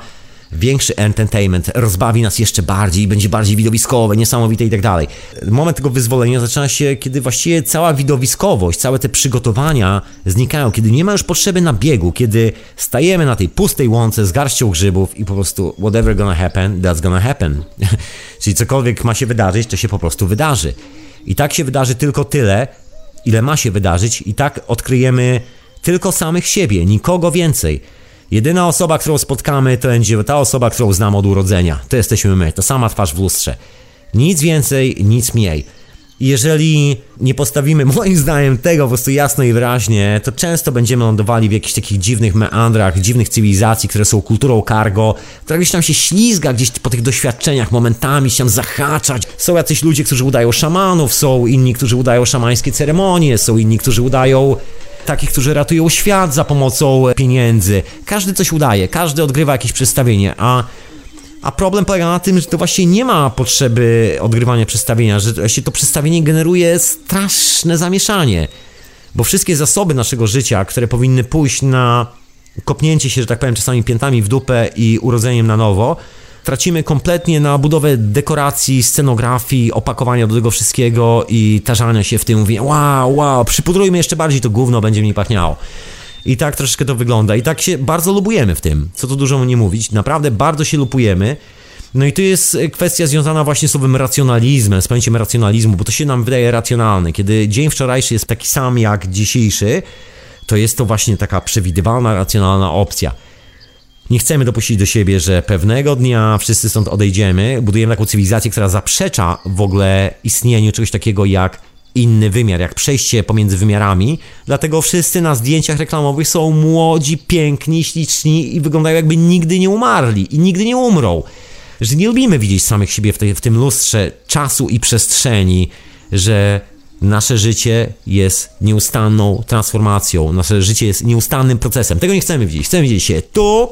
[SPEAKER 2] większy entertainment, rozbawi nas jeszcze bardziej, będzie bardziej widowiskowe, niesamowite i tak dalej. Moment tego wyzwolenia zaczyna się, kiedy właściwie cała widowiskowość, całe te przygotowania znikają, kiedy nie ma już potrzeby na biegu, kiedy stajemy na tej pustej łące z garścią grzybów i po prostu whatever gonna happen, that's gonna happen. Czyli cokolwiek ma się wydarzyć, to się po prostu wydarzy. I tak się wydarzy tylko tyle, ile ma się wydarzyć, i tak odkryjemy tylko samych siebie, nikogo więcej. Jedyna osoba, którą spotkamy, to będzie ta osoba, którą znam od urodzenia. To jesteśmy my, to sama twarz w lustrze. Nic więcej, nic mniej. Jeżeli nie postawimy, moim zdaniem, tego po prostu jasno i wyraźnie, to często będziemy lądowali w jakichś takich dziwnych meandrach, dziwnych cywilizacji, które są kulturą cargo, która gdzieś tam się ślizga gdzieś po tych doświadczeniach, momentami się tam zahaczać. Są jacyś ludzie, którzy udają szamanów, są inni, którzy udają szamańskie ceremonie, są inni, którzy udają takich, którzy ratują świat za pomocą pieniędzy. Każdy coś udaje, każdy odgrywa jakieś przedstawienie, a a problem polega na tym, że to właśnie nie ma potrzeby odgrywania przedstawienia, że właśnie to przedstawienie generuje straszne zamieszanie. Bo wszystkie zasoby naszego życia, które powinny pójść na kopnięcie się, że tak powiem, czasami piętami w dupę i urodzeniem na nowo, tracimy kompletnie na budowę dekoracji, scenografii, opakowania do tego wszystkiego i tarzania się w tym, mówię, wow, wow, przypudrujmy jeszcze bardziej to gówno, będzie mi pachniało. I tak troszeczkę to wygląda. I tak się bardzo lubujemy w tym, co tu dużo nie mówić. Naprawdę bardzo się lupujemy. No i to jest kwestia związana właśnie z owym racjonalizmem, z pojęciem racjonalizmu, bo to się nam wydaje racjonalne. Kiedy dzień wczorajszy jest taki sam jak dzisiejszy, to jest to właśnie taka przewidywalna, racjonalna opcja. Nie chcemy dopuścić do siebie, że pewnego dnia wszyscy stąd odejdziemy, budujemy taką cywilizację, która zaprzecza w ogóle istnieniu czegoś takiego jak inny wymiar, jak przejście pomiędzy wymiarami. Dlatego wszyscy na zdjęciach reklamowych są młodzi, piękni, śliczni i wyglądają jakby nigdy nie umarli i nigdy nie umrą. Że nie lubimy widzieć samych siebie w, tej, w tym lustrze czasu i przestrzeni, że nasze życie jest nieustanną transformacją, nasze życie jest nieustannym procesem. Tego nie chcemy widzieć. Chcemy widzieć się tu,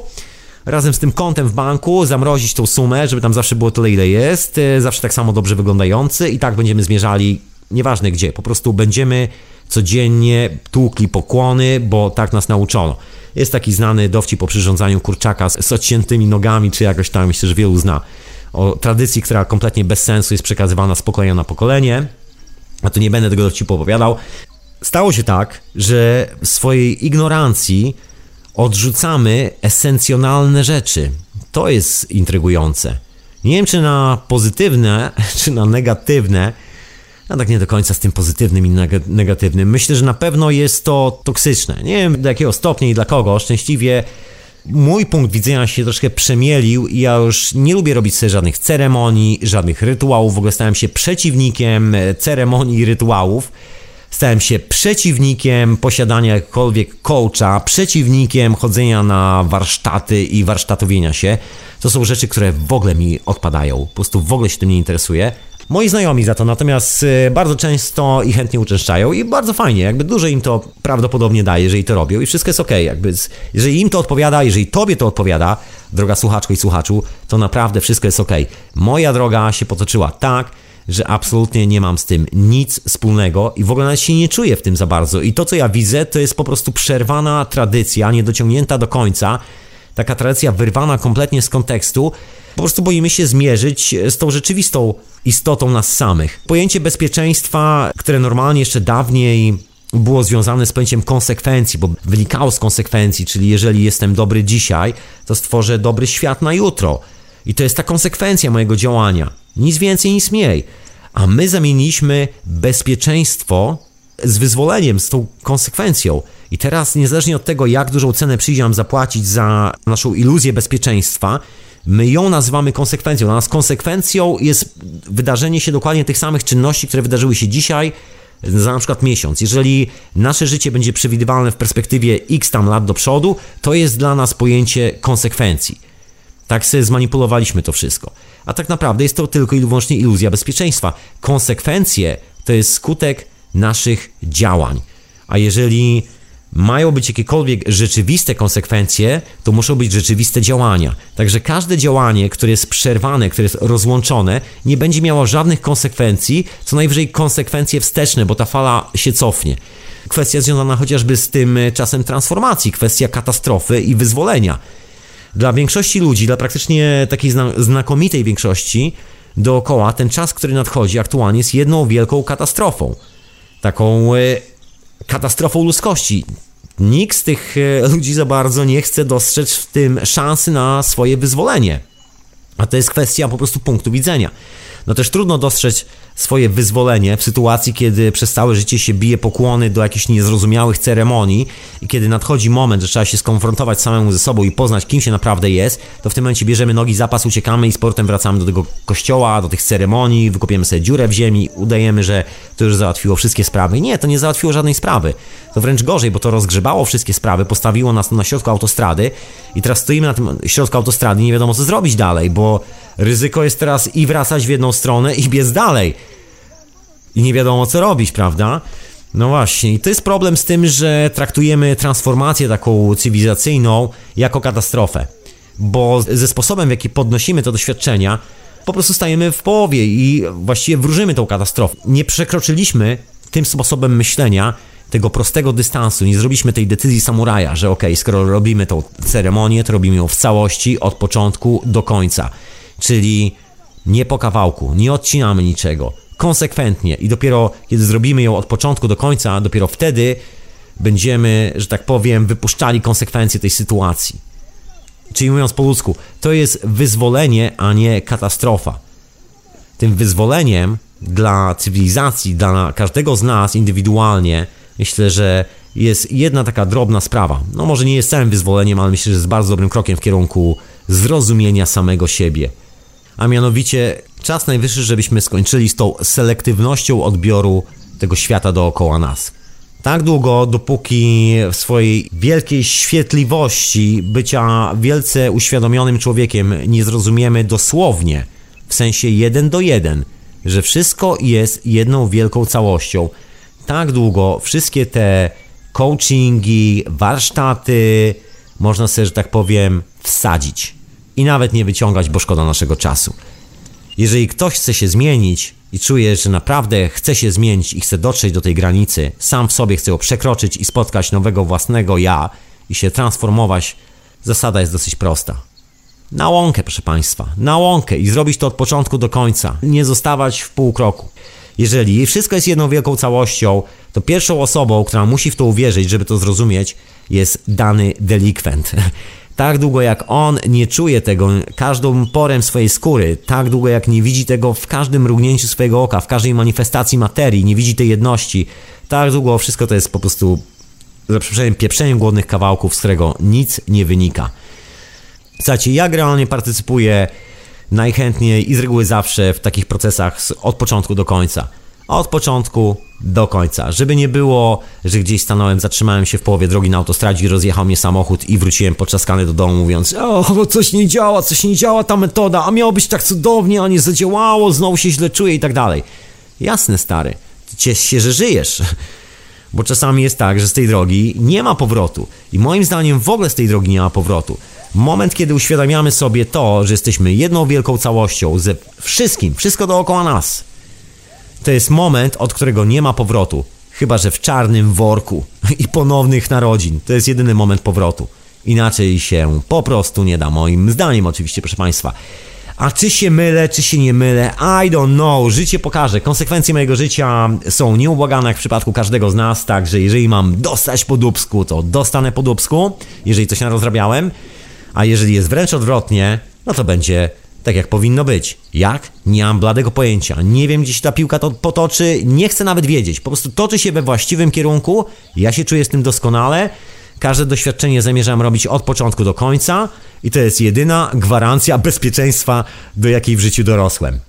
[SPEAKER 2] razem z tym kontem w banku zamrozić tą sumę, żeby tam zawsze było tyle, ile jest, e, zawsze tak samo dobrze wyglądający i tak będziemy zmierzali, nieważne gdzie, po prostu będziemy codziennie tłukli pokłony, bo tak nas nauczono. Jest taki znany dowcip po przyrządzaniu kurczaka z, z odciętymi nogami, czy jakoś tam, myślę, że wielu zna. O tradycji, która kompletnie bez sensu jest przekazywana z pokolenia na pokolenie. A tu nie będę tego dowcipu opowiadał. Stało się tak, że w swojej ignorancji odrzucamy esencjonalne rzeczy. To jest intrygujące. Nie wiem, czy na pozytywne, czy na negatywne, a tak nie do końca z tym pozytywnym i negatywnym. Myślę, że na pewno jest to toksyczne. Nie wiem do jakiego stopnia i dla kogo. Szczęśliwie mój punkt widzenia się troszkę przemielił i ja już nie lubię robić sobie żadnych ceremonii, żadnych rytuałów. W ogóle stałem się przeciwnikiem ceremonii i rytuałów. Stałem się przeciwnikiem posiadania jakiegokolwiek coacha, przeciwnikiem chodzenia na warsztaty i warsztatowienia się. To są rzeczy, które w ogóle mi odpadają. Po prostu w ogóle się tym nie interesuję. Moi znajomi za to natomiast y, bardzo często i chętnie uczęszczają i bardzo fajnie, jakby dużo im to prawdopodobnie daje, jeżeli to robią i wszystko jest ok, jakby jeżeli im to odpowiada, jeżeli tobie to odpowiada, droga słuchaczko i słuchaczu, to naprawdę wszystko jest ok. Moja droga się potoczyła tak, że absolutnie nie mam z tym nic wspólnego i w ogóle nawet się nie czuję w tym za bardzo. I to, co ja widzę, to jest po prostu przerwana tradycja, niedociągnięta do końca, taka tradycja wyrwana kompletnie z kontekstu. Po prostu boimy się zmierzyć z tą rzeczywistą istotą nas samych. Pojęcie bezpieczeństwa, które normalnie jeszcze dawniej było związane z pojęciem konsekwencji, bo wynikało z konsekwencji, czyli jeżeli jestem dobry dzisiaj, to stworzę dobry świat na jutro. I to jest ta konsekwencja mojego działania. Nic więcej, nic mniej. A my zamieniliśmy bezpieczeństwo z wyzwoleniem, z tą konsekwencją. I teraz, niezależnie od tego, jak dużą cenę przyjdzie nam zapłacić za naszą iluzję bezpieczeństwa, my ją nazywamy konsekwencją. Dla nas konsekwencją jest wydarzenie się dokładnie tych samych czynności, które wydarzyły się dzisiaj, za na przykład miesiąc. Jeżeli nasze życie będzie przewidywalne w perspektywie x tam lat do przodu, to jest dla nas pojęcie konsekwencji. Tak sobie zmanipulowaliśmy to wszystko. A tak naprawdę jest to tylko i wyłącznie iluzja bezpieczeństwa. Konsekwencje to jest skutek naszych działań. A jeżeli mają być jakiekolwiek rzeczywiste konsekwencje, to muszą być rzeczywiste działania. Także każde działanie, które jest przerwane, które jest rozłączone, nie będzie miało żadnych konsekwencji, co najwyżej konsekwencje wsteczne, bo ta fala się cofnie. Kwestia związana chociażby z tym czasem transformacji, kwestia katastrofy i wyzwolenia. Dla większości ludzi, dla praktycznie takiej znakomitej większości dookoła, ten czas, który nadchodzi aktualnie jest jedną wielką katastrofą. Taką e, katastrofą ludzkości. Nikt z tych e, ludzi za bardzo nie chce dostrzec w tym szansy na swoje wyzwolenie. A to jest kwestia po prostu punktu widzenia. No też trudno dostrzec swoje wyzwolenie w sytuacji, kiedy przez całe życie się bije pokłony do jakichś niezrozumiałych ceremonii i kiedy nadchodzi moment, że trzeba się skonfrontować samemu ze sobą i poznać, kim się naprawdę jest, to w tym momencie bierzemy nogi, zapas, uciekamy i z portem wracamy do tego kościoła, do tych ceremonii, wykopiemy sobie dziurę w ziemi, udajemy, że to już załatwiło wszystkie sprawy. Nie, to nie załatwiło żadnej sprawy. To wręcz gorzej, bo to rozgrzebało wszystkie sprawy, postawiło nas na środku autostrady i teraz stoimy na tym środku autostrady i nie wiadomo co zrobić dalej, bo ryzyko jest teraz i wracać w jedną stronę i biec dalej i nie wiadomo co robić, prawda? No właśnie, i to jest problem z tym, że traktujemy transformację taką cywilizacyjną jako katastrofę, bo ze sposobem, w jaki podnosimy te doświadczenia, po prostu stajemy w połowie i właściwie wróżymy tą katastrofę. Nie przekroczyliśmy tym sposobem myślenia tego prostego dystansu, nie zrobiliśmy tej decyzji samuraja, że ok, skoro robimy tą ceremonię, to robimy ją w całości, od początku do końca. Czyli nie po kawałku, nie odcinamy niczego konsekwentnie i dopiero kiedy zrobimy ją od początku do końca, dopiero wtedy będziemy, że tak powiem, wypuszczali konsekwencje tej sytuacji. Czyli mówiąc po ludzku, to jest wyzwolenie, a nie katastrofa. Tym wyzwoleniem dla cywilizacji, dla każdego z nas indywidualnie, myślę, że jest jedna taka drobna sprawa. No może nie jest całym wyzwoleniem, ale myślę, że jest bardzo dobrym krokiem w kierunku zrozumienia samego siebie. A mianowicie Czas najwyższy, żebyśmy skończyli z tą selektywnością odbioru tego świata dookoła nas. Tak długo, dopóki w swojej wielkiej świetliwości bycia wielce uświadomionym człowiekiem nie zrozumiemy dosłownie, w sensie jeden do jeden, że wszystko jest jedną wielką całością, tak długo wszystkie te coachingi, warsztaty, można sobie, że tak powiem, wsadzić i nawet nie wyciągać, bo szkoda naszego czasu. Jeżeli ktoś chce się zmienić i czuje, że naprawdę chce się zmienić i chce dotrzeć do tej granicy, sam w sobie chce ją przekroczyć i spotkać nowego własnego ja i się transformować, zasada jest dosyć prosta. Na łąkę, proszę Państwa, na łąkę i zrobić to od początku do końca, nie zostawać w pół kroku. Jeżeli wszystko jest jedną wielką całością, to pierwszą osobą, która musi w to uwierzyć, żeby to zrozumieć, jest dany delikwent. Tak długo jak on nie czuje tego każdą porem swojej skóry, tak długo jak nie widzi tego w każdym mrugnięciu swojego oka, w każdej manifestacji materii, nie widzi tej jedności, tak długo wszystko to jest po prostu za pieprzeniem głodnych kawałków, z którego nic nie wynika. Słuchajcie, ja generalnie partycypuję najchętniej i z reguły zawsze w takich procesach od początku do końca. Od początku do końca. Żeby nie było, że gdzieś stanąłem, zatrzymałem się w połowie drogi na autostradzie, rozjechał mnie samochód i wróciłem podczaskany do domu, mówiąc: O, coś nie działa, coś nie działa ta metoda, a miało być tak cudownie, a nie zadziałało, znowu się źle czuję i tak dalej. Jasne, stary, ciesz się, że żyjesz. Bo czasami jest tak, że z tej drogi nie ma powrotu. I moim zdaniem w ogóle z tej drogi nie ma powrotu. Moment, kiedy uświadamiamy sobie to, że jesteśmy jedną wielką całością ze wszystkim, wszystko dookoła nas, to jest moment, od którego nie ma powrotu. Chyba, że w czarnym worku i ponownych narodzin. To jest jedyny moment powrotu. Inaczej się po prostu nie da, moim zdaniem oczywiście, proszę Państwa. A czy się mylę, czy się nie mylę? I don't know. Życie pokaże. Konsekwencje mojego życia są nieubłagane jak w przypadku każdego z nas, także jeżeli mam dostać po dubsku, to dostanę po dubsku, jeżeli coś narozrabiałem. A jeżeli jest wręcz odwrotnie, no to będzie tak jak powinno być. Jak? Nie mam bladego pojęcia. Nie wiem, gdzie się ta piłka to potoczy, nie chcę nawet wiedzieć. Po prostu toczy się we właściwym kierunku. Ja się czuję z tym doskonale. Każde doświadczenie zamierzam robić od początku do końca i to jest jedyna gwarancja bezpieczeństwa, do jakiej w życiu dorosłem.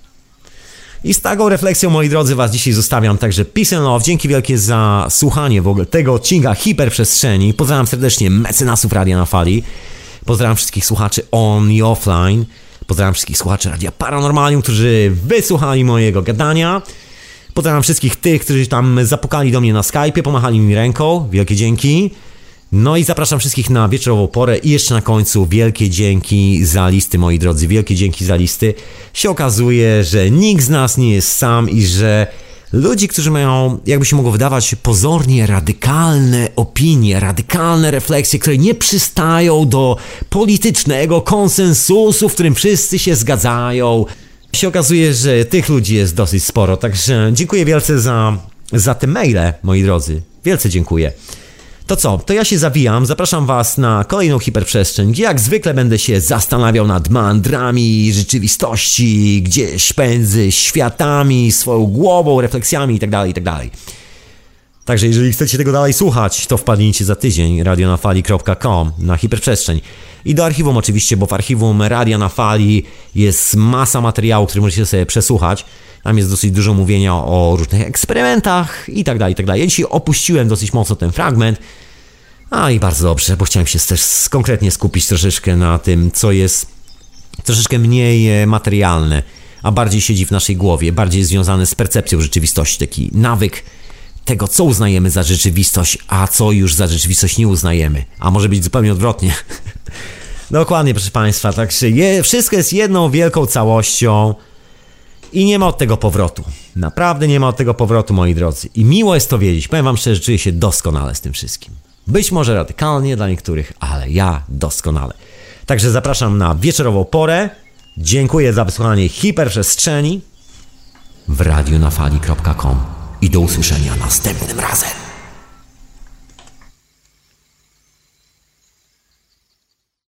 [SPEAKER 2] I z taką refleksją, moi drodzy, Was dzisiaj zostawiam. Także peace and love. Dzięki wielkie za słuchanie w ogóle tego odcinka hiperprzestrzeni. Pozdrawiam serdecznie mecenasów Radia na Fali. Pozdrawiam wszystkich słuchaczy on i offline. Pozdrawiam wszystkich słuchaczy Radia Paranormalium, którzy wysłuchali mojego gadania. Pozdrawiam wszystkich tych, którzy tam zapukali do mnie na Skype, pomachali mi ręką. Wielkie dzięki. No i zapraszam wszystkich na wieczorową porę i jeszcze na końcu wielkie dzięki za listy, moi drodzy, wielkie dzięki za listy. Się okazuje, że nikt z nas nie jest sam i że ludzi, którzy mają, jakby się mogło wydawać, pozornie radykalne opinie, radykalne refleksje, które nie przystają do politycznego konsensusu, w którym wszyscy się zgadzają. Się okazuje, że tych ludzi jest dosyć sporo, także dziękuję wielce za, za te maile, moi drodzy. Wielce dziękuję. To co, to ja się zawijam, zapraszam Was na kolejną hiperprzestrzeń, gdzie jak zwykle będę się zastanawiał nad mandrami rzeczywistości, gdzieś pędzy światami, swoją głową, refleksjami itd., itd. Także jeżeli chcecie tego dalej słuchać, to wpadnijcie za tydzień radionafali.com na hiperprzestrzeń. I do archiwum oczywiście, bo w archiwum Radia na Fali jest masa materiału, który możecie sobie przesłuchać. Tam jest dosyć dużo mówienia o różnych eksperymentach i tak dalej, i tak dalej. Ja dzisiaj opuściłem dosyć mocno ten fragment. A i bardzo dobrze, bo chciałem się też konkretnie skupić troszeczkę na tym, co jest troszeczkę mniej e, materialne, a bardziej siedzi w naszej głowie, bardziej związane z percepcją rzeczywistości, taki nawyk tego, co uznajemy za rzeczywistość, a co już za rzeczywistość nie uznajemy. A może być zupełnie odwrotnie. Dokładnie, proszę Państwa, także je, wszystko jest jedną wielką całością. I nie ma od tego powrotu. Naprawdę nie ma od tego powrotu, moi drodzy. I miło jest to wiedzieć. Powiem wam szczerze, czuję się doskonale z tym wszystkim. Być może radykalnie dla niektórych, ale ja doskonale. Także zapraszam na wieczorową porę. Dziękuję za wysłuchanie hiperprzestrzeni w radionafali.com i do usłyszenia następnym razem.